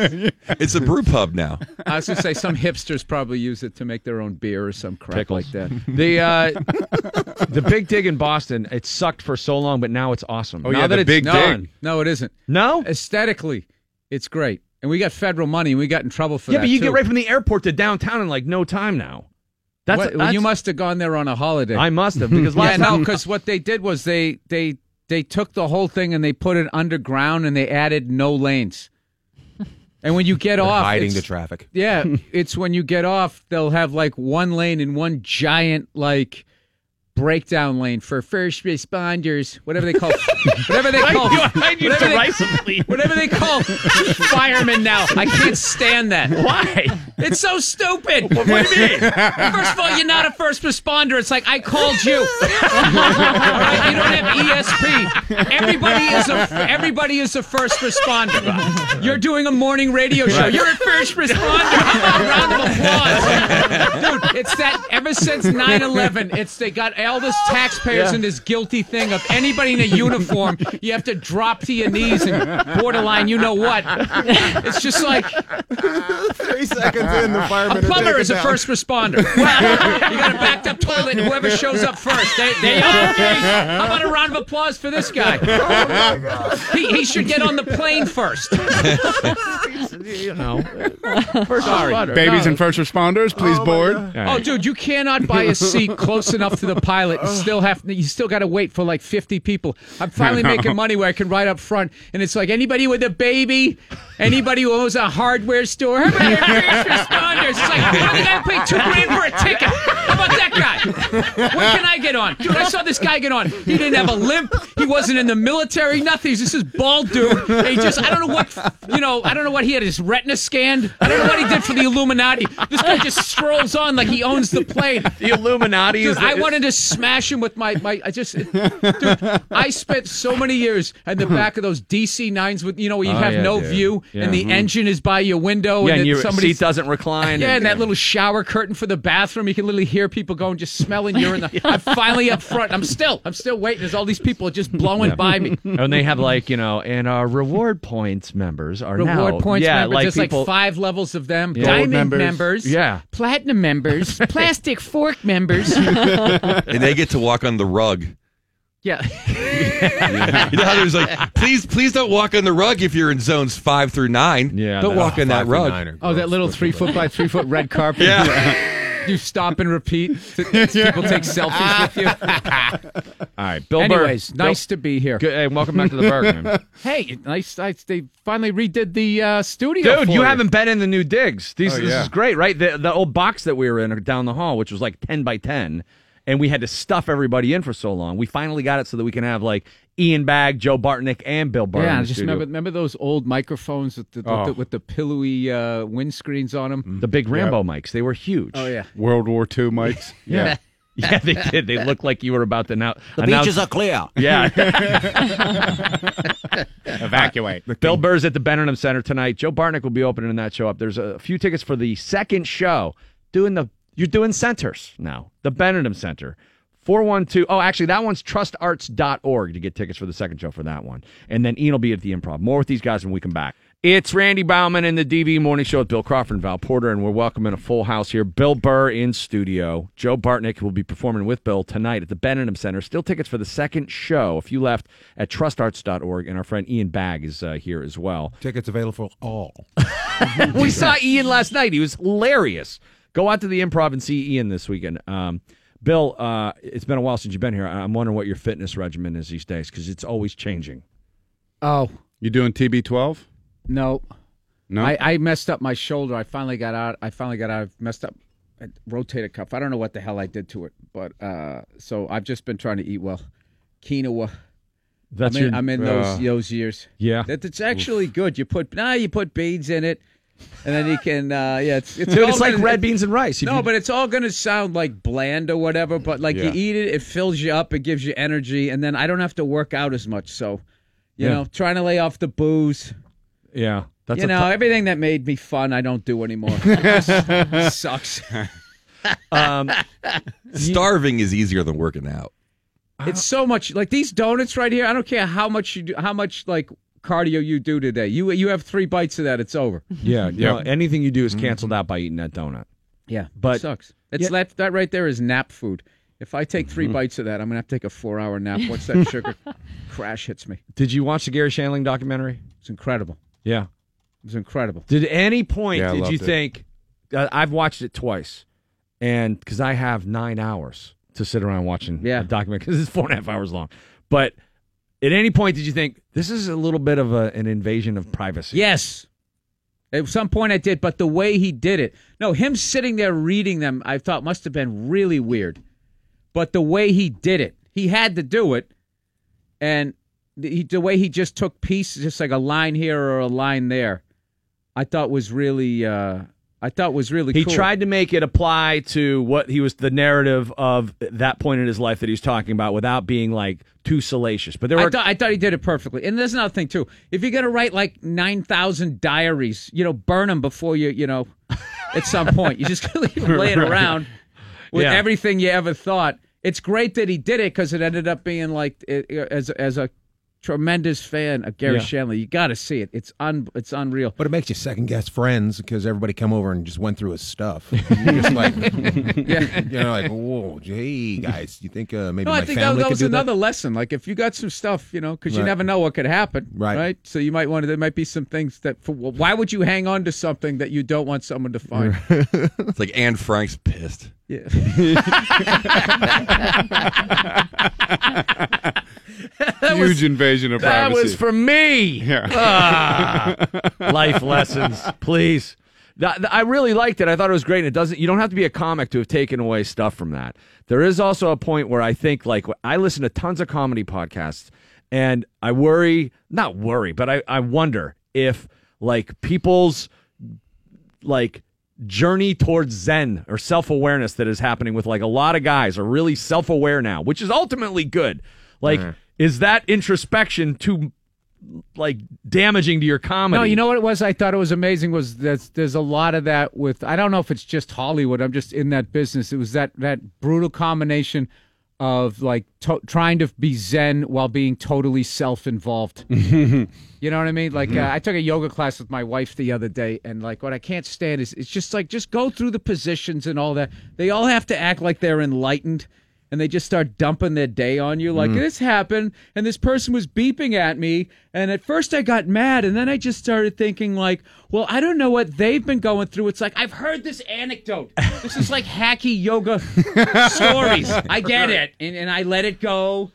It's a brew pub now. I was going to say some hipsters probably use it to make their own beer or some crap Pickles. like that. The uh, the big dig in Boston, it sucked for so long, but now it's awesome. Oh now yeah, that the it's big done. dig. No, it isn't. No, aesthetically, it's great, and we got federal money, and we got in trouble for Yeah, that. Yeah, but you too. get right from the airport to downtown in like no time now. That's, What- that's you must have gone there on a holiday. I must have, because last yeah, no, because what they did was they they they took the whole thing and they put it underground and they added no lanes. [laughs] And when you get They're off, hiding the traffic. Yeah, [laughs] it's when you get off, they'll have like one lane and one giant like breakdown lane for first responders, whatever they call, [laughs] whatever they I call, knew- I knew whatever, they, derisively. whatever they call firemen now. I can't stand that. Why? It's so stupid. What, what do you mean? First of all, you're not a first responder. It's like I called you. All [laughs] right, you don't have ESP. Everybody is a everybody is a first responder. You're doing a morning radio show. Right. You're a first responder. How about a round of applause, dude? It's that ever since 9/11, it's they got all this taxpayers Yeah. in this guilty thing of anybody in a uniform. You have to drop to your knees and borderline. You know what? It's just like [laughs] Three seconds in, the ah. firemen a plumber is a down. first responder. [laughs] Well, you got a backed up toilet, and whoever shows up first, they, they okay. How about a round of applause for this guy? [laughs] Oh my God. He, he should get on the plane first. [laughs] you know first Sorry, responder. babies No. and first responders, please oh, board. Oh, dude, you cannot buy a seat close enough to the pilot and oh. still have you still got to wait for like 50 people. I'm finally making money where I can ride up front and it's like anybody with a baby, anybody who owns a hardware store, everybody first responders. It's like, how the guy paid two grand for a ticket? How about that guy? When can I get on? Dude, I saw this guy get on. He didn't have a limp. He wasn't in the military. Nothing. He's just this bald dude. And he just, I don't know what, you know, I don't know what he had his retina scanned. I don't know what he did for the Illuminati. This guy just strolls on like he owns the plane. The Illuminati Dude, is. I wanted to smash him with my, my I just, dude, I spent so many years in the back of those DC nines with, you know, where you Oh, have yeah, no dude. view Yeah. and the Mhm. engine is by your window yeah, and, and your somebody's seat doesn't recline. yeah, and that little shower curtain for the bathroom, you can literally hear people going, just smelling urine. [laughs] I'm finally up front. I'm still, I'm still waiting There's all these people just blowing by me. [laughs] and they have like you know, and our reward points members are Reward now, points yeah, members, like just people, like five levels of them. Yeah. Diamond members. members. Yeah. Platinum members. [laughs] plastic fork members. and they get to walk on the rug. Yeah. [laughs] You know how there's like, please, please don't walk on the rug if you're in zones five through nine. Yeah, don't walk on that rug. Oh, that little three foot by three foot red [laughs] carpet. Yeah. [laughs] you stop and repeat. People take selfies with you. All right, Bill. Anyways, Burr, nice to be here. Good, hey, welcome back to the Burgh. Hey, nice. nice they finally redid the uh, studio. Dude, for you haven't been in the new digs. These, Oh, This yeah. is great, right? The, the old box that we were in down the hall, which was like 10 by 10, and we had to stuff everybody in for so long. We finally got it so that we can have like Ian Bagg, Joe Bartnick, and Bill Burr. Yeah, in I the just studio. remember remember those old microphones with the, Oh. with, the, with the pillowy uh, windscreens on them. the big Rambo mics. They were huge. Oh yeah. World War II mics. [laughs] Yeah. [laughs] Yeah, they did. They looked like you were about to now. The announce- beaches are clear. [laughs] Yeah. Evacuate. Bill Burr's at the Benedum Center tonight. Joe Bartnick will be opening that show up. There's a few tickets for the second show. Doing the you're doing centers now. The Benedum Center. 412. Oh, actually, that one's trustarts.org to get tickets for the second show for that one. And then Ian will be at the improv. More with these guys when we come back. It's Randy Baumann in the DV Morning Show with Bill Crawford and Val Porter, and we're welcoming a full house here. Bill Burr in studio. Joe Bartnick will be performing with Bill tonight at the Benedum Center. Still tickets for the second show. if you left at trustarts.org, and our friend Ian Bagg is uh, here as well. Tickets available for all. [laughs] we saw Ian last night. He was hilarious. Go out to the improv and see Ian this weekend. Um, Bill, uh, it's been a while since you've been here. I- I'm wondering what your fitness regimen is these days because it's always changing. Oh You doing TB12? no, No. I, I messed up my shoulder. I finally got out. I finally got out. I messed up. I rotated cuff. I don't know what the hell I did to it, but uh, so I've just been trying to eat well. Quinoa. That's I'm in, your- I'm in uh, those those years. Yeah. that it's actually good. You put nah, you put beans in it, and then you can uh, yeah, it's it's, Dude, it's like gonna- red beans and rice. If No, you- but it's all going to sound like bland or whatever. But like Yeah. you eat it, it fills you up, it gives you energy, and then I don't have to work out as much. So, you Yeah. know, trying to lay off the booze. yeah. That's you a know, tou- everything that made me fun, I don't do anymore. [laughs] It sucks. [laughs] um, Starving is easier than working out. It's so much like these donuts right here. I don't care how much you do, how much like cardio you do today. You you have three bites of that, it's over. [laughs] yeah, yeah. anything you do is canceled out by eating that donut. Yeah, But- it sucks. It's Yeah. that that right there is nap food. If I take 3 bites of that, I'm gonna have to take a four hour nap once that [laughs] sugar crash hits me. Did you watch the Garry Shandling documentary? It's incredible. Yeah. It was incredible. Did any point Yeah, did you it. think? Uh, I've watched it twice, and because I have nine hours to sit around watching Yeah. a document because it's four and a half hours long. But at any point did you think this is a little bit of a, an invasion of privacy? Yes. At some point I did, but the way he did it, no, him sitting there reading them, I thought must have been really weird. But the way he did it, he had to do it, and the, the way he just took pieces, just like a line here or a line there, I thought was really, uh, I thought was really. Cool. He cool. tried to make it apply to what he was the narrative of that point in his life that he's talking about without being like too salacious. But there I were thought, I thought he did it perfectly. And there's another thing too. If you're gonna write like nine thousand diaries, you know, burn them before you, you know, at some point. You just [laughs] leave them [laughs] laying Right. around with Yeah. everything you ever thought. It's great that he did it because it ended up being like as as a tremendous fan of Garry Yeah. Shandling. You got to see it. It's un, it's unreal. But it makes you second guess friends because everybody come over and just went through his stuff. [laughs] Just like, Yeah. [laughs] you know, like, whoa, hey guys, you think uh, maybe no, my I think that, family that was do another lesson. Like if you got some stuff, you know, because you never know what could happen, Right. Right. So you might want to. There might be some things that. For, well, why would you hang on to something that you don't want someone to find? It's like Anne Frank's pissed. Yeah. [laughs] [laughs] Huge invasion of privacy. That was for me. Yeah. Ah, life lessons, please. I really liked it. I thought it was great. And it doesn't. You don't have to be a comic to have taken away stuff from that. There is also a point where I think, like, I listen to tons of comedy podcasts, and I worry, not worry, but I, I wonder if like people's like journey towards zen or self-awareness that is happening with like a lot of guys are really self-aware now which is ultimately good like Uh-huh. is that introspection too like damaging to your comedy No, you know what it was? I thought it was amazing. Was that there's a lot of that with. I don't know if it's just Hollywood. I'm just in that business. It was that that brutal combination of like to- trying to be zen while being totally self-involved. [laughs] you know what I mean? Like uh, I took a yoga class with my wife the other day, and like what I can't stand is it's just like just go through the positions and all that. They all have to act like they're enlightened. And they just start dumping their day on you. Like, Mm. this happened, and this person was beeping at me. And at first I got mad, and then I just started thinking, like, well, I don't know what they've been going through. It's like, I've heard this anecdote. This is like hacky yoga [laughs] stories. I get it. And, and I let it go,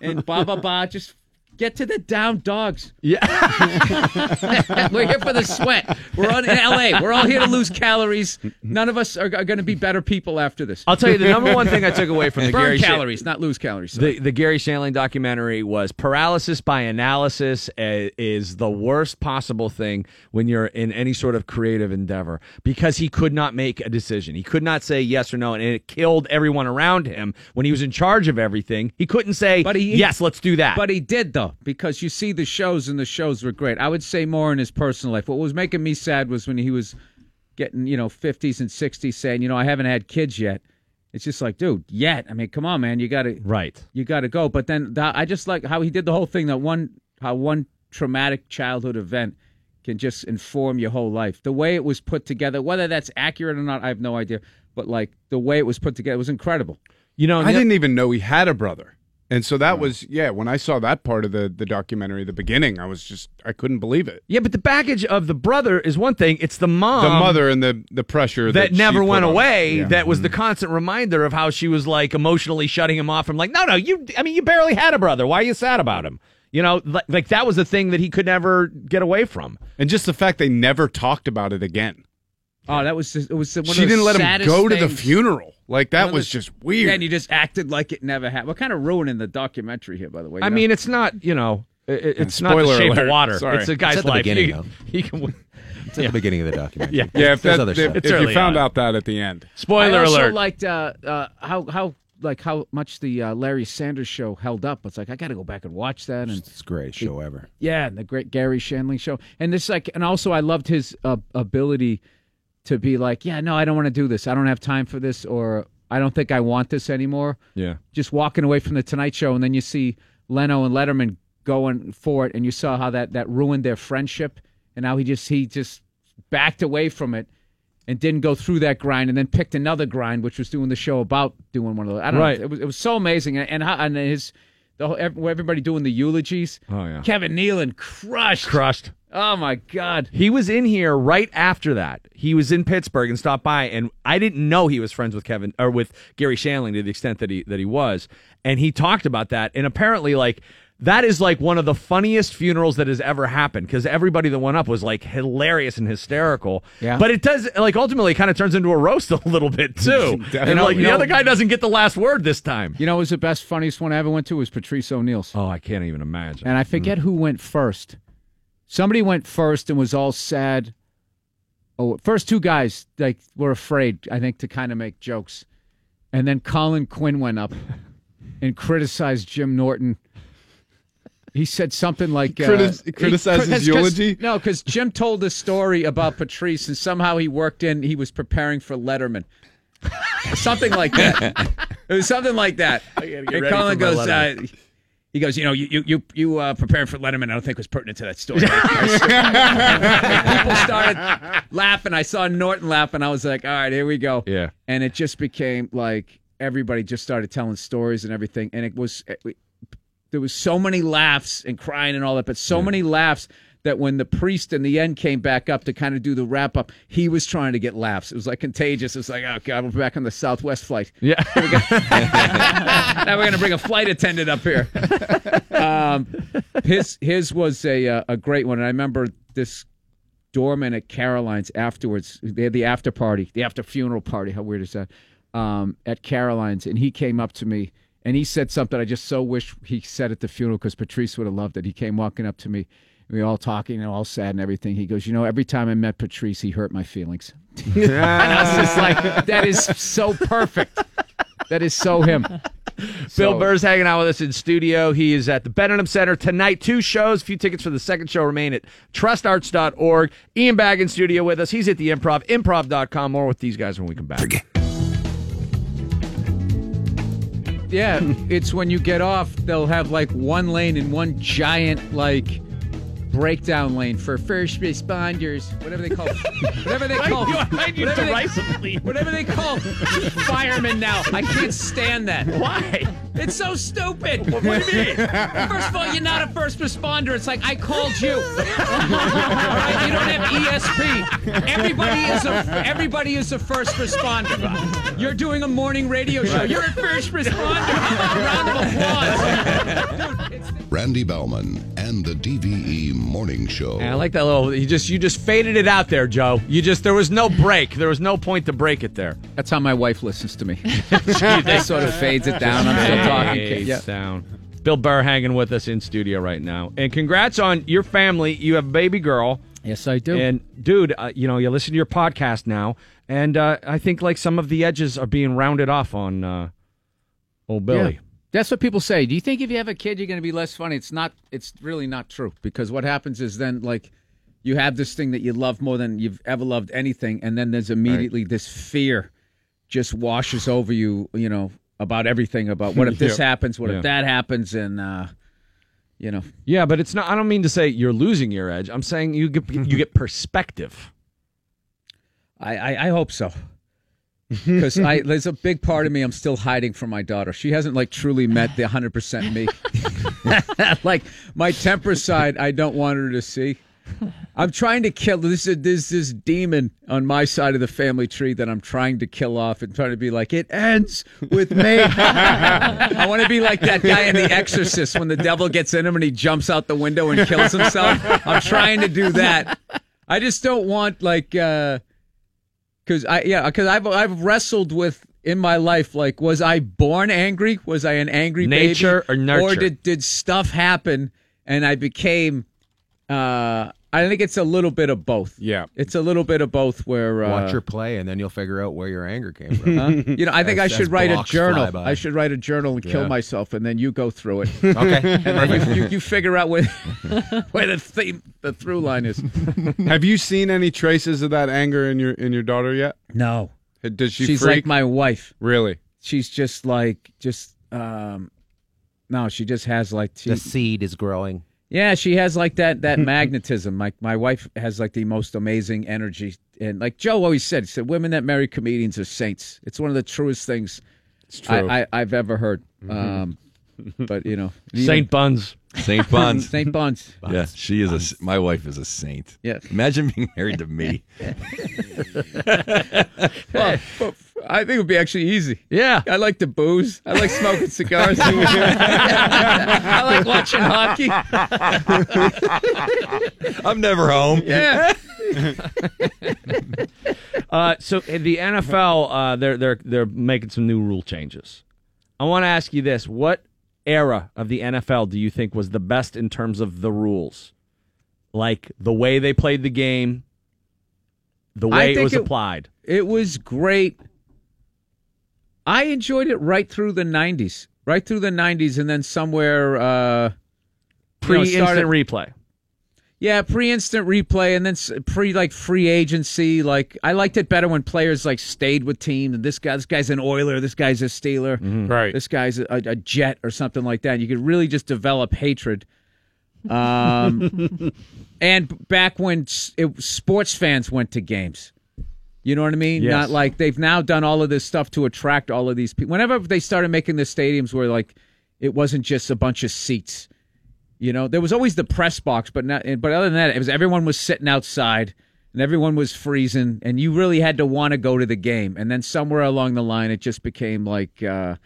and blah, blah, blah. Just get to the down dogs. Yeah. [laughs] We're here for the sweat. We're on in LA. We're all here to lose calories. None of us are, are going to be better people after this. I'll tell you the number one thing I took away from the Burn Gary calories, not lose calories. sorry. The the Garry Shandling documentary was paralysis by analysis uh, is the worst possible thing when you're in any sort of creative endeavor because he could not make a decision. He could not say yes or no, and it killed everyone around him when he was in charge of everything. He couldn't say But he, yes, let's do that. But he did though, because you see the shows and the shows were great. I would say more in his personal life. What was making me sad was when he was getting, you know, fifties and sixties, saying, you know, I haven't had kids yet. It's just like, dude, yet. I mean, come on, man, you got to right. You got to go. But then that, I just like how he did the whole thing. That one, how one traumatic childhood event can just inform your whole life. The way it was put together, whether that's accurate or not, I have no idea. But like the way it was put together was incredible. You know, I didn't even know he had a brother. And so that was yeah, when I saw that part of the the documentary, the beginning, I was just I couldn't believe it. yeah, but the baggage of the brother is one thing. It's the mom, the mother and the the pressure that, that, never went away. Yeah. That was the mm-hmm. constant reminder of how she was like emotionally shutting him off from like, no, no, you. I mean, you barely had a brother. Why are you sad about him? You know, like, like that was the thing that he could never get away from. And just the fact they never talked about it again. Oh, that was just, it was one of she didn't let him saddest go to the things. funeral. Like that was the- just weird. Yeah, and you just acted like it never happened. What kind of ruining the documentary here, by the way? I know? mean, it's not. You know, it, it's not the Spoiler shape of water. Sorry. It's a guy's It's at the life. beginning, he, [laughs] he can. It's at the beginning of the documentary. Yeah, yeah, if, There's that, other if, stuff. if you found on. out that at the end. Spoiler alert. I also alert. liked uh, uh, how how like how much the uh, Larry Sanders show held up. It's like I got to go back and watch that. And It's the greatest show ever. yeah, and the great Garry Shandling show. And this like, and also I loved his uh, ability to be like, yeah, no, I don't want to do this. I don't have time for this, or I don't think I want this anymore. Yeah. Just walking away from the Tonight Show, and then you see Leno and Letterman going for it, and you saw how that that ruined their friendship, and now he just he just backed away from it. And didn't go through that grind, and then picked another grind, which was doing the show about doing one of those. I don't Right. know. It was it was so amazing, and and, how, and his the whole, everybody doing the eulogies. Oh yeah. Kevin Nealon crushed. Crushed. Oh my God. He was in here right after that. He was in Pittsburgh and stopped by, and I didn't know he was friends with Kevin or with Garry Shandling to the extent that he that he was. And he talked about that, and apparently, like that is like one of the funniest funerals that has ever happened because everybody that went up was like hilarious and hysterical. Yeah. But it does like ultimately kind of turns into a roast [laughs] a little bit [laughs] too. and You know- like you the know- other guy doesn't get the last word this time. You know, what was the best, funniest one I ever went to was Patrice O'Neal's. Oh, I can't even imagine. And I forget mm. who went first. Somebody went first and was all sad. Oh, first two guys like were afraid, I think, to kind of make jokes. And then Colin Quinn went up [laughs] and criticized Jim Norton. He said something like uh, Critis- he- criticized his 'cause- 'cause- eulogy? No, because Jim told a story about Patrice, and somehow he worked in. He was preparing for Letterman, [laughs] something like that. it was something like that. and Colin for my goes, uh, Letterman. He goes, you know, you you you, you uh, prepared for Letterman. I don't think was pertinent to that story. [laughs] People started laughing. I saw Norton laugh, and I was like, all right, here we go. Yeah. And it just became like everybody just started telling stories and everything, and it was it, there was so many laughs and crying and all that, but so many laughs that when the priest in the end came back up to kind of do the wrap up, he was trying to get laughs. It was like contagious. It was like, oh god, we're back on the Southwest flight. Yeah. [laughs] [laughs] now we're gonna bring a flight attendant up here. Um, his his was a uh, a great one, and I remember this doorman at Caroline's afterwards. They had the after party, the after funeral party. How weird is that? Um, at Caroline's, and he came up to me and he said something I just so wish he said at the funeral because Patrice would have loved it. He came walking up to me. We were all talking and all sad and everything. He goes, you know, every time I met Patrice, he hurt my feelings. and I was just like, that is so perfect. That is so him. Bill So- Burr's hanging out with us in studio. He is at the Benedum Center tonight. Two shows. A few tickets for the second show remain at trustarts.org. Ian Bagg in studio with us. He's at the Improv. Improv.com. More with these guys when we come back. Yeah, it's when you get off, they'll have like one lane and one giant like breakdown lane for first responders, whatever they call, whatever they [laughs] call, whatever they- [laughs] whatever they call firemen now. I can't stand that. Why? It's so stupid. What do you mean? First of all, you're not a first responder. It's like I called you. All [laughs] right, you don't have ESP. Everybody is a everybody is a first responder. You're doing a morning radio show. You're a first responder. Round of applause. Randy Baumann and the DVE Morning Show. And I like that little. You just you just faded it out there, Joe. You just there was no break. There was no point to break it there. That's how my wife listens to me. [laughs] she sort of fades it down. I'm still talking. Fades Yeah. down. Bill Burr hanging with us in studio right now. And congrats on your family. You have a baby girl. Yes, I do. And dude, uh, you know, you listen to your podcast now, and uh, I think like some of the edges are being rounded off on uh, old Billy. Yeah. That's what people say. Do you think if you have a kid, you're going to be less funny? It's not. It's really not true because what happens is then like you have this thing that you love more than you've ever loved anything, and then there's immediately this fear just washes over you. You know about everything. About what [laughs] if this Yeah. happens? What Yeah. if that happens? And uh, you know, Yeah, but it's not. I don't mean to say you're losing your edge. I'm saying you get you get [laughs] perspective. I I, I hope so. Because I [laughs] there's a big part of me I'm still hiding from my daughter. She hasn't like truly met the 100 percent me. [laughs] like my temper side, I don't want her to see. I'm trying to kill this is this this demon on my side of the family tree that I'm trying to kill off and trying to be like it ends with me. [laughs] I want to be like that guy in The Exorcist when the devil gets in him and he jumps out the window and kills himself. I'm trying to do that. I just don't want like uh because I yeah because I've I've wrestled with in my life like was I born angry was I an angry Nature baby? or nurture? or did did stuff happen and I became uh I think it's a little bit of both yeah it's a little bit of both where uh, Watch your play, and then you'll figure out where your anger came from. Huh? You know, I think I should write a journal. I should write a journal and kill myself, and then you go through it. [laughs] Okay. and then you, you, you figure out where [laughs] where the theme, the through line is. [laughs] Have you seen any traces of that anger in your in your daughter yet? No. Does she She's freak? like my wife. Really? She's just like just um no, she just has like she, The seed is growing. Yeah, she has like that that [laughs] magnetism. Like my wife has like the most amazing energy, and like Joe always said, he said women that marry comedians are saints. It's one of the truest things true. I, I, I've ever heard. Um, but you know, [laughs] Saint Buns. Saint Buns. [laughs] Saint Buns. Yeah, she is a. s- My wife is a saint. Yes. Imagine being married to me. well, well, I think it would be actually easy. Yeah. I like to booze. I like smoking [laughs] cigars. I like watching hockey. [laughs] I'm never home. Yeah. [laughs] Uh, so the NFL, uh, they're they're they're making some new rule changes. I want to ask you this: What era of the NFL do you think was the best in terms of the rules, like the way they played the game, the way it was it- applied? It was great. I enjoyed it right through the '90s, right through the '90s, and then somewhere uh, you know, Pre instant started- replay. Yeah, pre-instant replay and then s- pre like free agency. Like I liked it better when players like stayed with teams. And this guy, this guy's an Oiler. This guy's a Steeler. Right. This guy's a, a Jet or something like that. You could really just develop hatred. Um, [laughs] and back when it, sports fans went to games. You know what I mean? Yes. Not like they've now done all of this stuff to attract all of these people. Whenever they started making the stadiums where like it wasn't just a bunch of seats. You know, there was always the press box, but not. But other than that, it was everyone was sitting outside and everyone was freezing, and you really had to want to go to the game. And then somewhere along the line, it just became like, uh,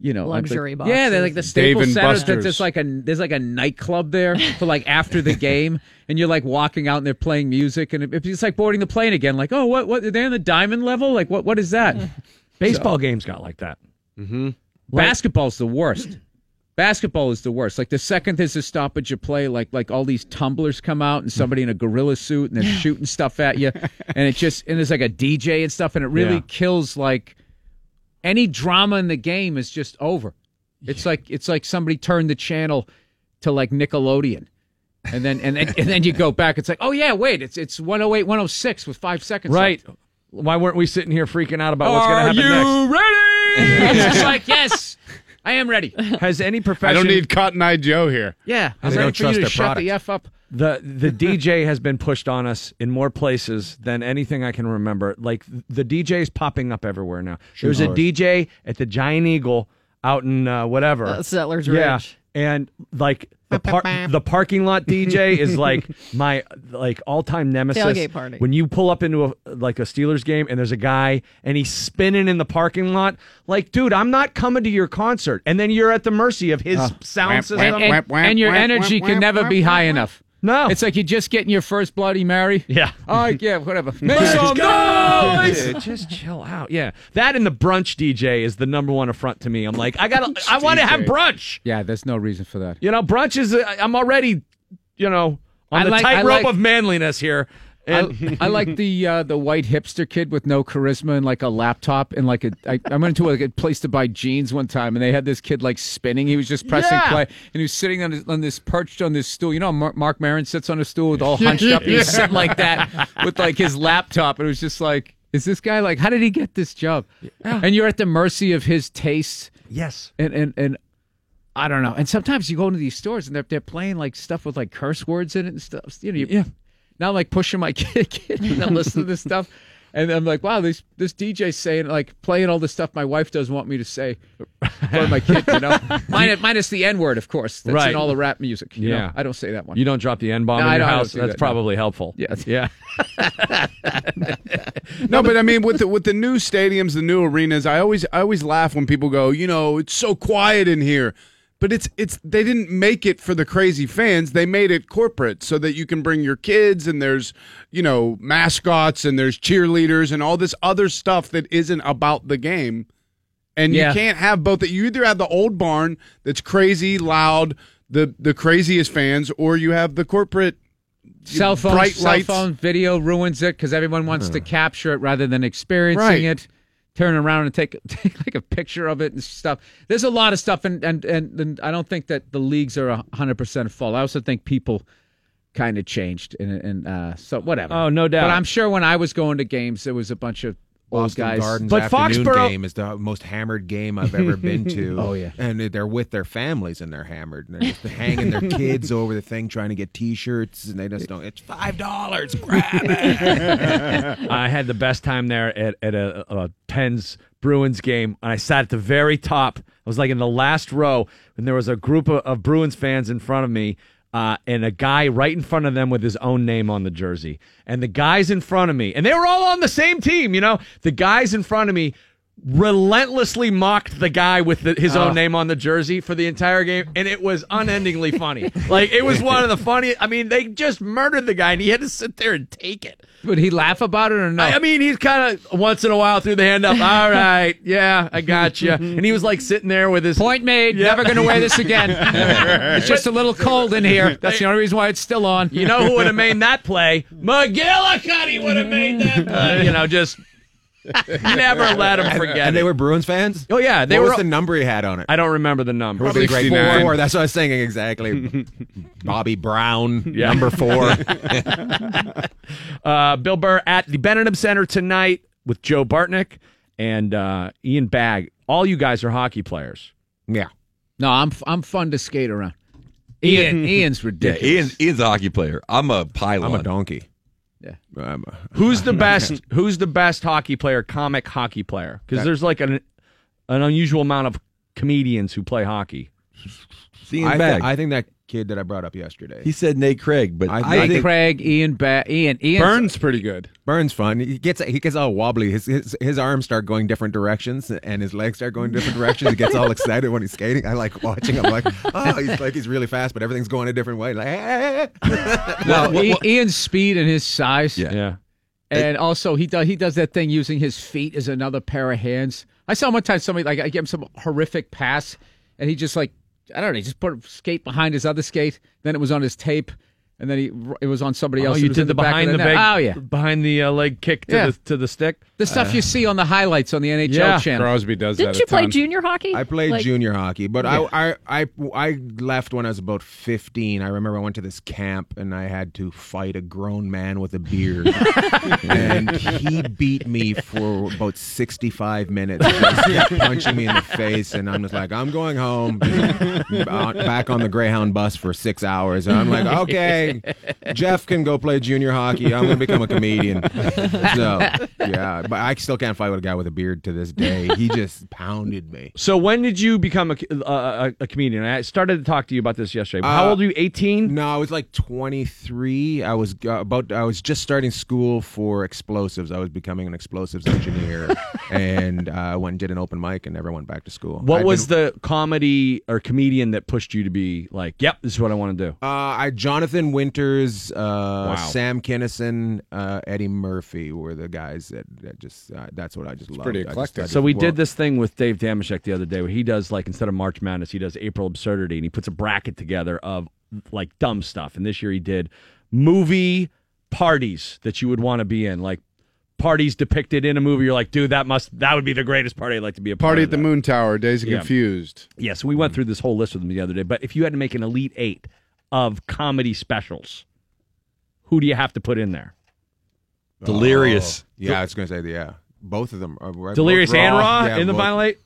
you know, like the- Luxury Yeah, they're like the. Staples Dave and Center. Buster's. There's like a there's like a nightclub there for like after the game, [laughs] and you're like walking out and they're playing music, and it, it's like boarding the plane again. Like, oh, what what they're in the diamond level? Like, what what is that? [laughs] [laughs] Baseball games got like that. Mm-hmm. Basketball's the worst. Basketball is the worst. Like the second there's a stoppage of play, like like all these tumblers come out and somebody in a gorilla suit and they're shooting stuff at you, and it just and there's like a DJ and stuff, and it really Yeah. kills like any drama in the game is just over. It's like it's like somebody turned the channel to like Nickelodeon. And then and then and then you go back. It's like, oh yeah, wait, it's it's 108, 106 with five seconds. Right. left. Why weren't we sitting here freaking out about what's going to happen Are you next? ready? [laughs] it's just like, yes, I am ready. [laughs] Has any profession? I don't need Cotton Eye Joe here. Yeah, I'm ready don't for you trust to their shut the f up. the the [laughs] DJ has been pushed on us in more places than anything I can remember. Like the DJ's popping up everywhere now. There's a DJ at the Giant Eagle out in uh, whatever Uh, Settlers yeah, Ridge. And like the par- the parking lot [laughs] DJ is like my like all time nemesis. Tailgate party. When you pull up into a like a Steelers game and there's a guy and he's spinning in the parking lot, like dude, I'm not coming to your concert, and then you're at the mercy of his sound wham, system. And, and- and your energy can never be high enough. No, It's like you're just getting your first Bloody Mary. yeah. [laughs] Oh yeah, whatever. [laughs] Make Let's some go! noise! Dude, just chill out. Yeah, that and the brunch DJ is the number one affront to me. I'm like, I got, to I want to have brunch. Yeah, there's no reason for that. You know, brunch is. uh, I'm already, you know, on I the like- I tightrope like- of manliness here. And I, I like the uh, the white hipster kid with no charisma and like a laptop and like a. I, I went into like a place to buy jeans one time and they had this kid like spinning. He was just pressing Yeah. play and he was sitting on, his, on this perched on this stool. You know, how Mar- Mark Maron sits on a stool with all [laughs] hunched up. He was sitting like that [laughs] with like his laptop and it was just like, is this guy like? How did he get this job? And you're at the mercy of his tastes yes, and and and. I don't know. And sometimes you go into these stores and they're, they're playing like stuff with like curse words in it and stuff. You know, you, Yeah. Now I'm like pushing my [laughs] kid, kid and I'm listening to this stuff. And I'm like, wow, this this DJ's saying like playing all the stuff my wife doesn't want me to say for my kid, you know. [laughs] minus, minus the N word, of course. That's Right. in all the rap music. you Yeah. know. I don't say that one. you don't drop the n bomb No, in I your don't- I don't house. That's that, no. probably helpful. Yes. Yeah. [laughs] No, but I mean, with the with the new stadiums, the new arenas, I always I always laugh when people go, you know, it's so quiet in here. But it's it's they didn't make it for the crazy fans. They made it corporate so that you can bring your kids and there's, you know, mascots and there's cheerleaders and all this other stuff that isn't about the game. And Yeah. you can't have both. That you either have the old barn that's crazy, loud, the the craziest fans, or you have the corporate cell phone, bright cell lights. phone video ruins it because everyone wants to hmm. capture it rather than experiencing Right. it. Turn around and take [laughs] take like a picture of it and stuff. There's a lot of stuff, and and and, and I don't think that the leagues are hundred percent full. I also think people kind of changed, and and uh, so whatever. Oh, no doubt. But I'm sure when I was going to games, there was a bunch of Boston guys. Gardens But afternoon Foxborough- game is the most hammered game [laughs] I've ever been to. Oh, yeah. and they're with their families and they're hammered and they're just hanging their kids over the thing trying to get T-shirts and they just don't. It's five dollars. Grab it. [laughs] [laughs] I had the best time there at, at a, a Pens Bruins game. And I sat at the very top. I was like in the last row, and there was a group of, of Bruins fans in front of me. Uh, and a guy right in front of them with his own name on the jersey. And the guys in front of me, and they were all on the same team, you know? The guys in front of me relentlessly mocked the guy with the, his own oh. name on the jersey for the entire game, and it was unendingly funny. like, it was one of the funniest. I mean, they just murdered the guy, and he had to sit there and take it. Would he laugh about it or not? I, I mean, he's kind of once in a while threw the hand up. All right, yeah, I got you. And he was like sitting there with his Point made. Yeah. Never going to wear this again. [laughs] it's just a little cold in here. That's the only reason why it's still on. You know who would have made that play? McGillicuddy would have made that. play. [laughs] you know, just [laughs] Never let him forget And it. they were Bruins fans. Oh yeah, they what were. was the number he had on it? I don't remember the number. Probably great 69. four. That's what I was saying exactly. [laughs] Bobby Brown, Yeah. number four. [laughs] uh, Bill Burr at the Benedum Center tonight with Joe Bartnick and uh, Ian Bagg. All you guys are hockey players. Yeah. No, I'm I'm fun to skate around. Ian Ian's Yeah, ridiculous. Ian, Ian's a hockey player. I'm a pilot. I'm a donkey. Yeah. I'm Who's the best? Who's the best hockey player? Comic hockey player? Because there's like an an unusual amount of comedians who play hockey. Ian I, Bagg. I think that kid that I brought up yesterday. he said Nate Craig, but I- I, I think Craig, Ian, ba- Ian, Ian. Byrnes pretty good. Byrnes fun. He gets he gets all wobbly. His, his his arms start going different directions, and his legs start going different directions. He gets all excited when he's skating. I like watching him. Like, oh, he's like he's really fast, but everything's going a different way. Like, "Eh." [laughs] Well, I- Ian's speed and his size. Yeah. Yeah. And also, he does he does that thing using his feet as another pair of hands. I saw one time somebody like I gave him some horrific pass, and he just like I don't know, he just put a skate behind his other skate. Then it was on his tape, and then he it was on somebody Oh, else. you did in the, behind the, net. big, Oh yeah, behind the uh, leg kick to Yeah. the to the stick. the stuff you see on the highlights on the NHL Yeah. channel. Crosby does that. Didn't that. you a play ton. junior hockey? I played Like- junior hockey, but Yeah. I, I I I left when I was about fifteen. I remember I went to this camp and I had to fight a grown man with a beard, [laughs] and he beat me for about sixty five minutes, punching me in the face, and I'm just like, I'm going home, [laughs] uh, back on the Greyhound bus for six hours, and I'm like, okay, Jeff can go play junior hockey. I'm gonna become a comedian. So yeah, but I still can't fight with a guy with a beard to this day. He just pounded me. So when did you become a, a, a, a comedian? I started to talk to you about this yesterday. How Uh, old are you? 18? No, I was like 23. I was uh, about. I was just starting school for explosives. I was becoming an explosives engineer, [laughs] and uh, went and did an open mic and never went back to school. What I'd was been- the comedy or comedian that pushed you to be like, yep, this is what I want to do? Uh, I Jonathan Winters, uh, Wow. Sam Kinison, uh, Eddie Murphy were the guys that, that just. Uh, that's what I just loved. pretty I just- eclectic. So we well, did this thing with Dave Dameshek the other day where he does like instead of March Madness, he does April Absurdity and he puts a bracket together of like dumb stuff. And this year he did movie parties that you would want to be in, like parties depicted in a movie. You're like, dude, that must that would be the greatest party I'd like to be a part Party of at the. Moon Tower, Days of Yeah. Confused. Yeah, so we went through this whole list with them the other day. But if you had to make an elite eight of comedy specials, who do you have to put in there? Delirious. Oh, yeah, I was going to say the yeah. Both of them. Are, right, Delirious both and Raw Yeah, in the both- final eight.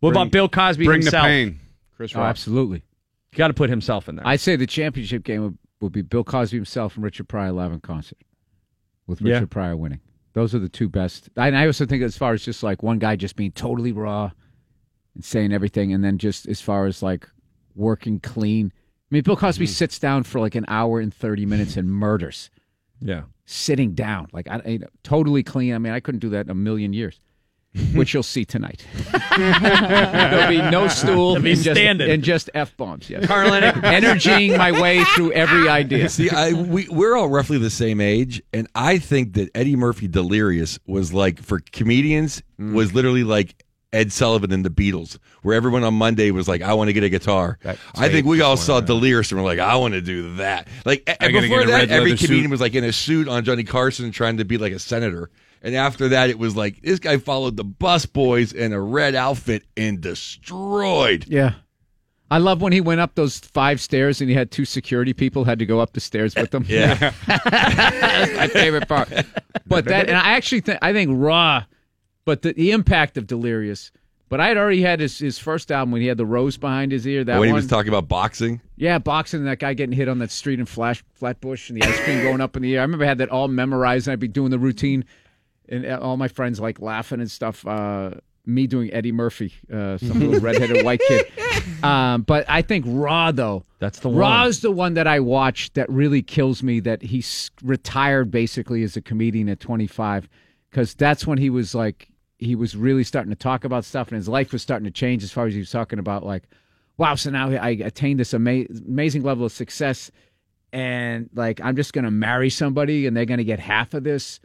What Bring- about Bill Cosby Bring himself? the pain. Chris Oh, Rock. absolutely. You got to put himself in there. I'd say the championship game would, would be Bill Cosby himself and Richard Pryor live in concert, with Yeah. Richard Pryor winning. Those are the two best. And I also think as far as just like one guy just being totally raw and saying everything, and then just as far as like working clean. I mean, Bill Cosby sits down for like an hour and thirty minutes and murders, yeah. sitting down, like I, I totally clean. I mean, I couldn't do that in a million years. [laughs] Which you'll see tonight. [laughs] There'll be no stool There'll be and just, and just f bombs. Yes, Carlin. [laughs] energying my way through every idea. See, I, we we're all roughly the same age, and I think that Eddie Murphy Delirious was like for comedians Mm. was literally like Ed Sullivan and the Beatles, where everyone on Monday was like, "I want to get a guitar." That I think we all saw went out. Delirious and we're like, "I want to do that." Like a- I before that, every comedian suit. was like in a suit on Johnny Carson trying to be like a senator. And after that, it was like this guy followed the bus boys in a red outfit and destroyed. Yeah. I love when he went up those five stairs and he had two security people had to go up the stairs with him. [laughs] Yeah. [laughs] That's my favorite part. But that, and I actually think I think Raw, but the, the impact of Delirious. But I had already had his, his first album when he had the rose behind his ear. That when one, he was talking about boxing. yeah, boxing that guy getting hit on that street in Flash Flatbush and the ice cream going up in the air. I remember I had that all memorized and I'd be doing the routine, and all my friends like laughing and stuff. Uh, me doing Eddie Murphy, uh, some little redheaded [laughs] white kid. Um, but I think Raw though. That's the one. Raw's the one that I watched that really kills me. That he retired basically as a comedian at 25, because that's when he was like he was really starting to talk about stuff, and his life was starting to change as far as he was talking about like, wow, so now I attained this ama- amazing level of success, and like I'm just gonna marry somebody, and they're gonna get half of this.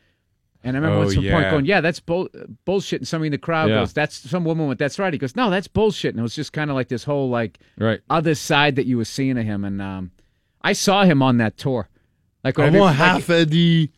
And I remember Oh, at some point going, "Yeah, that's bull- bullshit." And somebody in the crowd Yeah. goes, "That's some woman went, that's right." He goes, "No, that's bullshit." And it was just kind of like this whole like Right. other side that you were seeing of him. And um, I saw him on that tour. Like I whenever- want like, half Eddie.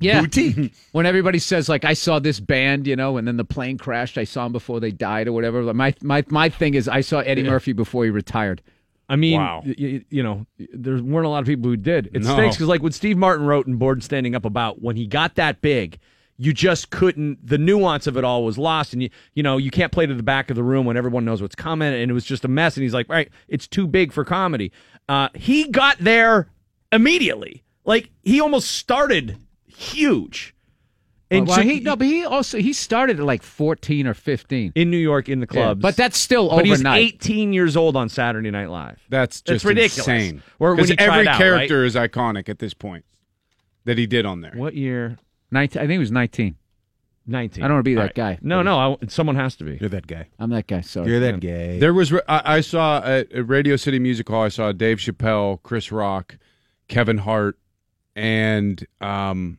Yeah. Boutique. [laughs] when everybody says like I saw this band, you know, and then the plane crashed, I saw him before they died or whatever. Like, My my my thing is I saw Eddie Yeah. Murphy before he retired. I mean, Wow. y- y- you know, there weren't a lot of people who did. It No. stinks because, like, when Steve Martin wrote in Born Standing Up about when he got that big, you just couldn't. The nuance of it all was lost, and you, you know, you can't play to the back of the room when everyone knows what's coming, and it was just a mess. And he's like, right, it's too big for comedy. Uh, he got there immediately. Like he almost started huge. And so- well, he no, but he also he started at like fourteen or fifteen in New York in the Yeah, clubs. but that's still But he was overnight. 18 years old on Saturday Night Live. That's just ridiculous. insane. Because every out, character is iconic at this point that he did on there. What year? Nineteen. I think it was nineteen. 19. I don't want to be that All right. guy. No, no, I, someone has to be. You're that guy. I'm that guy. Sorry. You're that gay. There was I, I saw at, at Radio City Music Hall. I saw Dave Chappelle, Chris Rock, Kevin Hart, and um,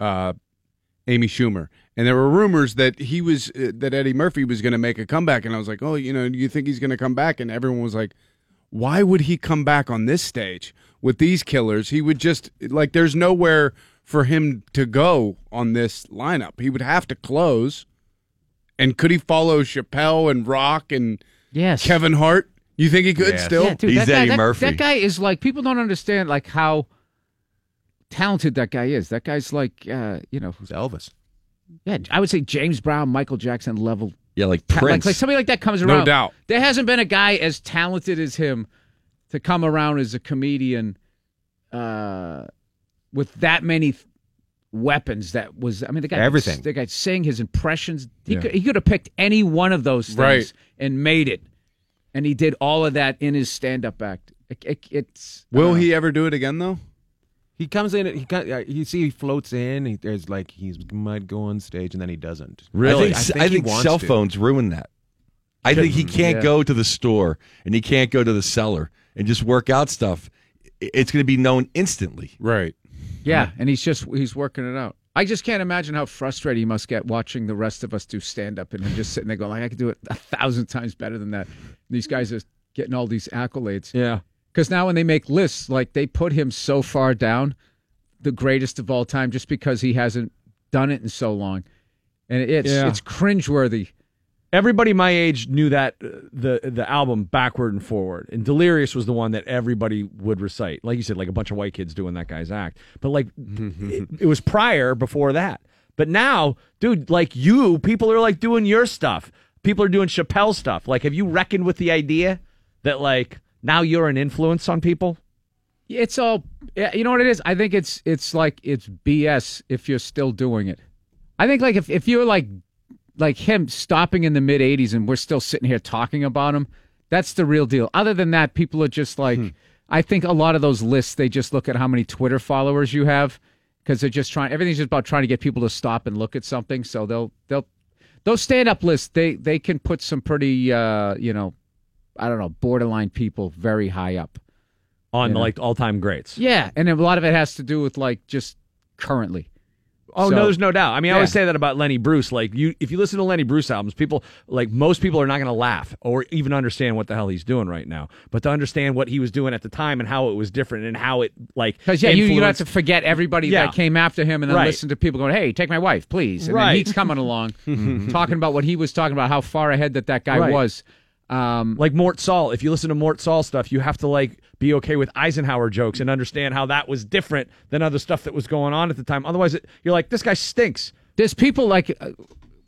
uh, Amy Schumer. And there were rumors that he was uh, that Eddie Murphy was going to make a comeback. And I was like, oh, you know, you think he's going to come back? And everyone was like, why would he come back on this stage with these killers? He would just like there's nowhere for him to go on this lineup. He would have to close. And could he follow Chappelle and Rock and Yes. Kevin Hart? You think he could still? Yeah, dude, that guy, that, That guy is like people don't understand like how talented that guy is. That guy's like uh, you know, who's Elvis? Yeah, I would say James Brown, Michael Jackson level. Yeah, like ta- Prince. Like, like somebody like that comes around. No doubt. There hasn't been a guy as talented as him to come around as a comedian uh, with that many th- weapons. That was, I mean, the guy Everything. The guy sing his impressions. He Yeah. could he could have picked any one of those things Right. and made it, and he did all of that in his stand up act. It, it, it's Will he ever do it again though? He comes in. He got, uh, you see, he floats in. He, there's like he might go on stage and then he doesn't. Really? I think, I he think wants cell to. phones ruin that. I think he can't Yeah. go to the store and he can't go to the cellar and just work out stuff. It's going to be known instantly. Right. Yeah, and he's just he's working it out. I just can't imagine how frustrated he must get watching the rest of us do stand up and him just sitting there going like I could do it a thousand times better than that. These guys are getting all these accolades. Yeah. Because now when they make lists, like they put him so far down, the greatest of all time, just because he hasn't done it in so long, and it's Yeah. it's cringeworthy. Everybody my age knew that uh, the the album backward and forward, and Delirious was the one that everybody would recite. Like you said, like a bunch of white kids doing that guy's act. But like, it, it was prior before that. But now, dude, like you, people are like doing your stuff. People are doing Chappelle stuff. Like, have you reckoned with the idea that like now you're an influence on people? It's all yeah, you know what it is. I think it's it's like it's BS if you're still doing it. I think like if if you're like like him stopping in the mid '80s and we're still sitting here talking about him, that's the real deal. Other than that, people are just like. I think a lot of those lists they just look at how many Twitter followers you have because they're just trying. Everything's just about trying to get people to stop and look at something. So they'll they'll those stand up lists they they can put some pretty uh you know I don't know borderline people very high up. On You know? like all time greats. Yeah, and a lot of it has to do with like just currently. Oh So- no, there's no doubt. I mean, I always say that about Lenny Bruce. Like you, if you listen to Lenny Bruce albums, people like most people are not going to laugh or even understand what the hell he's doing right now. But to understand what he was doing at the time and how it was different and how it like Because yeah, you, you don't have to forget everybody Yeah. that came after him, and then Right. listen to people going, "Hey, take my wife, please." And Right. then he's coming along, [laughs] talking about what he was talking about, how far ahead that that guy Right. was. Um, like Mort Sahl. If you listen to Mort Sahl stuff, you have to like be okay with Eisenhower jokes and understand how that was different than other stuff that was going on at the time. Otherwise, it, you're like, this guy stinks. there's people like uh,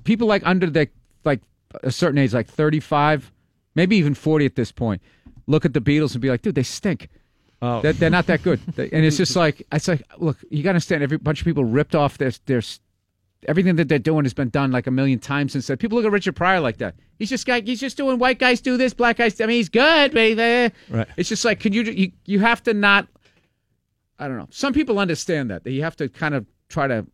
people like under the like a certain age, like 35, maybe even 40 at this point, look at the Beatles and be like, "Dude, they stink." Oh. They're, they're not that good, [laughs] and it's just like it's like, look, you got to understand. Every bunch of people ripped off their their everything that they're doing has been done like a million times since. then. People look at Richard Pryor like that. He's just guy. He's just doing white guys do this, black guys. I mean, he's good, baby. Eh. Right. It's just like, can you you you have to not. I don't know. Some people understand that that you have to kind of try to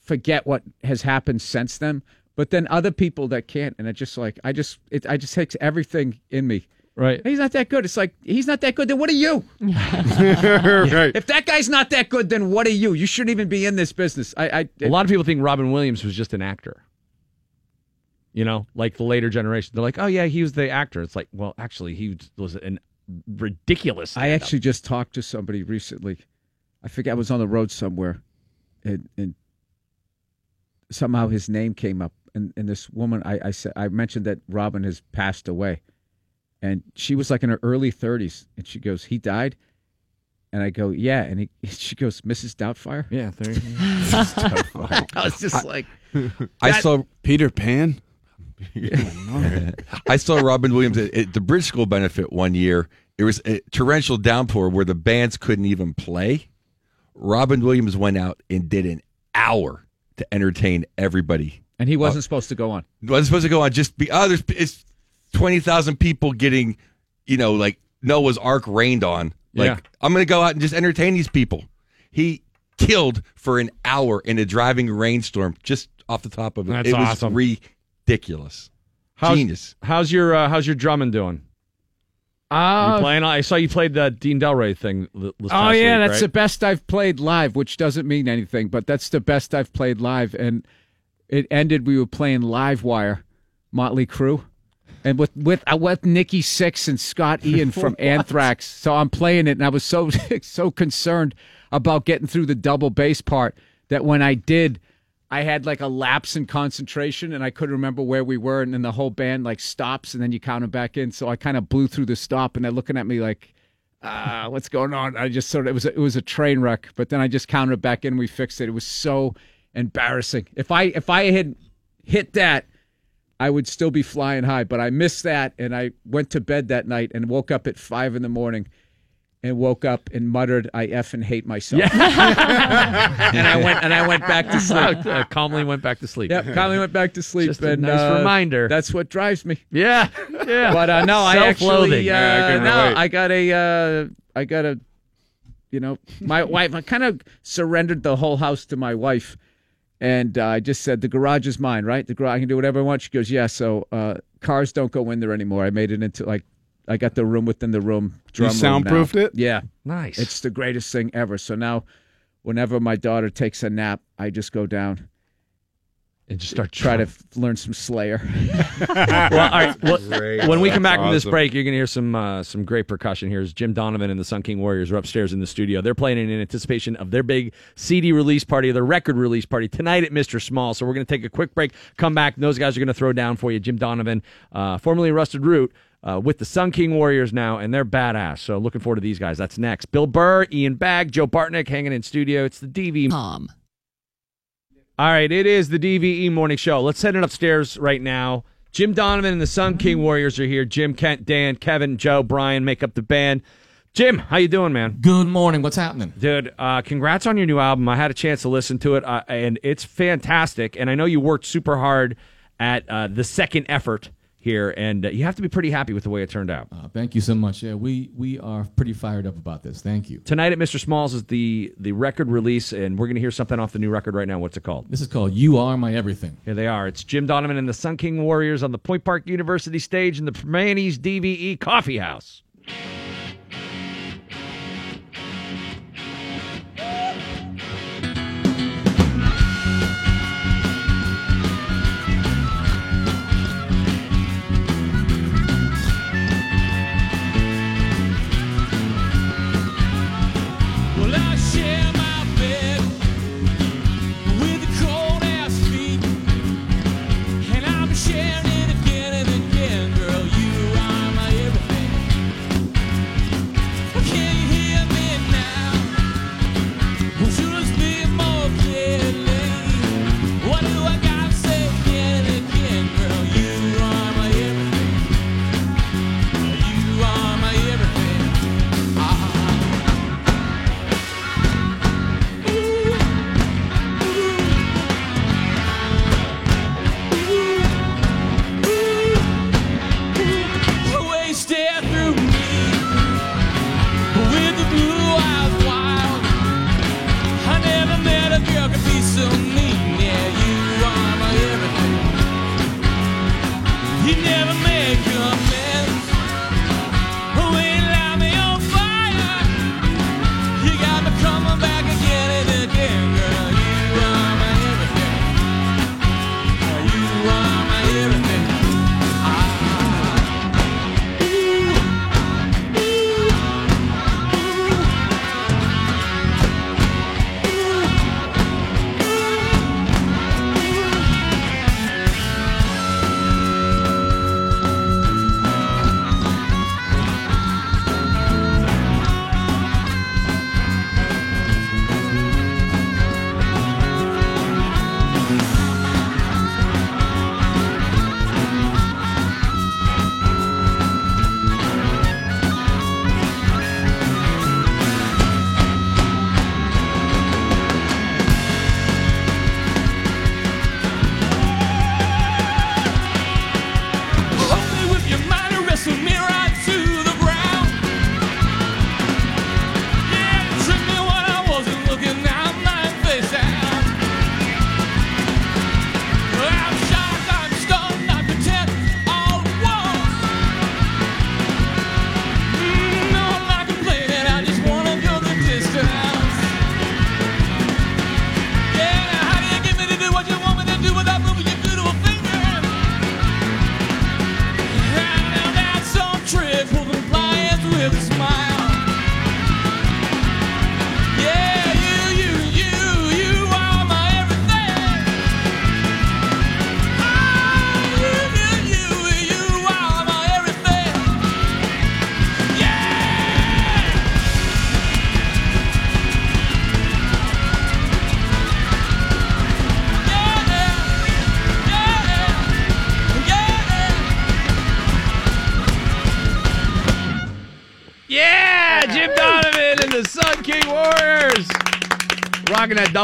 forget what has happened since then. But then other people that can't, and it just like I just it I just takes everything in me. Right. He's not that good. It's like he's not that good. Then what are you? [laughs] [laughs] right. If that guy's not that good, then what are you? You shouldn't even be in this business. I, I A lot of people think Robin Williams was just an actor. You know, like the later generation, they're like, "Oh yeah, he was the actor." It's like, well, actually, he was an ridiculous. I actually just talked to somebody recently. I forget I was on the road somewhere, and, and somehow his name came up, and, and this woman, I, I said, I mentioned that Robin has passed away, and she was like in her early thirties, and she goes, "He died," and I go, "Yeah," and he, [laughs] she goes, "Mrs. Doubtfire." Yeah, there. [laughs] I was just like, I that- saw Peter Pan. [laughs] I saw Robin Williams at, at the Bridge School benefit one year. It was a torrential downpour where the bands couldn't even play. Robin Williams went out and did an hour to entertain everybody. and he wasn't uh, supposed to go on. wasn't supposed to go on just be oh there's it's twenty thousand people getting you know like Noah's Ark rained on. Like Yeah. I'm gonna go out and just entertain these people. He killed for an hour in a driving rainstorm just off the top of it. That's it was awesome. ridiculous. How's, Genius. How's your uh, How's your drumming doing? Uh, you playing? I saw you played the Dean Delray thing. This Oh past yeah, week, that's right? the best I've played live, which doesn't mean anything, but that's the best I've played live. And it ended. We were playing Live Wire, Motley Crue, and with with uh, with Nikki Sixx and Scott [laughs] Ian from Anthrax. So I'm playing it, and I was so [laughs] so concerned about getting through the double bass part that when I did. I had like a lapse in concentration and I couldn't remember where we were and then the whole band like stops and then you count them back in. So I kind of blew through the stop and they're looking at me like, ah, what's going on? I just sort of it was a, it was a train wreck, but then I just counted it back in. We fixed it. It was so embarrassing. If I if I had hit that, I would still be flying high. But I missed that, and I went to bed that night and woke up at five in the morning. And woke up and muttered, "I effing hate myself." [laughs] and I went and I went back to sleep. Uh, calmly went back to sleep. Yep, calmly went back to sleep. Just a and, nice uh, reminder. That's what drives me. Yeah, yeah. But uh, no, I actually uh, Yeah, I can no. I got a uh, I got a you know my wife. I kind of surrendered the whole house to my wife, and uh, I just said the garage is mine, right? The garage I can do whatever I want. She goes, yeah. So uh, cars don't go in there anymore. I made it into like I got the room within the room. You Drum room soundproofed it? Yeah, nice. It's the greatest thing ever. So now, whenever my daughter takes a nap, I just go down. And just start try to f- learn some Slayer. [laughs] well, all right. Well, Great. when we come back from this Awesome. break, you're going to hear some uh, some great percussion. Here's Jim Donovan and the Sun King Warriors are upstairs in the studio. They're playing in anticipation of their big CD release party, their record release party tonight at Mr. Small. So we're going to take a quick break, come back. And those guys are going to throw down for you. Jim Donovan, uh, formerly Rusted Root. Uh, with the Sun King Warriors now, and they're badass. So looking forward to these guys. That's next. Bill Burr, Ian Bagg, Joe Bartnick hanging in studio. It's the DV. All right, it is the DVE morning show. Let's head it upstairs right now. Jim Donovan and the Sun King Warriors are here. Jim, Kent, Dan, Kevin, Joe, Brian make up the band. Jim, how you doing, man? Good morning. What's happening? Dude, uh, congrats on your new album. I had a chance to listen to it, uh, and it's fantastic. And I know you worked super hard at uh, the second effort here, and uh, you have to be pretty happy with the way it turned out. Uh, thank you so much. Yeah, we we are pretty fired up about this. Thank you. Tonight at Mr. Smalls is the the record release, and we're going to hear something off the new record right now. What's it called? This is called "You Are My Everything." Here they are. It's Jim Donovan and the Sun King Warriors on the Point Park University stage in the Primanti's DVE Coffee House.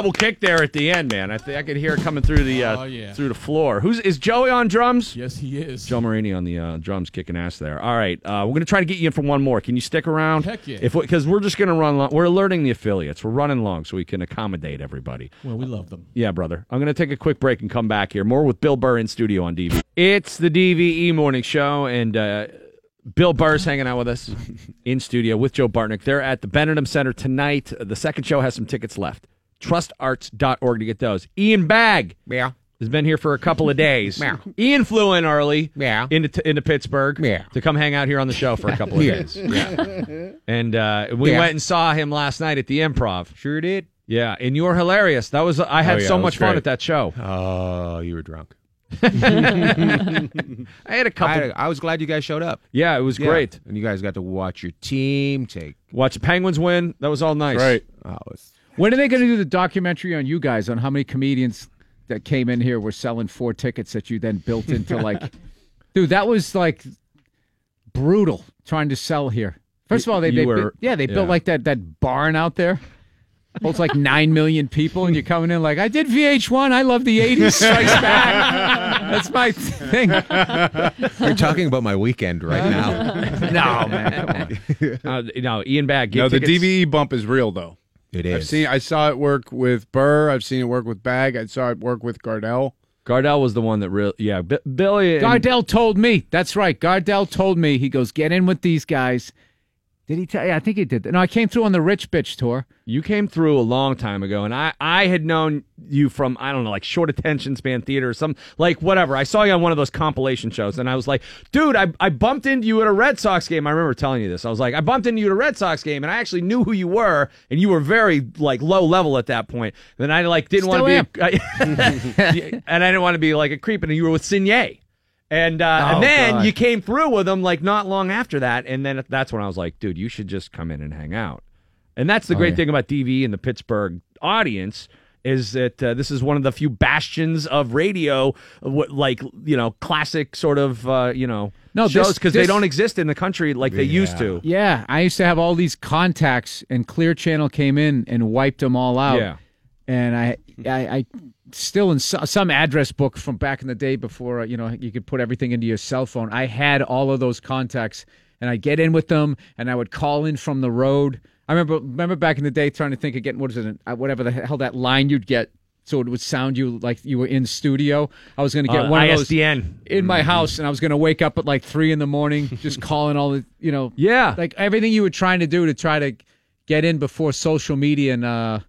Double kick there at the end, man. I think I could hear it coming through the uh, Oh, yeah. through the floor. Who's is Joey on drums? Yes, he is. Joe Marini on the uh, drums, kicking ass there. All right, uh, we're gonna try to get you in for one more. Can you stick around? Heck yeah. If because we're just gonna run. Long. We're alerting the affiliates. We're running long so we can accommodate everybody. Well, we love them. Yeah, brother. I'm going to take a quick break and come back here. More with Bill Burr in studio on DV. It's the DVE morning show, and uh, Bill Burr's hanging out with us in studio with Joe Bartnick. They're at the Benedum Center tonight. The second show has some tickets left. Trustarts.org to get those. Ian Bagg Yeah. has been here for a couple of days. [laughs] Yeah. Ian flew in early Yeah. into, into Pittsburgh Yeah. to come hang out here on the show for a couple of [laughs] Yeah. days. Yeah. And uh, we Yeah. went and saw him last night at the Improv. Sure did. Yeah, and you were hilarious. That was I had Oh, yeah, so it was much fun at that show. Oh, you were drunk. [laughs] I had a couple. I, I was glad you guys showed up. yeah, it was Yeah. great. And you guys got to watch your team take. Watch the Penguins win. That was all nice. Right. Oh, it's, When are they going to do the documentary on you guys on how many comedians that came in here were selling four tickets that you then built into [laughs] like, dude, that was like brutal trying to sell here. First of all, they, You they were- yeah they yeah. built like that that barn out there. Holds like nine million people, and you're coming in like I did VH1. I love the '80s Strikes Back. [laughs] That's my thing. you're talking about my weekend right now. no man, come on. [laughs] Uh, no, Ian Bagg. No, the DVE bump is real though. It I've is. seen. I saw it work with Burr. I've seen it work with Bagg. I saw it work with Gardell. Gardell was the one that really. Yeah, B- Billy. and- Gardell told me. That's right. Gardell told me. He goes, get in with these guys. Did he tell you? I think he did. No, I came through on the Rich Bitch tour. You came through a long time ago, and I, I had known you from I don't know like short attention span theater or some like whatever. I saw you on one of those compilation shows, and I was like, dude, I, I bumped into you at a Red Sox game. I remember telling you this. I was like, I bumped into you at a Red Sox game, and I actually knew who you were, and you were very like low level at that point. Then I like didn't want to be, a, [laughs] [laughs] and I didn't want to be like a creep, and you were with Signet. And uh, Oh, and then God. you came through with them like not long after that, and then that's when I was like, dude, you should just come in and hang out. And that's the Oh, great yeah. thing about DV and the Pittsburgh audience is that uh, this is one of the few bastions of radio, what, like you know, classic sort of uh, you know No, shows because they don't exist in the country like they used to. Yeah, I used to have all these contacts, and Clear Channel came in and wiped them all out. Yeah. And I, I, I still in some address book from back in the day before uh, you know you could put everything into your cell phone. I had all of those contacts, and I get in with them, and I would call in from the road. I remember remember back in the day trying to think of getting what is it, uh, whatever the hell that line you'd get. So it would sound you like you were in studio. I was going to get Uh, one of those in my house, and I was going to wake up at like three in the morning, [laughs] just calling all the, you know, Yeah. like everything you were trying to do to try to get in before social media and uh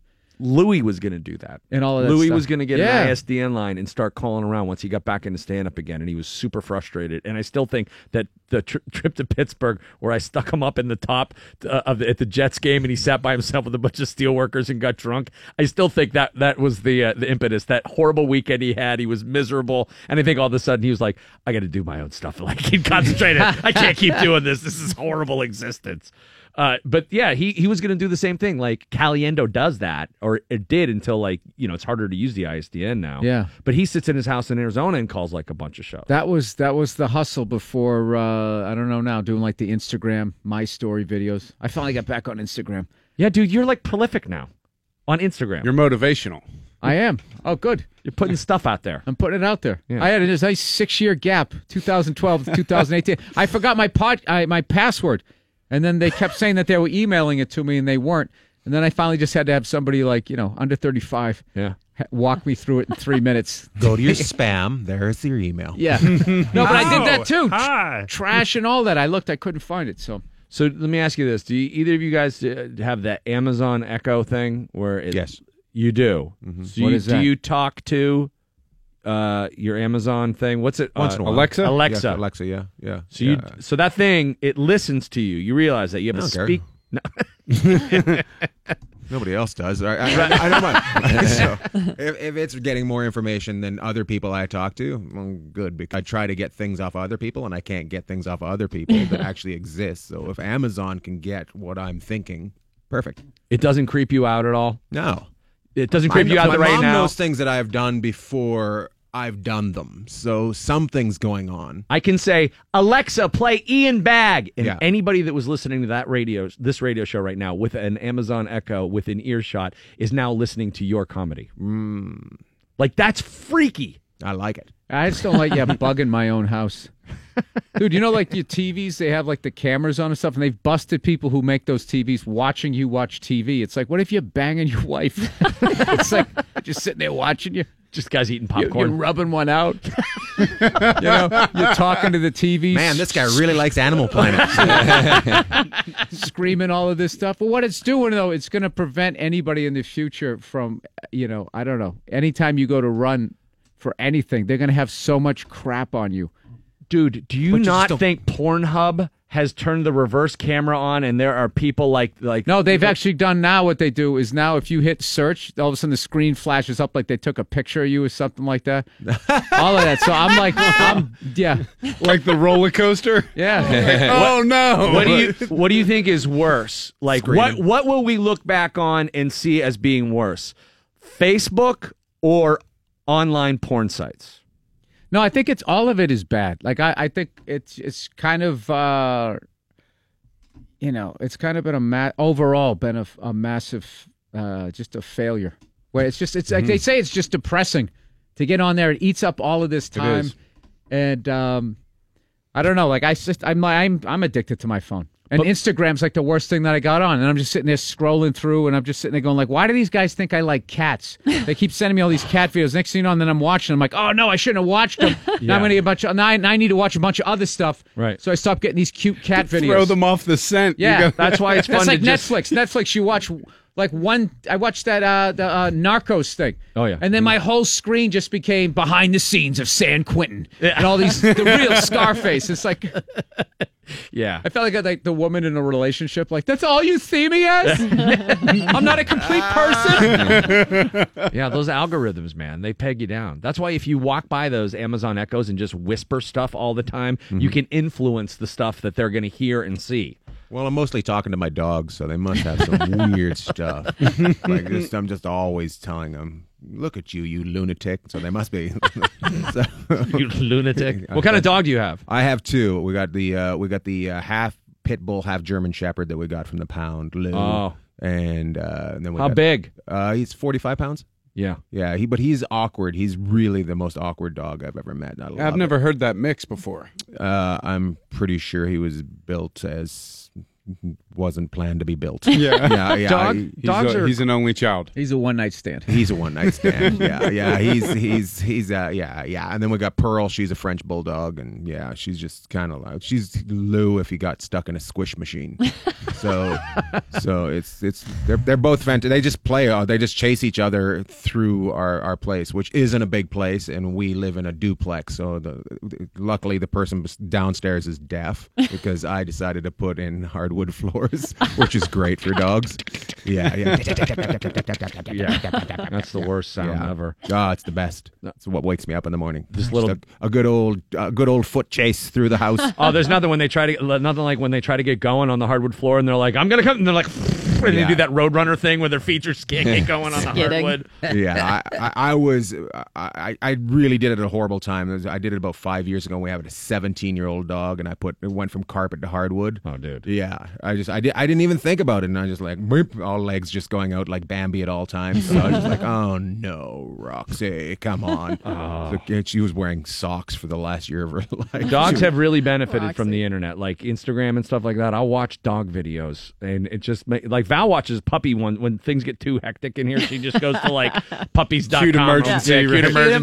Louis was going to do that. and all of that. Louis stuff. was going to get yeah. an ISDN line and start calling around once he got back into stand up again, and he was super frustrated. And I still think that the tri- trip to Pittsburgh, where I stuck him up in the top uh, of the, at the Jets game, and he sat by himself with a bunch of steelworkers and got drunk. I still think that that was the uh, the impetus. That horrible weekend he had, he was miserable, and I think all of a sudden he was like, "I got to do my own stuff. [laughs] Like, keep concentrated. I can't keep [laughs] doing this. This is horrible existence." Uh, but yeah, he, he was going to do the same thing. Like Caliendo does that, or it did until like you know it's harder to use the ISDN now. Yeah. But he sits in his house in Arizona and calls like a bunch of shows. That was that was the hustle before uh I don't know now doing like the Instagram my story videos. I finally got back on Instagram. yeah, dude, you're like prolific now on Instagram. You're motivational. I am. Oh, good. You're putting stuff out there. I'm putting it out there. Yeah. I had a nice six year gap, 2012 to 2018. I forgot my pod, I, my password, and then they kept saying that they were emailing it to me, and they weren't. And then I finally just had to have somebody like you know under 35 Yeah. ha- walk me through it in three minutes. Go to your [laughs] spam. There's your email. Yeah. no, but I did that too. Tr- Hi. trash and all that. I looked, I couldn't find it. So So let me ask you this: Do you, either of you guys uh, have that Amazon Echo thing where it, Yes. you do? So What you, is do you talk to uh, your Amazon thing? What's it? Once uh, in a while. Alexa? Alexa. Yes, Alexa, yeah. Yeah. So you, so that thing, it listens to you. You realize that you have I a speak. No. [laughs] Nobody else does. I, I, I, I don't mind. [laughs] so if, if it's getting more information than other people I talk to, well, good. Because I try to get things off of other people, and I can't get things off of other people that [laughs] actually exist. So if Amazon can get what I'm thinking, perfect. It doesn't creep you out at all. No. It doesn't creep you out my right mom now. knows things that I have done before I've done them. So something's going on. I can say, Alexa, play Ian Bagg. And Yeah. anybody that was listening to that radio, this radio show right now with an Amazon Echo within earshot is now listening to your comedy. Mm. Like, that's freaky. I like it. I just don't like you [laughs] bugging my own house. Dude, you know, like your TVs, they have like the cameras on and stuff, and they've busted people who make those TVs watching you watch TV. It's like, what if you're banging your wife? [laughs] it's like just sitting there watching you. Just guys eating You're, popcorn. you're rubbing one out. [laughs] you know, you're talking to the TV. Man, this guy really likes Animal Planet. screaming all of this stuff. But what it's doing though, it's going to prevent anybody in the future from, you know, I don't know. Anytime you go to run for anything, they're going to have so much crap on you. Dude, do you But you not still- think Pornhub has turned the reverse camera on and there are people like like No, they've actually done now. What they do is now, if you hit search, all of a sudden the screen flashes up like they took a picture of you or something like that. [laughs] all of that. So I'm like, I'm yeah, [laughs] like the roller coaster. Yeah. [laughs] oh no. What do you what do you think is worse? Like what what will we look back on and see as being worse? Facebook or online porn sites? No, I think it's all of it is bad. Like I, I think it's it's kind of uh you know, it's kind of been a ma- overall been a, a massive uh just a failure. Where it's just it's like they say it's just depressing to get on there. It eats up all of this time. And um I don't know, like I just I'm I'm I'm addicted to my phone. And Instagram's like the worst thing that I got on, and I'm just sitting there scrolling through, and I'm just sitting there going like, "Why do these guys think I like cats? [laughs] They keep sending me all these cat videos. Next thing you know, and then I'm watching. I'm like, "Oh no, I shouldn't have watched them. [laughs] Now I'm gonna get a bunch of. Now I, now I need to watch a bunch of other stuff. Right. So I stopped getting these cute cat videos. Throw them off the scent. Yeah, go- That's why it's [laughs] fun That's like just- Netflix. Netflix, you watch like one. I watched that uh the uh, Narcos thing. Oh, yeah. And then my whole screen just became behind the scenes of San Quentin and all these [laughs] the real Scarface. It's like Yeah. I felt like I like the woman in a relationship. Like that's all you see me as. [laughs] I'm not a complete person. [laughs] yeah, those algorithms, man, they peg you down. That's why if you walk by those Amazon Echoes and just whisper stuff all the time, you can influence the stuff that they're going to hear and see. Well, I'm mostly talking to my dogs, so they must have some [laughs] weird stuff. Like this, I'm just always telling them, "Look at you, you lunatic." So they must be. [laughs] So- [laughs] You lunatic. What kind of dog do you have? I have two. We got the uh, we got the uh, half pit bull, half German Shepherd that we got from the pound. Lou. Oh. and, uh, and then we How got- big? Uh, he's 45 pounds. Yeah. Yeah, he but he's awkward. He's really the most awkward dog I've ever met. and I love I've it. never heard that mix before. Uh, I'm pretty sure he was built as wasn't planned to be built. [laughs] Yeah. yeah, yeah. Dog- he- He's Dogs a- are- he's an only child. He's a one night stand. He's a one night stand. [laughs] yeah, yeah. He's he's he's uh yeah yeah. And then we got Pearl. She's a French bulldog, and yeah, she's just kind of like she's Lou if he got stuck in a squish machine. So [laughs] so it's it's they're they're both fantastic. They just play. Uh, they just chase each other through our our place, which isn't a big place, and we live in a duplex. So the luckily the person downstairs is deaf because I decided to put in hardwood which is great for dogs. Yeah, yeah. Yeah. That's the worst sound Yeah. ever. Oh, it's the best. That's what wakes me up in the morning. Just little- a, a good old, a good old foot chase through the house. Oh, there's nothing when they try to nothing like when they try to get going on the hardwood floor and they're like, "I'm gonna come," and they're like, and they do that roadrunner thing where their feet are getting [laughs] going on the hardwood. yeah, I, I, was, I, I really did it at a horrible time. I did it about five years ago. We had a 17 year old dog, and I put it went from carpet to hardwood. Oh, dude. Yeah, I just, I did, I didn't even think about it, and I was just like, boop, all legs just going out like Bambi at all times. So I was just like, [laughs] oh no, Roxy, come on. [laughs] Oh. Kid- she was wearing socks for the last year of her life. Dogs have really benefited from the internet, like Instagram and stuff like that. I'll watch dog videos, and it just ma- like Val watches puppy one when things get too hectic in here. She just goes to like [laughs] puppies.com. Cute or- emergency, yeah, right? cute Cute emergency,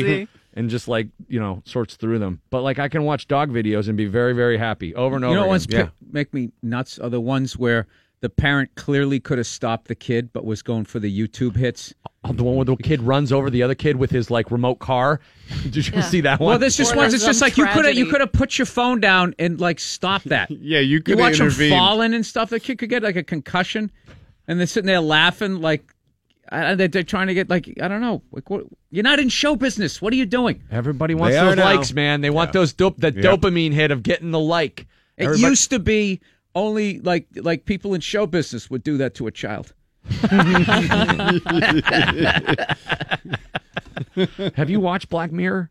emergency. and just like you know sorts through them. But like I can watch dog videos and be very very happy over and over. You know what again. ones pi- make me nuts are the ones where the parent clearly could have stopped the kid but was going for the YouTube hits. Oh, the one where the kid runs over the other kid with his like remote car. [laughs] Did you see that one? Well, there's just Or ones. It's just some like you could have you could have put your phone down and like stop [laughs] that. Yeah, you could You watch them intervene. falling and stuff. The kid could get like a concussion, and they're sitting there laughing like I- they're, they're trying to get like I don't know. Like what? You're not in show business. What are you doing? Everybody wants They are those now. likes, man. They want those dope that Yep. dopamine hit of getting the like. It Everybody- used to be only like like people in show business would do that to a child. [laughs] Have you watched Black Mirror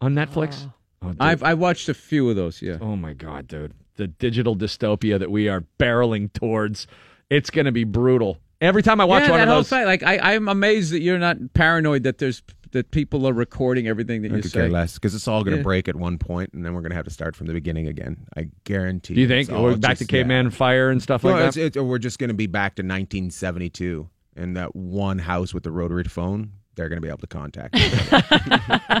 on Netflix? Oh. oh, dude. I've I watched a few of those. Yeah. Oh my god, dude. The digital dystopia that we are barreling towards. It's going to be brutal. Every time I watch yeah, one that of whole those thing, like I, I'm amazed that you're not paranoid that there's that people are recording everything that I you could say. care less because it's all going to Yeah. break at one point, and then we're going to have to start from the beginning again. I guarantee. Do you think It's all we're back just- to caveman fire and stuff No, like that? it's, it's, we're just going to be back to 1972 and that one house with the rotary phone. They're going to be able to contact. each other. [laughs]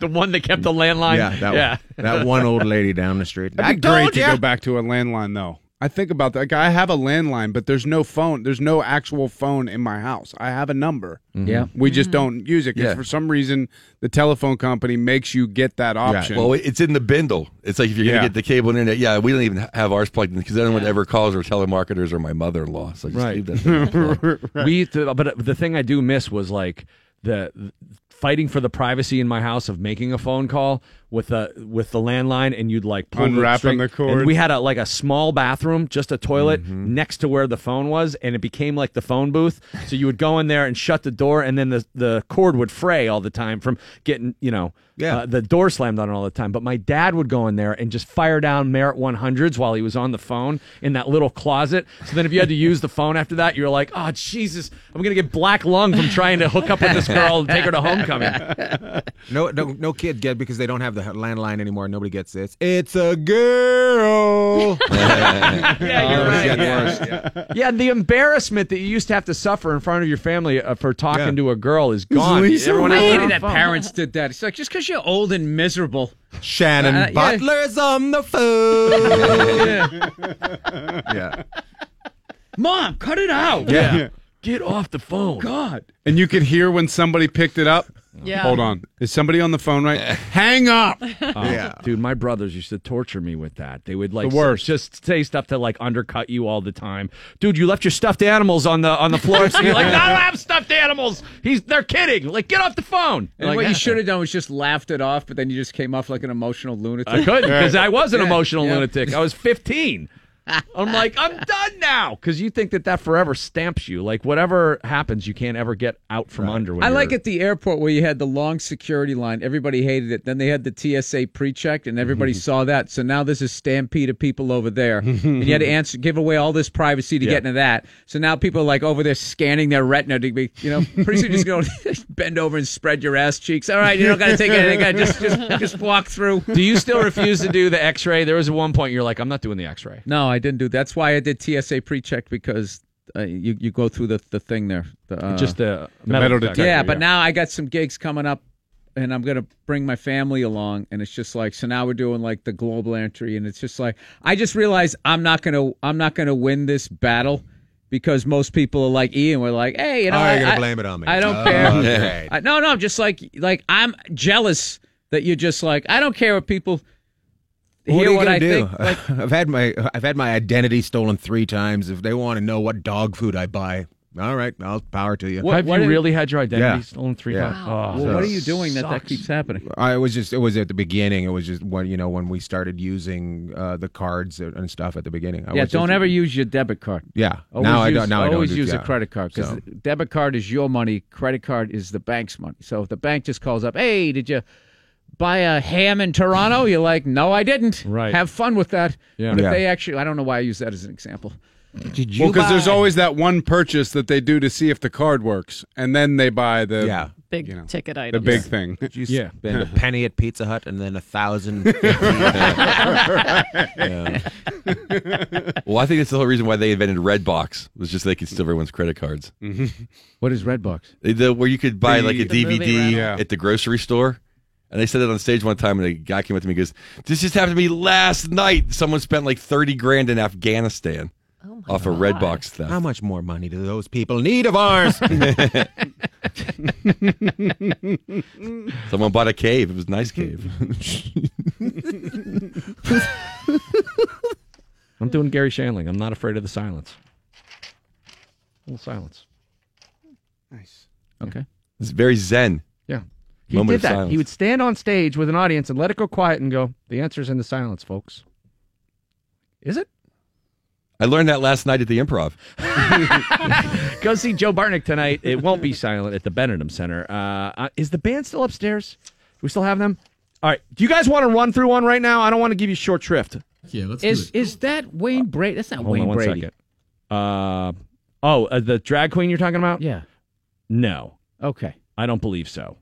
the one that kept the landline. yeah, that, yeah. that one old lady down the street. That'd be great to go back to a landline, though. I think about that. Like, I have a landline, but there's no phone. There's no actual phone in my house. I have a number. Mm-hmm. Yeah. We just mm-hmm. don't use it because Yeah. for some reason the telephone company makes you get that option. Yeah. Well, it's in the bindle. It's like if you're Yeah. going to get the cable internet. Yeah, we don't even have ours plugged in because anyone ever calls or telemarketers or my mother-in-law. So just Right. leave that. thing. [laughs] We, th- but the thing I do miss was like the, fighting for the privacy in my house of making a phone call with the with the landline, and you'd like pull Unwrapping the, the cord. And we had a like a small bathroom, just a toilet Mm-hmm. next to where the phone was, and it became like the phone booth. So you would go in there and shut the door, and then the the cord would fray all the time from getting you know. Yeah. the door slammed on it all the time. But my dad would go in there and just fire down Merit 100s while he was on the phone in that little closet. So then if you had to use the phone after that, you're like, oh, Jesus, I'm going to get black lung from trying to hook up with this girl and take her to homecoming. [laughs] No, no, no kid get because they don't have the landline anymore. Nobody gets this. It's a girl. [laughs] [laughs] yeah, you're Oh, right. it's getting Yeah. Yeah, the embarrassment that you used to have to suffer in front of your family uh, for talking Yeah. to a girl is gone. Lisa Everyone I has hated that phone. parents did that. It's like just because you're old and miserable. Shannon Uh, yeah. Butler's on the phone. [laughs] yeah. Mom, cut it out. Yeah. Get off the phone. God. And you could hear when somebody picked it up. Yeah. Hold on. Is somebody on the phone right? [laughs] Hang up. [laughs] Oh, dude, my brothers used to torture me with that. They would like The worst. just say stuff to like undercut you all the time. Dude, you left your stuffed animals on the on the floor. So you're like, [laughs] I don't have stuffed animals. He's they're kidding. Like, get off the phone. And Like, what you should have done was just laughed it off, but then you just came off like an emotional lunatic. I couldn't because I was an Yeah, emotional yeah. lunatic. I was 15. I'm like, I'm [laughs] done now because you think that that forever stamps you. Like whatever happens, you can't ever get out from under. When I like you're- at the airport where you had the long security line. Everybody hated it. Then they had the TSA pre-checked, and everybody [laughs] saw that. So now there's a stampede of people over there, and you had to [laughs] answer, give away all this privacy to Yeah. get into that. So now people are like over there scanning their retina to be, you know, pretty soon just go bend over and spread your ass cheeks. All right, you don't got to take anything. I just just just walk through. Do you still refuse to do the X-ray? There was at one point you're like, I'm not doing the X-ray. No, I didn't do. That's why I did TSA pre-check because. Uh, you you go through the the thing there, the, uh, Just the The metal metal detector, yeah, but now I got some gigs coming up, and I'm gonna bring my family along, and it's just like so now we're doing like the global entry, and it's just like I just realized I'm not gonna I'm not gonna win this battle because most people are like Ian. We're like, hey, you know, Oh, I, you're gonna I- blame it on me. I don't Oh, care. great. I, no, no, I'm just like like I'm jealous that you're just like I don't care what people What hear are you what gonna I do? think. [laughs] Like, I've had my I've had my identity stolen three times. If they want to know what dog food I buy, all right, I'll power to you. What- Have what you did- really had your identity Yeah. stolen three Yeah. times? Oh, well, that what are you doing that that sucks. keeps happening? I was just it was at the beginning. It was just when you know when we started using uh, the cards and stuff at the beginning. I yeah, was don't just- ever use your debit card. Yeah, Always now I use, don't. Now I don't always do- use yeah. a credit card because So- debit card is your money, credit card is the bank's money. So if the bank just calls up, "Hey, did you buy a ham in Toronto?" You're like, "No, I didn't." Right. Have fun with that. Yeah. But if Yeah. they actually, I don't know why I use that as an example. Did you Well, because there's always that one purchase that they do to see if the card works, and then they buy the Yeah. Big you know, ticket the items. big thing. Did you [laughs] Yeah. spend a penny at Pizza Hut and then a thousand? [laughs] [laughs] yeah. Well, I think that's the whole reason why they invented Redbox was just they could steal everyone's credit cards. Mm-hmm. What is Redbox? The, where you could buy like a The movie DVD rental. Yeah. at the grocery store. And they said it on stage one time, and a guy came up to me and goes, This just happened to me last night. Someone spent like 30 grand in Afghanistan Oh my off a God. Redbox theft. How much more money do those people need of ours? [laughs] Someone bought a cave. It was a nice cave. [laughs] I'm doing Garry Shandling. I'm not afraid of the silence. A little silence. Nice. Okay. it's very zen. Yeah. He Moment did of that. silence. He would stand on stage with an audience and let it go quiet and go, the answer's in the silence, folks. Is it? I learned that last night at the improv. [laughs] [laughs] Go see Joe Bartnick tonight. It won't be silent at the Benedum Center. Uh, uh, is the band still upstairs? Do we still have them? All right. Do you guys want to run through one right now? I don't want to give you short shrift. Yeah, let's Is is that Wayne Brady? That's not Hold Wayne on one Brady. second. Uh, oh, uh, the drag queen you're talking about? Yeah. No, Okay. I don't believe so.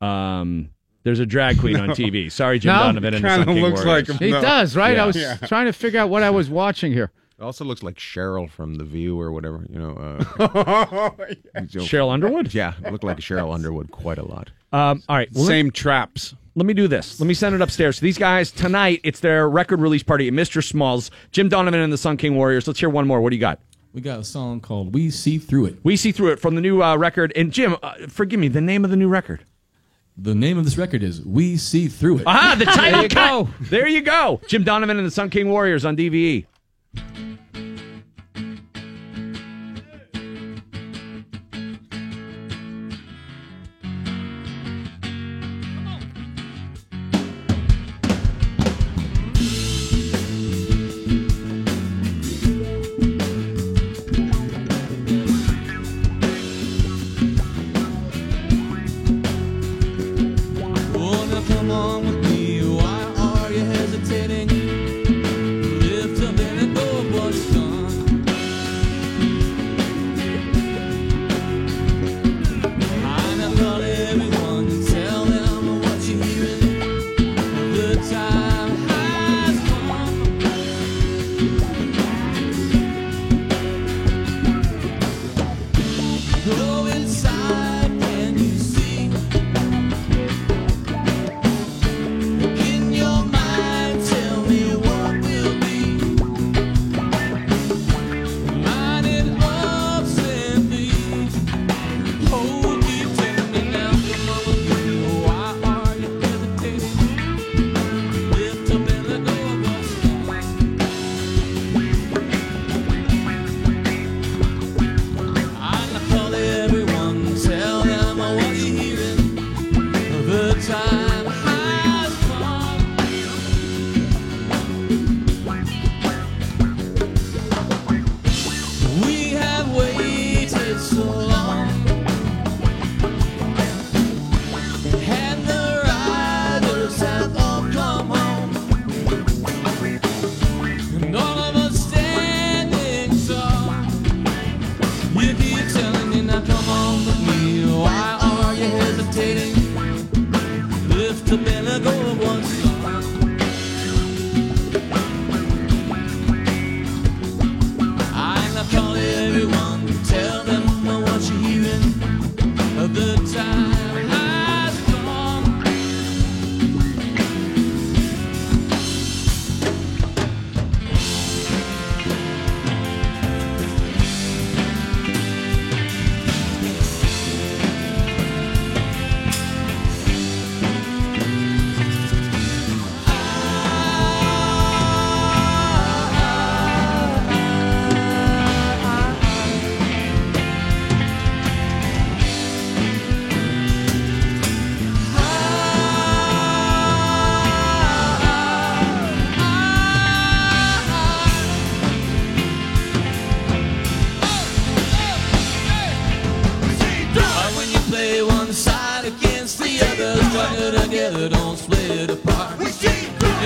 Um, there's a drag queen on [laughs] TV. Sorry, Jim No? Donovan and the Sun Kinda King looks Warriors. like He No. does, right? Yeah. I was Yeah. trying to figure out what I was watching here. It also looks like Cheryl from The View or whatever, you know. Uh, [laughs] Sheryl Underwood? Yeah, it looked like Sheryl Underwood quite a lot. Um, all right. well, let- Same traps. Let me do this. Let me send it upstairs. These guys tonight, it's their record release party at Mr. Smalls. Jim Donovan and the Sun King Warriors. Let's hear one more. What do you got? We got a song called "We See Through It." We see through it from the new uh, record. And Jim, uh, forgive me, the name of the new record. The name of this record is "We See Through It." Aha, the title There you cut. go. There you go. Jim Donovan and the Sun King Warriors on. DVE.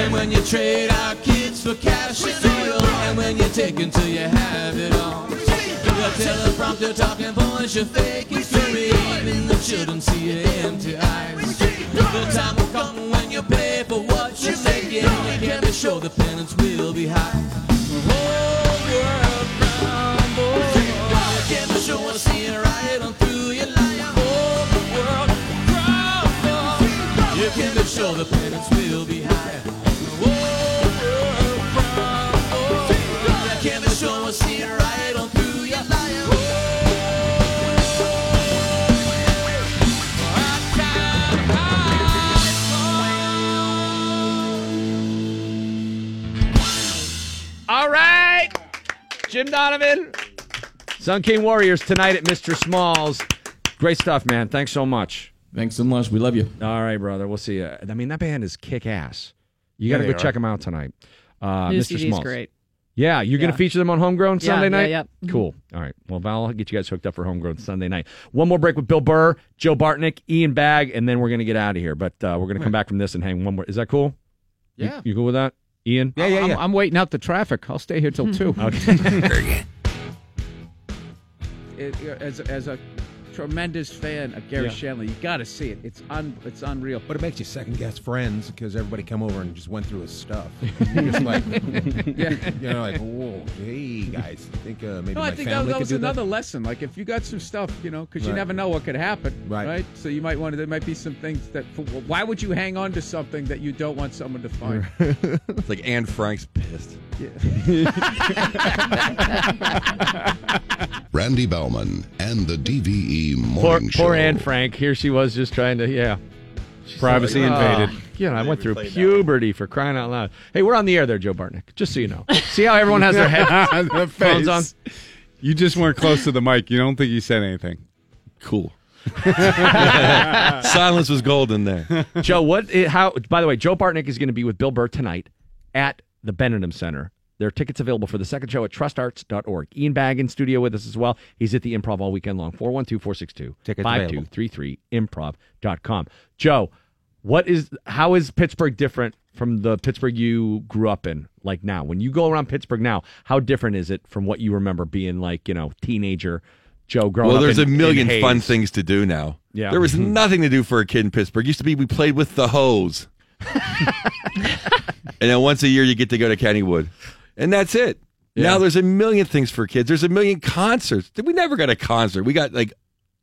And when you trade our kids for cash and oil, and when you're taking till you have it all. The teleprompter talking points, you're faking fury, even the children see your empty eyes. The time will come when you pay for what you're making. You can be sure the penance will Jim Donovan, Sun King Warriors tonight at Mr. Smalls. Great stuff, man. Thanks so much. Thanks so much. We love you. All right, brother. We'll see you. I mean, that band is kick ass. You got to Yeah, go they check them out tonight. Uh, New Mr. CD's Smalls. great. Yeah, you're going to feature them on Homegrown Yeah, Sunday night? yep. Mhm. Cool. All right. Well, Val, I'll get you guys hooked up for Homegrown Sunday night. One more break with Bill Burr, Joe Bartnick, Ian Bagg, and then we're going to get out of here. But uh, we're going to come back from this and hang one more. Is that cool? You- Yeah. You, cool with that? Ian? Yeah, yeah, I'm, I'm waiting out the traffic. I'll stay here till hmm. two. Okay. [laughs] It- as, as a tremendous fan of Garry Yeah. Shandling, you got to see it. It's un, it's unreal. But it makes you second guess friends because everybody come over and just went through his stuff. You're [laughs] just like, Yeah. you know, like, whoa, hey guys, I think uh, maybe No, my I think that, family that could was do another that. lesson. Like if you got some stuff, you know, because you never know what could happen, Right. So you might want to. There might be some things that. Why would you hang on to something that you don't want someone to find? [laughs] It's like Anne Frank's pissed. [laughs] Randy Baumann and the DVE Poor, Morning Show. poor Anne Frank. Here she was just trying to, yeah. She's Privacy like, invaded. "Ah." Yeah, I went through puberty for crying out loud. Hey, we're on the air there, Joe Bartnick. Just so you know. See how everyone has their [laughs] The headphones on? You just weren't close to the mic. You don't think you said anything. Cool. [laughs] Silence was golden there. Joe, what? How? By the way, Joe Bartnick is going to be with Bill Burr tonight at the Benedum Center. There are tickets available for the second show at trustarts.org. Ian Bagg in studio with us as well. He's at the Improv all weekend long. 412 462 Tickets available. 5233 improv.com. Joe, what is how is Pittsburgh different from the Pittsburgh you grew up in? Like now, when you go around Pittsburgh now, how different is it from what you remember being like, you know, teenager Joe growing up? well, there's in- a million fun things to do now. Yeah. There was [laughs] nothing to do for a kid in Pittsburgh. Used to be we played with the hose. [laughs] and then once a year you get to go to Kennywood. And that's it. Now there's a million things for kids. There's a million concerts. We never got a concert. We got like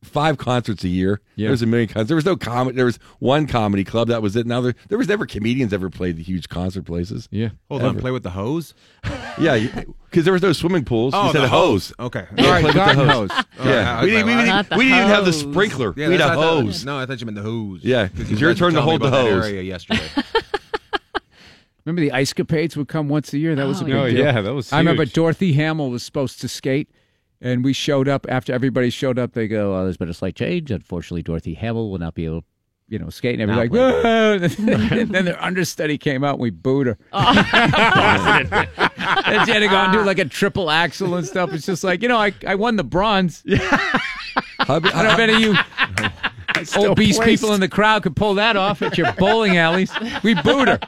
five concerts a year. Yeah. There's a million concerts. There was no comedy. There was one comedy club. That was it. Now there, there was never comedians ever played the huge concert places. Yeah. Hold on, play with the hose. Yeah, because there was no swimming pools. Oh, you said the a hose. hose. Okay. Yeah, All right, play with the garden hose. hose. Yeah, we, yeah, didn't- we, I- didn't- we didn't even have the hose. sprinkler. Yeah, we had a that's- I thought- hose. No, I thought you meant the hose. Yeah, 'Cause it's you your turn to hold the hose. area yesterday. Remember the ice capades would come once a year. That was a Oh, big Oh, deal. yeah, that was I remember huge. Dorothy Hamill was supposed to skate, and we showed up after everybody showed up. They go, "Oh, there's been a slight change. Unfortunately, Dorothy Hamill will not be able." You know, skate and everybody's like, "Whoa!" [laughs] and then their understudy came out and we booed her. Oh. [laughs] and she had to go and do like a triple axel and stuff. It's just like, you know, I, I won the bronze. How, I don't know if any of you [laughs] obese placed. people in the crowd could pull that off at your bowling alleys. We booed her.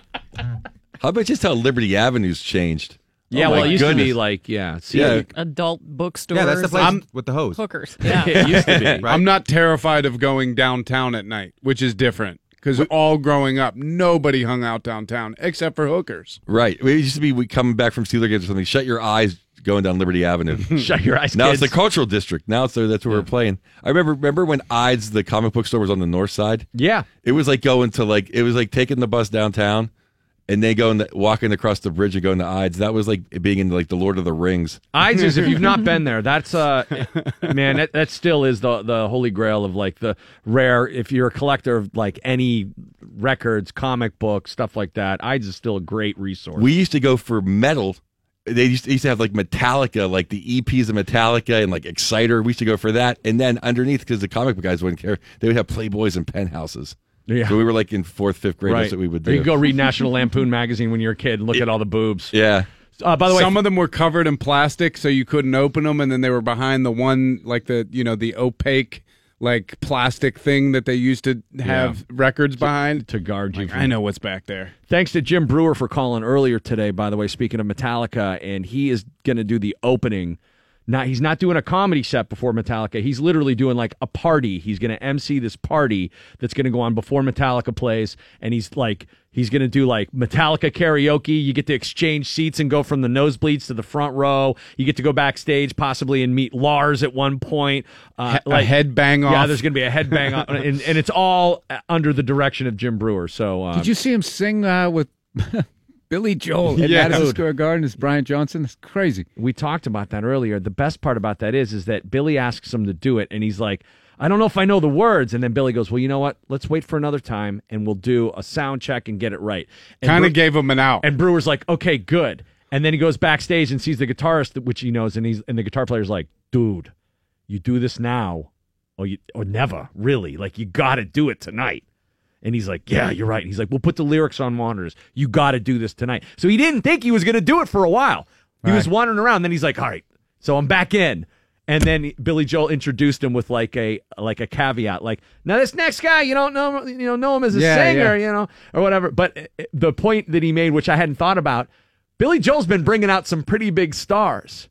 How about just how Liberty Avenue's changed? Oh yeah, Oh well, my it used to be like, yeah. See, Yeah. Adult bookstores. yeah, that's the place and with the hose. Hookers. [laughs] Yeah. it used to be. Right? [laughs] I'm not terrified of going downtown at night, which is different. Because all growing up, nobody hung out downtown except for hookers. Right. It used to be we coming back from Steeler games or something. Shut your eyes going down Liberty Avenue. [laughs] Shut your eyes, now kids. it's the cultural district. Now it's the, that's where we're playing. I remember remember when Eide's the comic book store was on the north side. Yeah. It was like going to like it was like taking the bus downtown and then going to, walking across the bridge and going to Eide's. That was like being in like the Lord of the Rings. Eide's is if you've not [laughs] been there, that's uh [laughs] man, that, that still is the the holy grail of like the rare if you're a collector of like any records, comic books, stuff like that. Eide's is still a great resource. We used to go for metal. They used to, used to have like Metallica, like the EPs of Metallica and like Exciter. We used to go for that. And then underneath, because the comic book guys wouldn't care, they would have Playboys and penthouses. Yeah. So we were like in fourth, fifth grade. right. That's what we would do. you go read National Lampoon magazine when you're a kid and look at all the boobs. Yeah. Uh, by the way, some of them were covered in plastic, so you couldn't open them, and then they were behind the one, like the you know the opaque like plastic thing that they used to have records behind to guard you. Like, from- I know what's back there. Thanks to Jim Breuer for calling earlier today, by the way, speaking of Metallica, and he is going to do the opening. Now, he's not doing a comedy set before Metallica. He's literally doing like a party. He's going to MC this party that's going to go on before Metallica plays. And he's like, he's going to do like Metallica karaoke. You get to exchange seats and go from the nosebleeds to the front row. You get to go backstage, possibly, and meet Lars at one point. Uh, A head bang Yeah, there's going to be a head bang off. And, and it's all under the direction of Jim Breuer. So, uh, Did you see him sing uh, with [laughs] Billy Joel at [laughs] Yeah. Madison Dude. Square Garden is Brian Johnson? It's crazy. we talked about that earlier. The best part about that is, is that Billy asks him to do it, and he's like, "I don't know if I know the words." And then Billy goes, "Well, you know what? Let's wait for another time, and we'll do a sound check and get it right." And Kind Bre- of gave him an out. And Breuer's like, "Okay, good." And then he goes backstage and sees the guitarist, which he knows, and he's and the guitar player's like, "Dude, you do this now, or you or never, really. Like you got to do it tonight." And he's like, "Yeah, you're right." And he's like, "We'll put the lyrics on monitors. You got to do this tonight." So he didn't think he was going to do it for a while. He was wandering around. Then he's like, "All right, so I'm back in." And then Billy Joel introduced him with like a like a caveat, like, "Now this next guy, you don't know, you know, know him as a Yeah, singer, yeah. you know, or whatever." But the point that he made, which I hadn't thought about, Billy Joel's been bringing out some pretty big stars.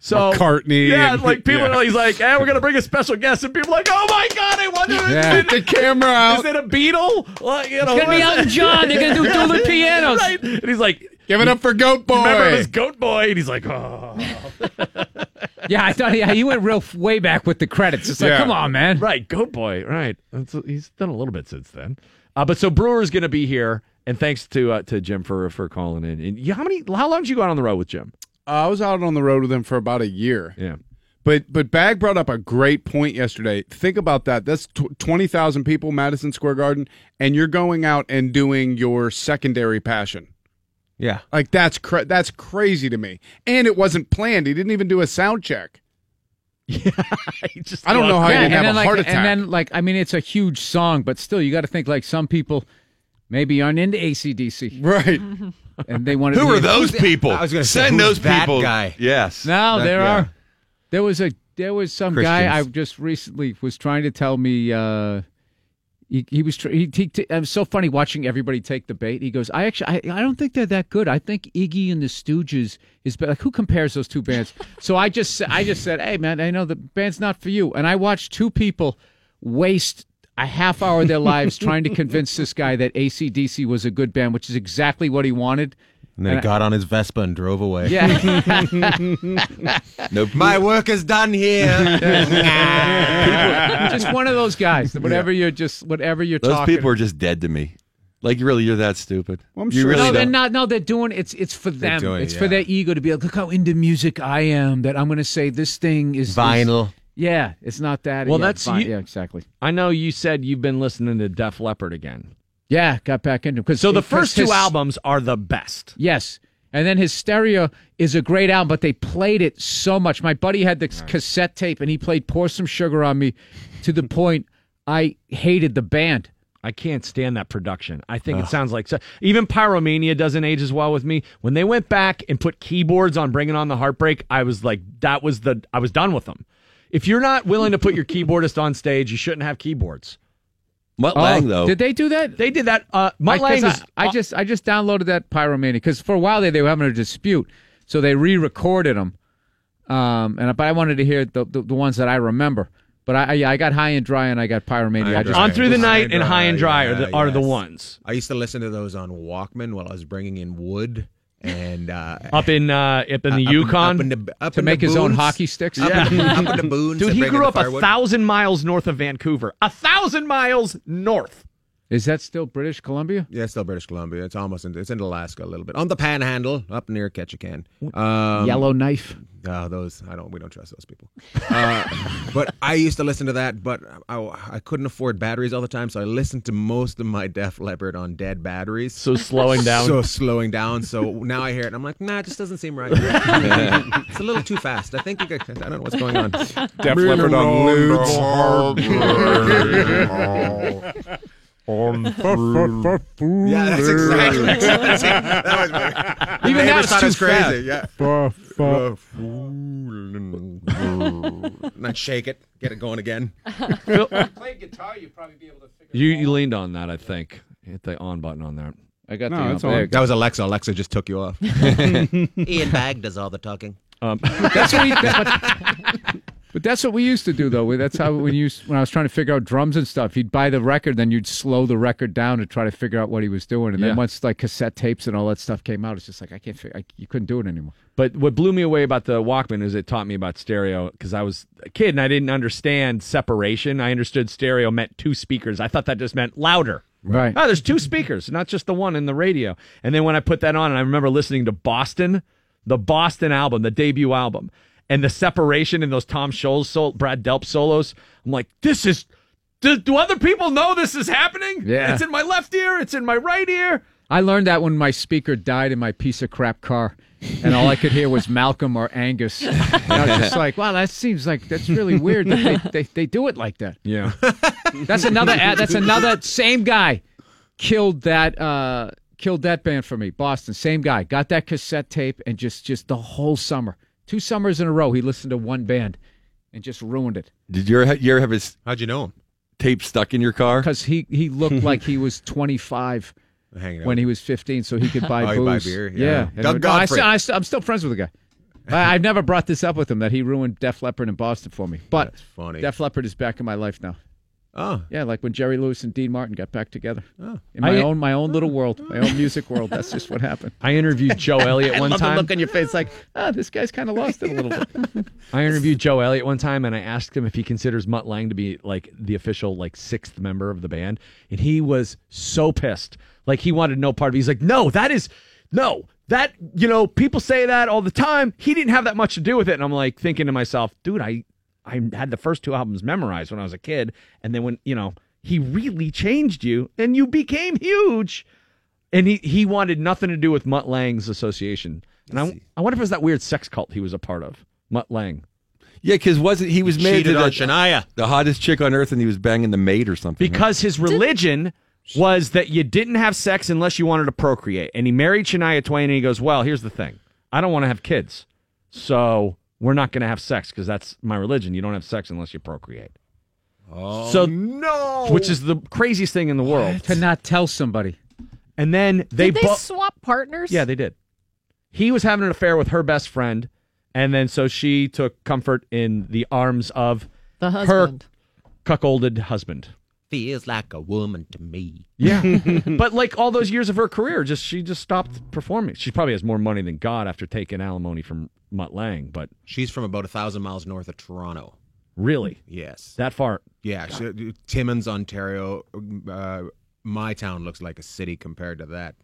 So McCartney yeah, and- like people, yeah. are he's like, "Hey, we're gonna bring a special guest," and people are like, "Oh my god, I wonder Yeah. is it, The camera out. Is it a Beatle? Like, you know, It's gonna be what is Elton? John. They're gonna do [laughs] dueling pianos. right? And he's like, Give it up for Goat Boy. Remember him as Goat Boy? And he's like, oh. [laughs] Yeah, I thought yeah, he went real f- way back with the credits. It's like, Yeah. come on, man. Right, Goat Boy. Right. That's, he's done a little bit since then. Uh, but so Breuer's going to be here, and thanks to uh, to Jim for for calling in. And how many? How long did you go out on the road with Jim? I was out on the road with him for about a year. Yeah. But but Bagg brought up a great point yesterday. Think about that. That's tw- twenty thousand people, Madison Square Garden, and you're going out and doing your secondary passion. Yeah, like that's cra- that's crazy to me. And it wasn't planned. He didn't even do a sound check. [laughs] Yeah. I don't know how Yeah, you didn't and have a like, heart attack. And then like, I mean, it's a huge song, but still, you got to think like some people maybe aren't into ACDC, right? [laughs] and they want. Who are those people? I was gonna Send who's those that people. guy? Yes. No, That- there yeah. are. There was a there was some guy I just recently was trying to tell me. Uh, he, he was. Tr- he, he, it was so funny watching everybody take the bait. He goes, "I actually, I, I don't think they're that good. I think Iggy and the Stooges is better. Like, who compares those two bands?" [laughs] so I just, I just said, "Hey, man, I know the band's not for you." And I watched two people waste a half hour of their [laughs] lives trying to convince this guy that ACDC was a good band, which is exactly what he wanted. And then he And I- got on his Vespa and drove away. Yeah. [laughs] Nope. My work is done here. [laughs] just one of those guys. Whatever you're just whatever you're Those talking. people are just dead to me. Like, really, you're that stupid. I'm you sure really no, they're don't. not. No, they're doing it's. It's for them. doing it, it's for their ego to be like, look how into music I am. That I'm going to say this thing is is- Vinyl. Yeah, it's not that. Well, yeah, that's fine. you- yeah, exactly. I know you said you've been listening to Def Leppard again. Yeah, got back into because So the first two albums are the best. Yes. And then Hysteria is a great album, but they played it so much. My buddy had the cassette tape and he played Pour Some Sugar on Me to the point I hated the band. I can't stand that production. I think it sounds like so, even Pyromania doesn't age as well with me. When they went back and put keyboards on Bringing On the Heartbreak, I was like, that was the I was done with them. If you're not willing to put your keyboardist on stage, you shouldn't have keyboards. Mutt Oh, Lang, though. Did they do that? They did that. Uh, Mutt I, Lang 'cause is, I, I just I just downloaded that Pyromania because for a while they, they were having a dispute, so they re-recorded them. Um, and but I wanted to hear the, the, the ones that I remember. But I, I I got high and dry and I got Pyromania. I just On Through the High Night and High and Dry are the- are the ones. I used to listen to those on Walkman while I was bringing in wood and uh, up in uh, up in the up Yukon up in the, up to make his own hockey sticks. Up, in up in the boons. Dude, he grew up a thousand miles north of Vancouver. A thousand miles north. Is that still British Columbia? Yeah, it's still British Columbia. It's almost in, it's in Alaska a little bit on the Panhandle up near Ketchikan. Um, Yellowknife. Uh, those I don't. We don't trust those people. Uh, [laughs] but I used to listen to that, but I, I couldn't afford batteries all the time, so I listened to most of my Def Leppard on dead batteries. So slowing down. So slowing down. So now I hear it, and I'm like, nah, it just doesn't seem right. [laughs] it's a little too fast. I think you could, I don't know what's going on. Def Leppard on [laughs] Ludes. [laughs] Yeah, that's exactly. [laughs] that's it. That was my, Even the now it's thought too was crazy. Yeah. and then [laughs] shake it, get it going again. If I play guitar, you'd probably be able to figure. You, you leaned on that, I think. Hit the on button on that. I got No, the. it's uh, on. there. That was Alexa. Alexa just took you off. Ian Bagg does all the talking. Um, That's what we. But, but that's what we used to do, though. That's how when [laughs] you used, when I was trying to figure out drums and stuff, you'd buy the record, then you'd slow the record down to try to figure out what he was doing, and Yeah. then once like cassette tapes and all that stuff came out, it's just like I can't. Figure, I, you couldn't do it anymore. But what blew me away about the Walkman is it taught me about stereo because I was a kid and I didn't understand separation. I understood stereo meant two speakers. I thought that just meant louder. Right. Oh, there's two speakers, not just the one in the radio. And then when I put that on, and I remember listening to Boston, the Boston album, the debut album, and the separation in those Tom Scholz, sol- Brad Delp solos. I'm like, this is. Do, do other people know this is happening? Yeah. It's in my left ear. It's in my right ear. I learned that when my speaker died in my piece of crap car, and all I could hear was Malcolm or Angus. And I was just like, wow, that seems like that's really weird that they, they, they do it like that. Yeah. That's another. ad- That's another same guy killed that uh, killed that band for me. Boston, same guy. Got that cassette tape and just just the whole summer, two summers in a row, he listened to one band and just ruined it. Did you ever, you ever have his How'd you know him? tape stuck in your car? Because he he looked [laughs] like he was 25 Hanging out. when he was 15, so he could buy [laughs] Oh, booze. he'd buy beer, yeah. And Doug no, I, Godfrey. I, am still friends with the guy. [laughs] I, I've never brought this up with him that he ruined Def Leppard in Boston for me. But That's funny. Def Leppard is back in my life now. Oh. Yeah, like when Jerry Lewis and Dean Martin got back together. Oh. In my I- own my own little world, my own ah. music world. That's just what happened. I interviewed Joe Elliott [laughs] I one time. look on your face, like, ah, this guy's kind of lost it a little bit. [laughs] I interviewed Joe Elliott one time, and I asked him if he considers Mutt Lange to be like the official like sixth member of the band, and he was so pissed. Like he wanted no part of it. He's like, no, that is no that you know people say that all the time. He didn't have that much to do with it, and I'm like thinking to myself, dude, I I had the first two albums memorized when I was a kid, and then when you know he really changed you, and you became huge. And he, he wanted nothing to do with Mutt Lange's association. And I, I wonder if it was that weird sex cult he was a part of. Mutt Lang. Yeah, because wasn't he was He married to cheated the, Shania. the hottest chick on earth, and he was banging the maid or something. right? Because his religion was that you didn't have sex unless you wanted to procreate. And he married Shania Twain and he goes, Well, here's the thing. I don't want to have kids. So we're not going to have sex because that's my religion. You don't have sex unless you procreate. Oh, So- no. Which is the craziest thing in the world. to not tell somebody. And then they, Did they bo- swap partners? Yeah, they did. He was having an affair with her best friend. And then so she took comfort in the arms of The her husband. cuckolded husband. Feels like a woman to me. Yeah. [laughs] but like all those years of her career, just she just stopped performing. She probably has more money than God after taking alimony from Mutt Lange, but She's from about a thousand miles north of Toronto. really, Yes. that far. Yeah, she, Timmins, Ontario. Uh, my town looks like a city compared to that.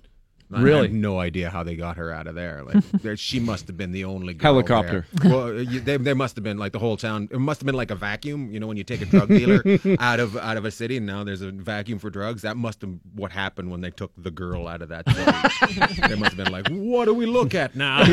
I Really? have no idea how they got her out of there. Like, [laughs] there, she must have been the only girl Helicopter. there. Well, you, they, they must have been like the whole town. It must have been like a vacuum. You know, when you take a drug dealer [laughs] out of out of a city, and now there's a vacuum for drugs. That must have what happened when they took the girl out of that. City. [laughs] they must have been like, "What do we look at now?"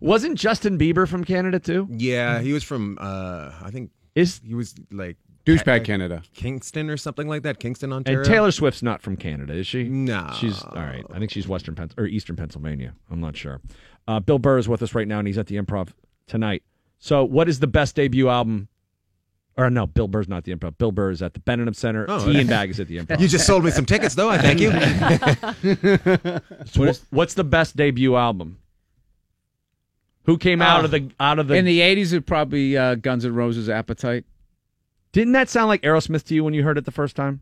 Wasn't Justin Bieber from Canada too? yeah, he was from. Uh, I think Is he was like Douchebag Canada. Kingston or something like that. Kingston, Ontario. and Taylor Swift's not from Canada, is she? No. She's all right. I think she's Western Pens- or Eastern Pennsylvania. I'm not sure. Uh, Bill Burr is with us right now, and he's at the Improv tonight. So, what is the best debut album? Or no, Bill Burr's not at the Improv. Bill Burr is at the Benedum Center. Oh, Tea and Bagg is at the Improv. You just sold me some tickets, though. I thank you. [laughs] What is- what's the best debut album? Who came out Uh, of the out of the? In the 80s, it probably uh, Guns N' Roses' Appetite. Didn't that sound like Aerosmith to you when you heard it the first time?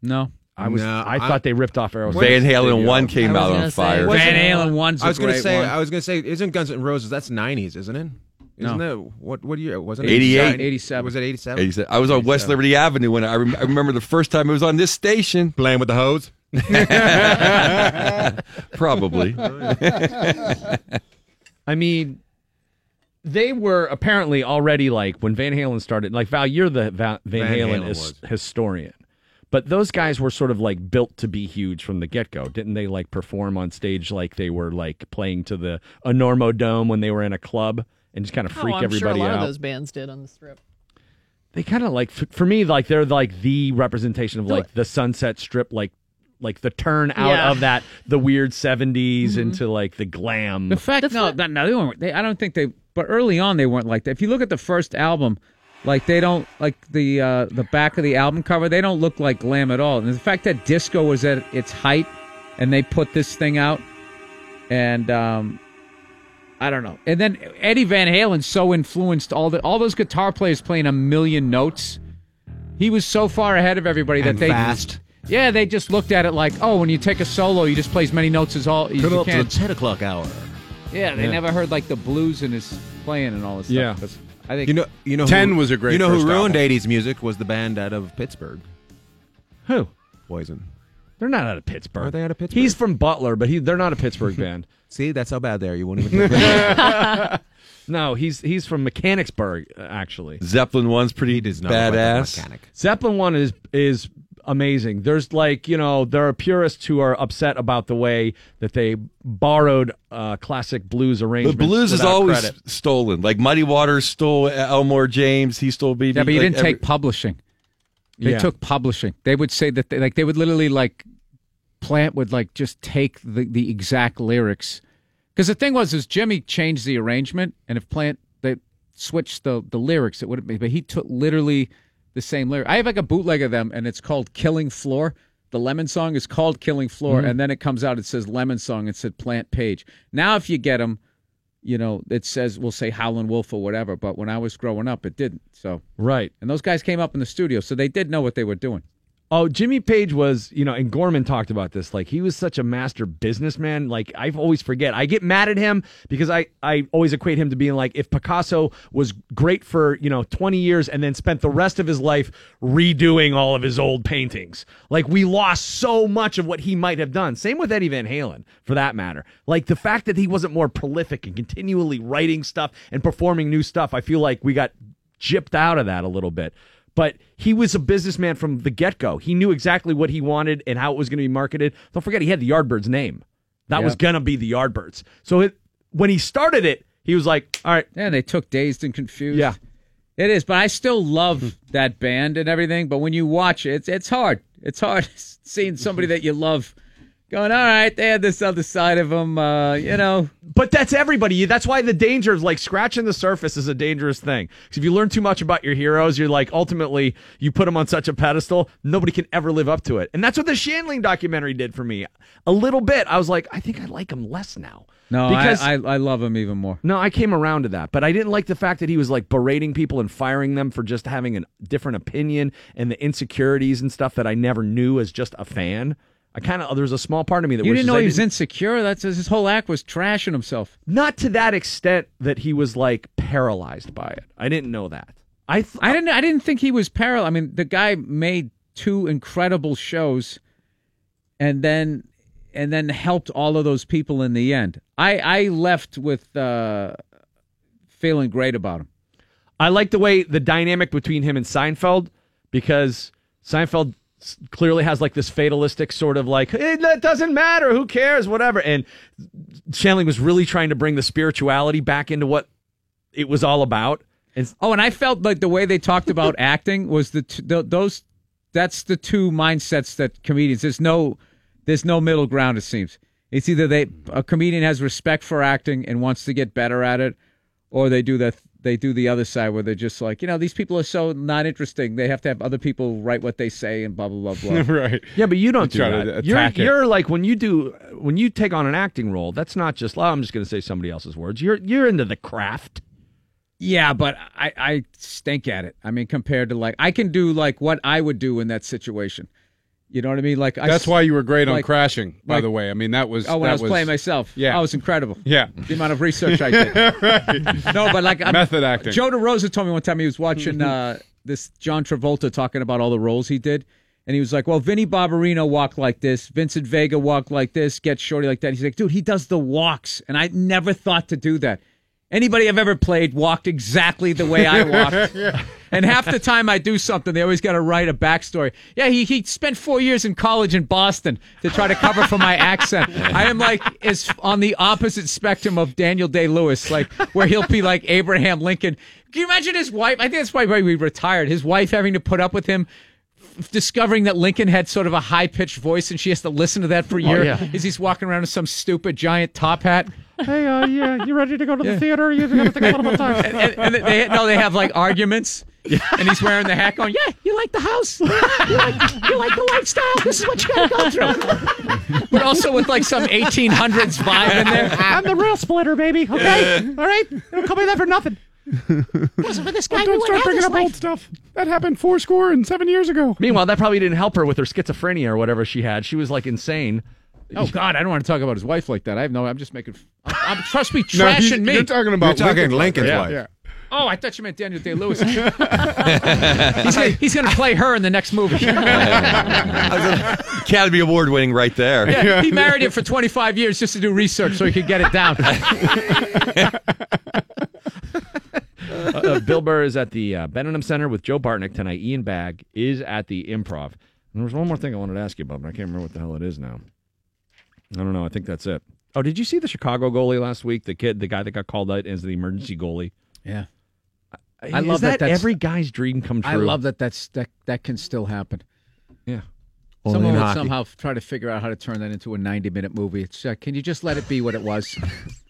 No. I was. No, I I- thought they ripped off Aerosmith. Van Halen Debut one came out on say, fire. Van Halen one's I was gonna say. one. I was gonna say. Isn't Guns N' Roses? That's '90s, isn't it? Isn't No. it? What what year wasn't it? 88. 87. Was it '87? He said, I was on West Liberty Avenue when I, rem- I remember the first time it was on this station. Playing with the hose. [laughs] Probably. [laughs] [laughs] I mean, they were apparently already like when Van Halen started. Like Val, you're the Va- Van, Van Halen, Halen is historian, but those guys were sort of like built to be huge from the get go, didn't they? Like perform on stage like they were like playing to the Enormo Dome when they were in a club and just kind of oh, freak oh, I'm everybody sure a lot out. of those bands did on the strip. They kind of like for me like they're like the representation of like the Sunset Strip, like like the turn out Yeah. of that the weird 70s into like the glam. The fact, no, no, no, they weren't. They, I don't think they. But early on, they weren't like that. If you look at the first album, like they don't like the uh, the back of the album cover. They don't look like glam at all. And the fact that disco was at its height, and they put this thing out, and um, I don't know. And then Eddie Van Halen so influenced all the all those guitar players playing a million notes. He was so far ahead of everybody that And they fast. Yeah, they just looked at it like, oh, when you take a solo, you just play as many notes as all as Come you up to can. the ten o'clock hour. Yeah, they Yeah. never heard like the blues in his playing and all this stuff. Yeah. stuff. 'Cause I think You know, you know, 10 who, was a great You know who first ruined album. '80s music was the band out of Pittsburgh, Who? Poison. They're not out of Pittsburgh. Are they out of Pittsburgh? He's from Butler, but he they're not a Pittsburgh [laughs] band. See, that's how bad they are. You won't even. Take [laughs] [laughs] No, he's he's from Mechanicsburg uh, actually. Zeppelin one's pretty does not look a badass. mechanic. Zeppelin one is is amazing. There's like you know there are purists who are upset about the way that they borrowed uh, classic blues The arrangements. blues is always credit. stolen. Like Muddy Waters stole Elmore James. He stole BB. yeah, but you like didn't every- take publishing. They Yeah. took publishing. They would say that they like they would literally like Plant would like just take the the exact lyrics because the thing was is Jimmy changed the arrangement and if Plant they switched the the lyrics it would have been but he took literally the same lyric. I have like a bootleg of them and it's called Killing Floor. The Lemon song is called Killing Floor Mhm. and then it comes out it says Lemon song it said Plant Page. Now if you get them you know, it says we'll say Howlin' Wolf or whatever, but when I was growing up, it didn't. So right, and those guys came up in the studio, so they did know what they were doing. Oh, Jimmy Page was, you know, and Gorman talked about this. Like he was such a master businessman. Like I always forget. I get mad at him because I I always equate him to being like if Picasso was great for you know twenty years and then spent the rest of his life redoing all of his old paintings. Like we lost so much of what he might have done. Same with Eddie Van Halen, for that matter. Like the fact that he wasn't more prolific and continually writing stuff and performing new stuff. I feel like we got gypped out of that a little bit. But he was a businessman from the get go. He knew exactly what he wanted and how it was going to be marketed. Don't forget, he had the Yardbirds name. That was going to be the Yardbirds. So it, when he started it, he was like, all right. Yeah, they took Dazed and Confused. Yeah. It is, but I still love that band and everything. But when you watch it, it's it's hard. It's hard [laughs] seeing somebody that you love going. All right, they had this other side of them. Uh, you know, But that's everybody. That's why the danger of like scratching the surface is a dangerous thing. Because if you learn too much about your heroes, you're like ultimately you put them on such a pedestal, nobody can ever live up to it. And that's what the Shandling documentary did for me. A little bit. I was like, I think I like him less now. no, because I, I I love him even more. No, I came around to that, but I didn't like the fact that he was like berating people and firing them for just having a different opinion and the insecurities and stuff that I never knew as just a fan. I kind of there's a small part of me that You wishes didn't know he was insecure. That's his whole act was trashing himself. not to that extent that he was like paralyzed by it. I didn't know that. I th- I didn't I didn't think he was paralyzed. I mean, the guy made two incredible shows, and then and then helped all of those people in the end. I I left with uh, feeling great about him. I like the way the dynamic between him and Seinfeld because Seinfeld clearly has like this fatalistic sort of like "Eh, that doesn't matter, who cares, whatever. And Shandling was really trying to bring the spirituality back into what it was all about. And Oh, and I felt like the way they talked about [laughs] acting was the t- th- those. That's the two mindsets that comedians. There's no, there's no middle ground. It seems it's either they a comedian has respect for acting and wants to get better at it, or they do the they do the other side where they're just like, you know, these people are so not interesting. They have to have other people write what they say and blah blah blah blah. [laughs] right. Yeah, but you don't do try to that. You're, attack it. you're like when you do when you take on an acting role. That's not just. Oh, I'm just going to say somebody else's words. You're you're into the craft. Yeah, but I, I stink at it. I mean, compared to like, I can do like what I would do in that situation. You know what I mean? Like That's s- why you were great on Crashing, by like- the way. I mean, that was. Oh, when I was, playing myself. Yeah. I was incredible. Yeah. The amount of research I did. [laughs] No, but like I'm- Method acting. Joe DeRosa told me one time he was watching uh, this John Travolta talking about all the roles he did. And he was like, well, Vinnie Barbarino walked like this. Vincent Vega walked like this. Get Shorty like that. He's like, dude, he does the walks. And I never thought to do that. Anybody I've ever played walked exactly the way I [laughs] walked. And half the time I do something, they always got to write a backstory. Yeah, he, he spent four years in college in Boston to try to cover for my accent. I am like is on the opposite spectrum of Daniel Day Lewis, like where he'll be like Abraham Lincoln. Can you imagine his wife? I think that's why we retired. His wife having to put up with him. F- Discovering that Lincoln had sort of a high pitched voice, and she has to listen to that for a Oh, yeah. as he's walking around in some stupid giant top hat. Hey, uh, yeah, you ready to go to the Yeah. theater? You got to think about it time. and, and, and they no, they have like arguments, and he's wearing the hat, going, "Yeah, you like the house, you like, you like the lifestyle. This is what you got to go through." but also with like some 1800s vibe in there. I'm the real splitter, baby. Okay, all right. Don't call me that for nothing. Wasn't for this guy. don't start bringing up old stuff. That happened four score and seven years ago. Meanwhile, that probably didn't help her with her schizophrenia or whatever she had. She was like insane. Oh God, I don't want to talk about his wife like that. I have no. I'm just making. I'm, I'm [laughs] trust me, No, trashing me. you're talking about You're talking Lincoln's yeah. wife. Yeah. Oh, I thought you meant Daniel Day Lewis. [laughs] [laughs] he's, gonna, he's gonna play her in the next movie. Academy Award winning right there. Yeah, he married him for 25 years just to do research so he could get it down. Uh, uh, Bill Burr is at the uh, Benedum Center with Joe Bartnick tonight. Ian Bagg is at the Improv. And there was one more thing I wanted to ask you about, but I can't remember what the hell it is now. I don't know. I think that's it. Oh, did you see the Chicago goalie last week? The kid, the guy that got called out as the emergency goalie. Yeah. I Is love that, that's- every guy's dream come true. I love that. That's that. That can still happen. Yeah. Someone Only in would somehow try to figure out how to turn that into a ninety-minute movie. It's uh, can you just let it be what it was?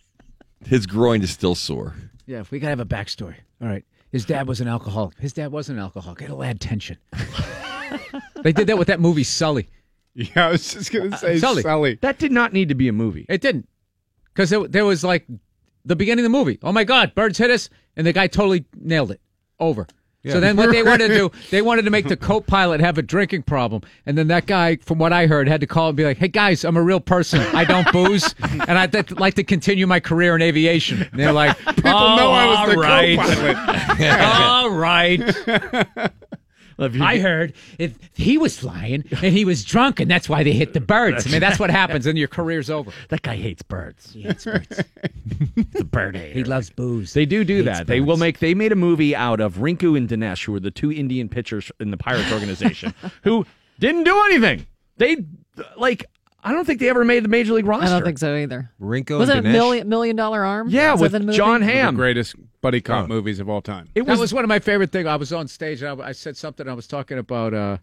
[laughs] His groin is still sore. yeah, if we gotta have a backstory. All right. His dad was an alcoholic. His dad wasn't an alcoholic. It'll add tension. [laughs] they did that with that movie Sully. [laughs] Yeah, I was just gonna say uh, Sully. Sully. That did not need to be a movie. It didn't, because there was like the beginning of the movie. Oh my God, birds hit us, and the guy totally nailed it. Over. Yeah. So then what they wanted to do, [laughs] they wanted to make the co-pilot have a drinking problem, and then that guy, from what I heard, had to call and be like, "Hey guys, I'm a real person. I don't [laughs] booze, and I'd like to continue my career in aviation." And they're like, [laughs] People "Oh, know I was all the right. co-pilot. all right." I heard if he was flying and he was drunk, and that's why they hit the birds. I mean, that's what happens, and your career's over. That guy hates birds. He hates birds. [laughs] the bird He loves booze. They do do that. They will make. They made a movie out of Rinku and Dinesh, who were the two Indian pitchers in the Pirates [laughs] organization, who didn't do anything. They like. I don't think they ever made the major league roster. I don't think so either. Rinku Was it and a million million dollar arm? Yeah, Was with the movie? Jon One of Hamm. the greatest buddy cop Oh. movies of all time. It that was, was one of my favorite things. I was on stage and I, I said something. I was talking about uh,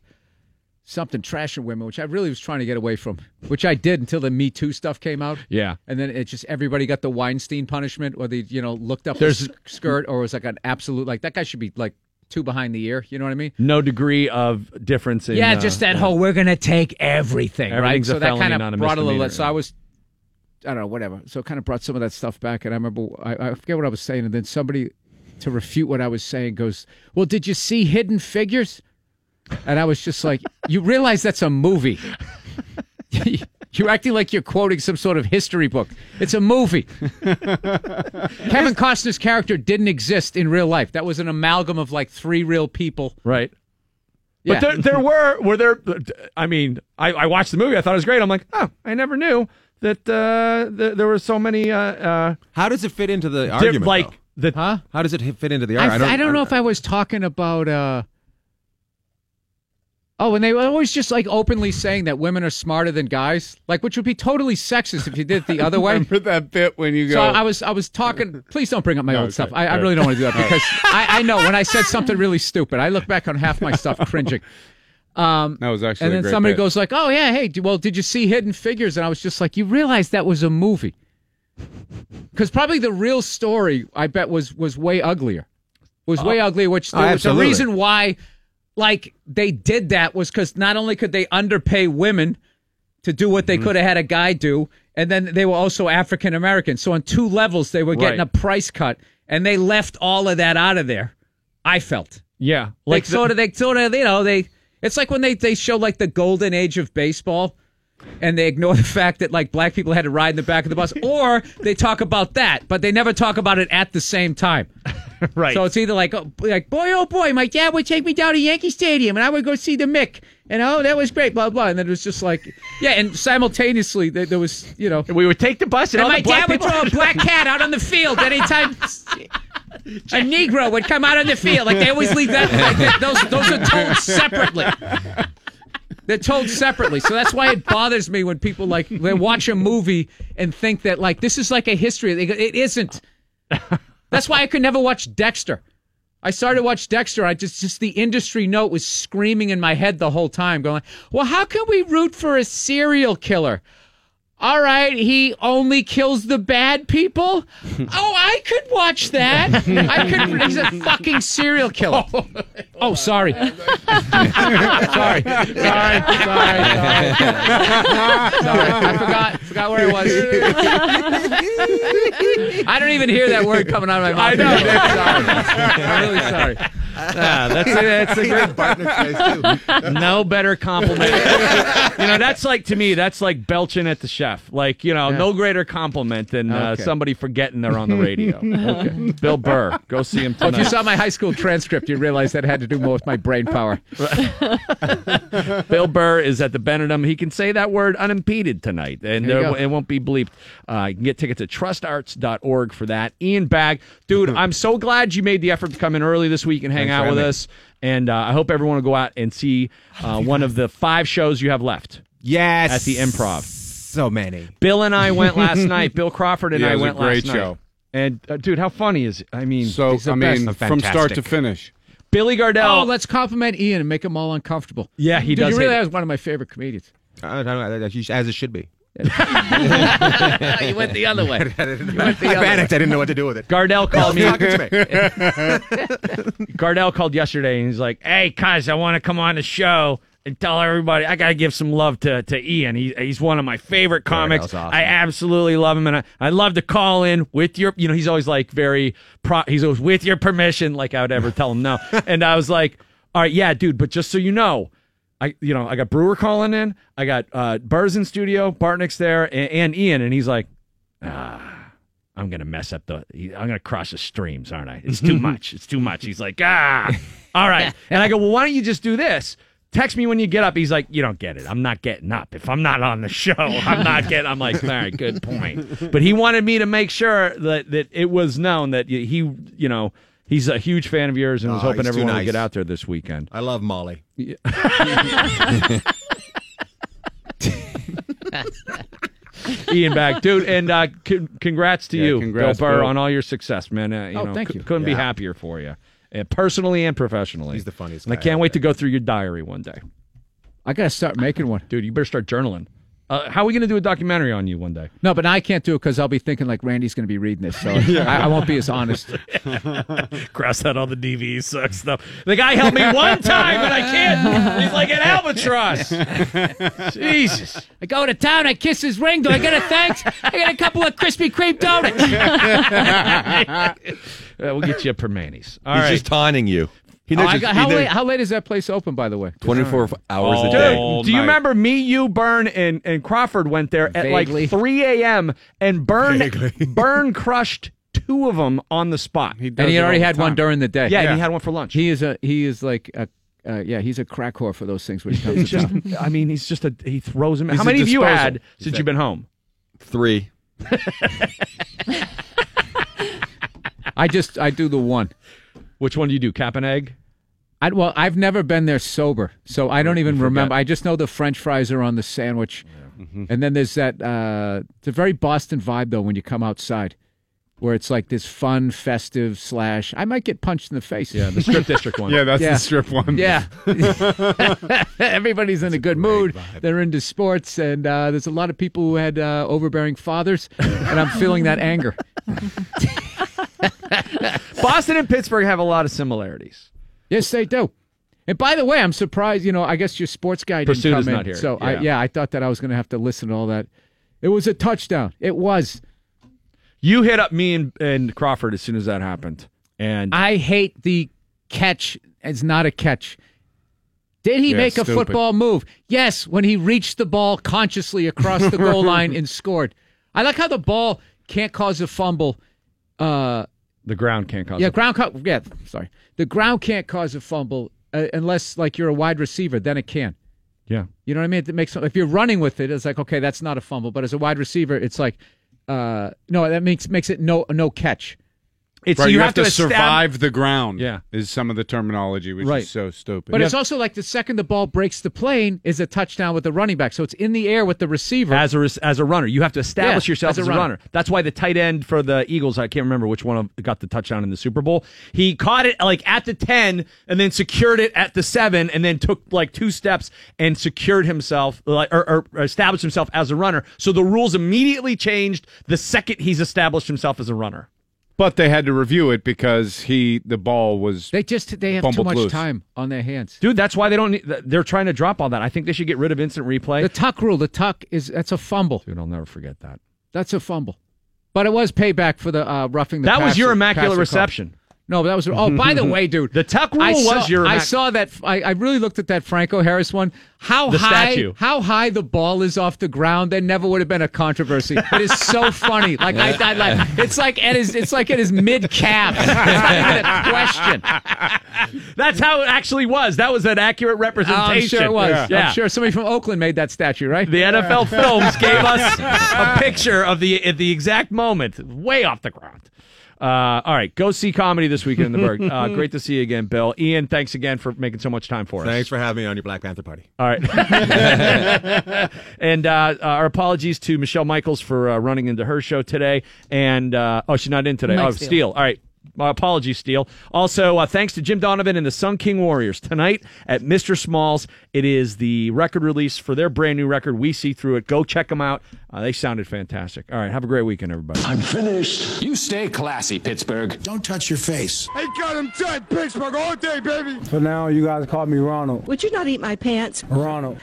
something trashing women, which I really was trying to get away from, which I did until the Me Too stuff came out. yeah. And then it just everybody got the Weinstein punishment, or they you know looked up There's- skirt, or it was like an absolute like that guy should be like two behind the ear. You know what I mean? No degree of difference in. yeah, uh, just that yeah. whole we're gonna take everything, right? A So that kind of brought a little. misdemeanor, So. I was, I don't know, whatever. So it kind of brought some of that stuff back, and I remember I, I forget what I was saying, and then somebody to refute what I was saying goes, "Well, did you see Hidden Figures?" And I was just like, "You realize that's a movie." [laughs] You're acting like you're quoting some sort of history book. It's a movie. [laughs] Kevin Costner's character didn't exist in real life. That was an amalgam of like three real people. Right. Yeah. But there, there were were there. I mean, I, I watched the movie. I thought it was great. I'm like, oh, I never knew that uh, th- there were so many. Uh, uh, How does it fit into the di- argument? like though? the Huh? How does it fit into the I, argument? I don't, know if I was talking about. uh Oh, and they were always just like openly saying that women are smarter than guys, like which would be totally sexist if you did it the other [laughs] way. Remember that bit when you go? So I was I was talking. [laughs] Please don't bring up my No, old okay. stuff. I, I really don't want to do that because I, I know when I said something really stupid, I look back on half my stuff cringing. Um, that was actually and a then somebody bit. goes like, "Oh yeah, hey, well, did you see Hidden Figures?" And I was just like, "You realize that was a movie?" Because probably the real story, I bet, was was way uglier. Was way uglier. Which Oh, there was the reason why, like, they did that was because not only could they underpay women to do what Mm-hmm. they could have had a guy do, and then they were also African American. So on two levels, they were getting Right. a price cut, and they left all of that out of there. I felt yeah, like like sort of they sort of you know they it's like when they they show like the golden age of baseball and they ignore [laughs] the fact that like black people had to ride in the back of the bus [laughs] or they talk about that but they never talk about it at the same time [laughs] right. so it's either like oh, like boy oh boy my dad would take me down to Yankee Stadium and I would go see the Mick and oh that was great blah blah and then it was just like yeah and simultaneously there, there was you know we would take the bus and, and my dad would throw a black cat out on the field anytime a Negro would come out on the field. Like they always leave that. Like those those are told separately. They're told separately, so that's why it bothers me when people like they watch a movie and think that like this is like a history. Go, It isn't. That's why I could never watch Dexter. I started to watch Dexter. I just just the industry note was screaming in my head the whole time, going, "Well, how can we root for a serial killer?" All right, he only kills the bad people. [laughs] Oh, I could watch that. I could. He's a fucking serial killer. [laughs] Oh, sorry. [laughs] sorry. Sorry. Sorry. Sorry. Sorry. I forgot. Forgot where I was. I don't even hear that word coming out of my mouth. I know. Sorry. I'm really sorry. Ah, that's that's a great No better compliment. you know, that's like to me, that's like belching at the chef. Like you know, Yeah. no greater compliment than uh, Okay. somebody forgetting they're on the radio. [laughs] okay. Bill Burr, go see him Well, if you saw my high school transcript, you realize that had to do more with my brain power. [laughs] Bill Burr is at the Benedum. He can say that word unimpeded tonight, and There it won't be bleeped. Uh, you can get tickets at trustarts.org for that. Ian Bagg, dude, [laughs] I'm so glad you made the effort to come in early this week and hang Thanks out with me. us. And uh, I hope everyone will go out and see uh, one of the five shows you have left Yes. at the Improv. So many. Bill and I went last [laughs] night. Bill Crawford and Yeah, I it a went great last show. night. And uh, dude, how funny is? It? I mean, So he's the I best. mean, from start to finish. Billy Gardell. Oh, let's compliment Ian and make him all uncomfortable. Yeah, he Dude, does He really hate- is one of my favorite comedians. I don't know, as it should be. [laughs] you went the other way. [laughs] I panicked. I didn't know what to do with it. Gardell called me. Me. Gardell called yesterday and he's like, "Hey, cuz, I want to come on the show and tell everybody I got to give some love to, to Ian. He, he's one of my favorite comics. Awesome. I absolutely love him, and I I love to call in with your, you know, he's always like very, pro, he's always with your permission, like I would ever tell him no. [laughs] and I was like, all right, yeah, dude, but just so you know." I, you know, I got Breuer calling in. I got uh, Burr's in studio, Bartnick's there, and, and Ian, and he's like, ah, I'm gonna mess up the. I'm gonna cross the streams, aren't I? It's too [laughs] much. It's too much. He's like, ah, all right. [laughs] And I go, well, why don't you just do this? Text me when you get up. He's like, you don't get it. I'm not getting up. If I'm not on the show, I'm not [laughs] getting. I'm like, all right, good point. But he wanted me to make sure that that it was known that he, you know, he's a huge fan of yours and was Oh, hoping he's too everyone would get out there this weekend. I love Molly. [laughs] Yeah. [laughs] Ian Bagg, dude, and uh, c- congrats to Yeah, you, congrats, Bill Burr, Bill. on all your success, man. Uh, you Oh, know, thank cou- you. Couldn't be happier for you, Eh, personally and professionally. He's the funniest and I can't wait to go through your diary one day, I gotta start making one. dude. You better start journaling. Uh, how are we going to do a documentary on you one day? No, but I can't do it because I'll be thinking like Randy's going to be reading this, so [laughs] I, I won't be as honest. [laughs] Cross out all the DV sucks stuff. The guy helped me [laughs] one time, and I can't. He's like an albatross. Jesus. I go to town, I kiss his ring. Do I get a thanks? I get a couple of Krispy Kreme donuts. Uh, we'll get you a Primanti's. All He's right. just taunting you. He Oh, just- got- how, knows- late, how late is that place open, by the way? 24 hours a Dude, day. do you remember me, you, Burr, and, and Crawford went there at Vaguely. like 3 a.m. and Burr [laughs] Burr crushed two of them on the spot. He And he already had one during the day. yeah, and he had one for lunch. He is a he is like a uh, yeah he's a crack whore for those things when he comes It's to just. I mean, he's just a he throws them. He's How many of you had since you've been home? Three. [laughs] I just I do the one. Which one do you do? Cap and egg? I, well, I've never been there sober, so I don't even remember. I just know the French fries are on the sandwich, and then there's that. Uh, it's a very Boston vibe though when you come outside, where it's like this fun, festive slash. I might get punched in the face. Yeah, the strip district one. [laughs] Yeah, that's Yeah. the strip one. Yeah. [laughs] [laughs] Everybody's in a good mood. They're into sports, and uh, there's a lot of people who had uh, overbearing fathers, and I'm feeling that anger. Boston and Pittsburgh have a lot of similarities. Yes, they do. And by the way, I'm surprised. You know, I guess your sports guy didn't Prisuta come is in. not here. So I, Yeah. yeah, I thought that I was going to have to listen to all that. It was a touchdown. It was. You hit up me and, and Crawford as soon as that happened, and I hate the catch. It's not a catch. Did he Yeah, make a stupid. football move? Yes, when he reached the ball consciously across the goal [laughs] line and scored. I like how the ball can't cause a fumble. Uh, the ground can't cause. yeah, it. ground. Co- yeah, sorry. The ground can't cause a fumble uh, unless like you're a wide receiver. Then it can. Yeah. You know what I mean? It makes if you're running with it, it's like okay, that's not a fumble. But as a wide receiver, it's like uh, no, that makes makes it no no catch. It's Right, you, you, have, have, to, estab- survive the ground. Yeah. is some of the terminology, which Right. is so stupid. But it's also like the second the ball breaks the plane is a touchdown with the running back. So it's in the air with the receiver. as a as a runner. You have to establish Yeah, yourself as as a a, runner. runner. That's why the tight end for the Eagles, I can't remember which one got the touchdown in the Super Bowl. He caught it like at the 10 and then secured it at the 7 and then took like two steps and secured himself like or, or established himself as a runner. So the rules immediately changed the second he's established himself as a runner. But they had to review it because he the ball was they just they have too Fumbled much loose. time on their hands. Dude, that's why they don't need, they're trying to drop all that. I think they should get rid of instant replay. The tuck rule. The tuck is that's a fumble. Dude, I'll never forget that. That's a fumble. But it was payback for the uh, roughing the That was your immaculate reception. call. No, that was. Oh, by the [laughs] way, dude, The tuck rule I saw, was your I saw that. I, I really looked at that Franco Harris one. How The high? statue. How high the ball is off the ground? There never would have been a controversy. It is so [laughs] funny. Like I, I like. It's like at his. It's like at his mid calf. [laughs] It's not even a question. That's how it actually was. That was an accurate Oh, representation. I'm sure it was. Yeah. I'm sure somebody from Oakland made that statue, right? The NFL Films gave us a picture of the at the exact moment, way off the ground. Uh, all right, go see comedy this weekend in the Burgh. Uh, great to [laughs] see you again, Bill. Ian, thanks again for making so much time for us. Thanks for having me on your Black Panther party. All right. [laughs] and uh, our apologies to Michelle Michaels for uh, running into her show today. And uh, oh, she's not in today. Mike oh, Steele. Steele. All right. My apologies, Steele. Also, uh, thanks to Jim Donovan and the Sun King Warriors tonight at Mr. Smalls. It is the record release for their brand new record. We see through it. Go check them out. Uh, they sounded fantastic. All right, have a great weekend, everybody. I'm finished. You stay classy, Pittsburgh. Don't touch your face. They got him dead, Pittsburgh all day, baby. For now, you guys call me Ronald. Would you not eat my pants? Ronald.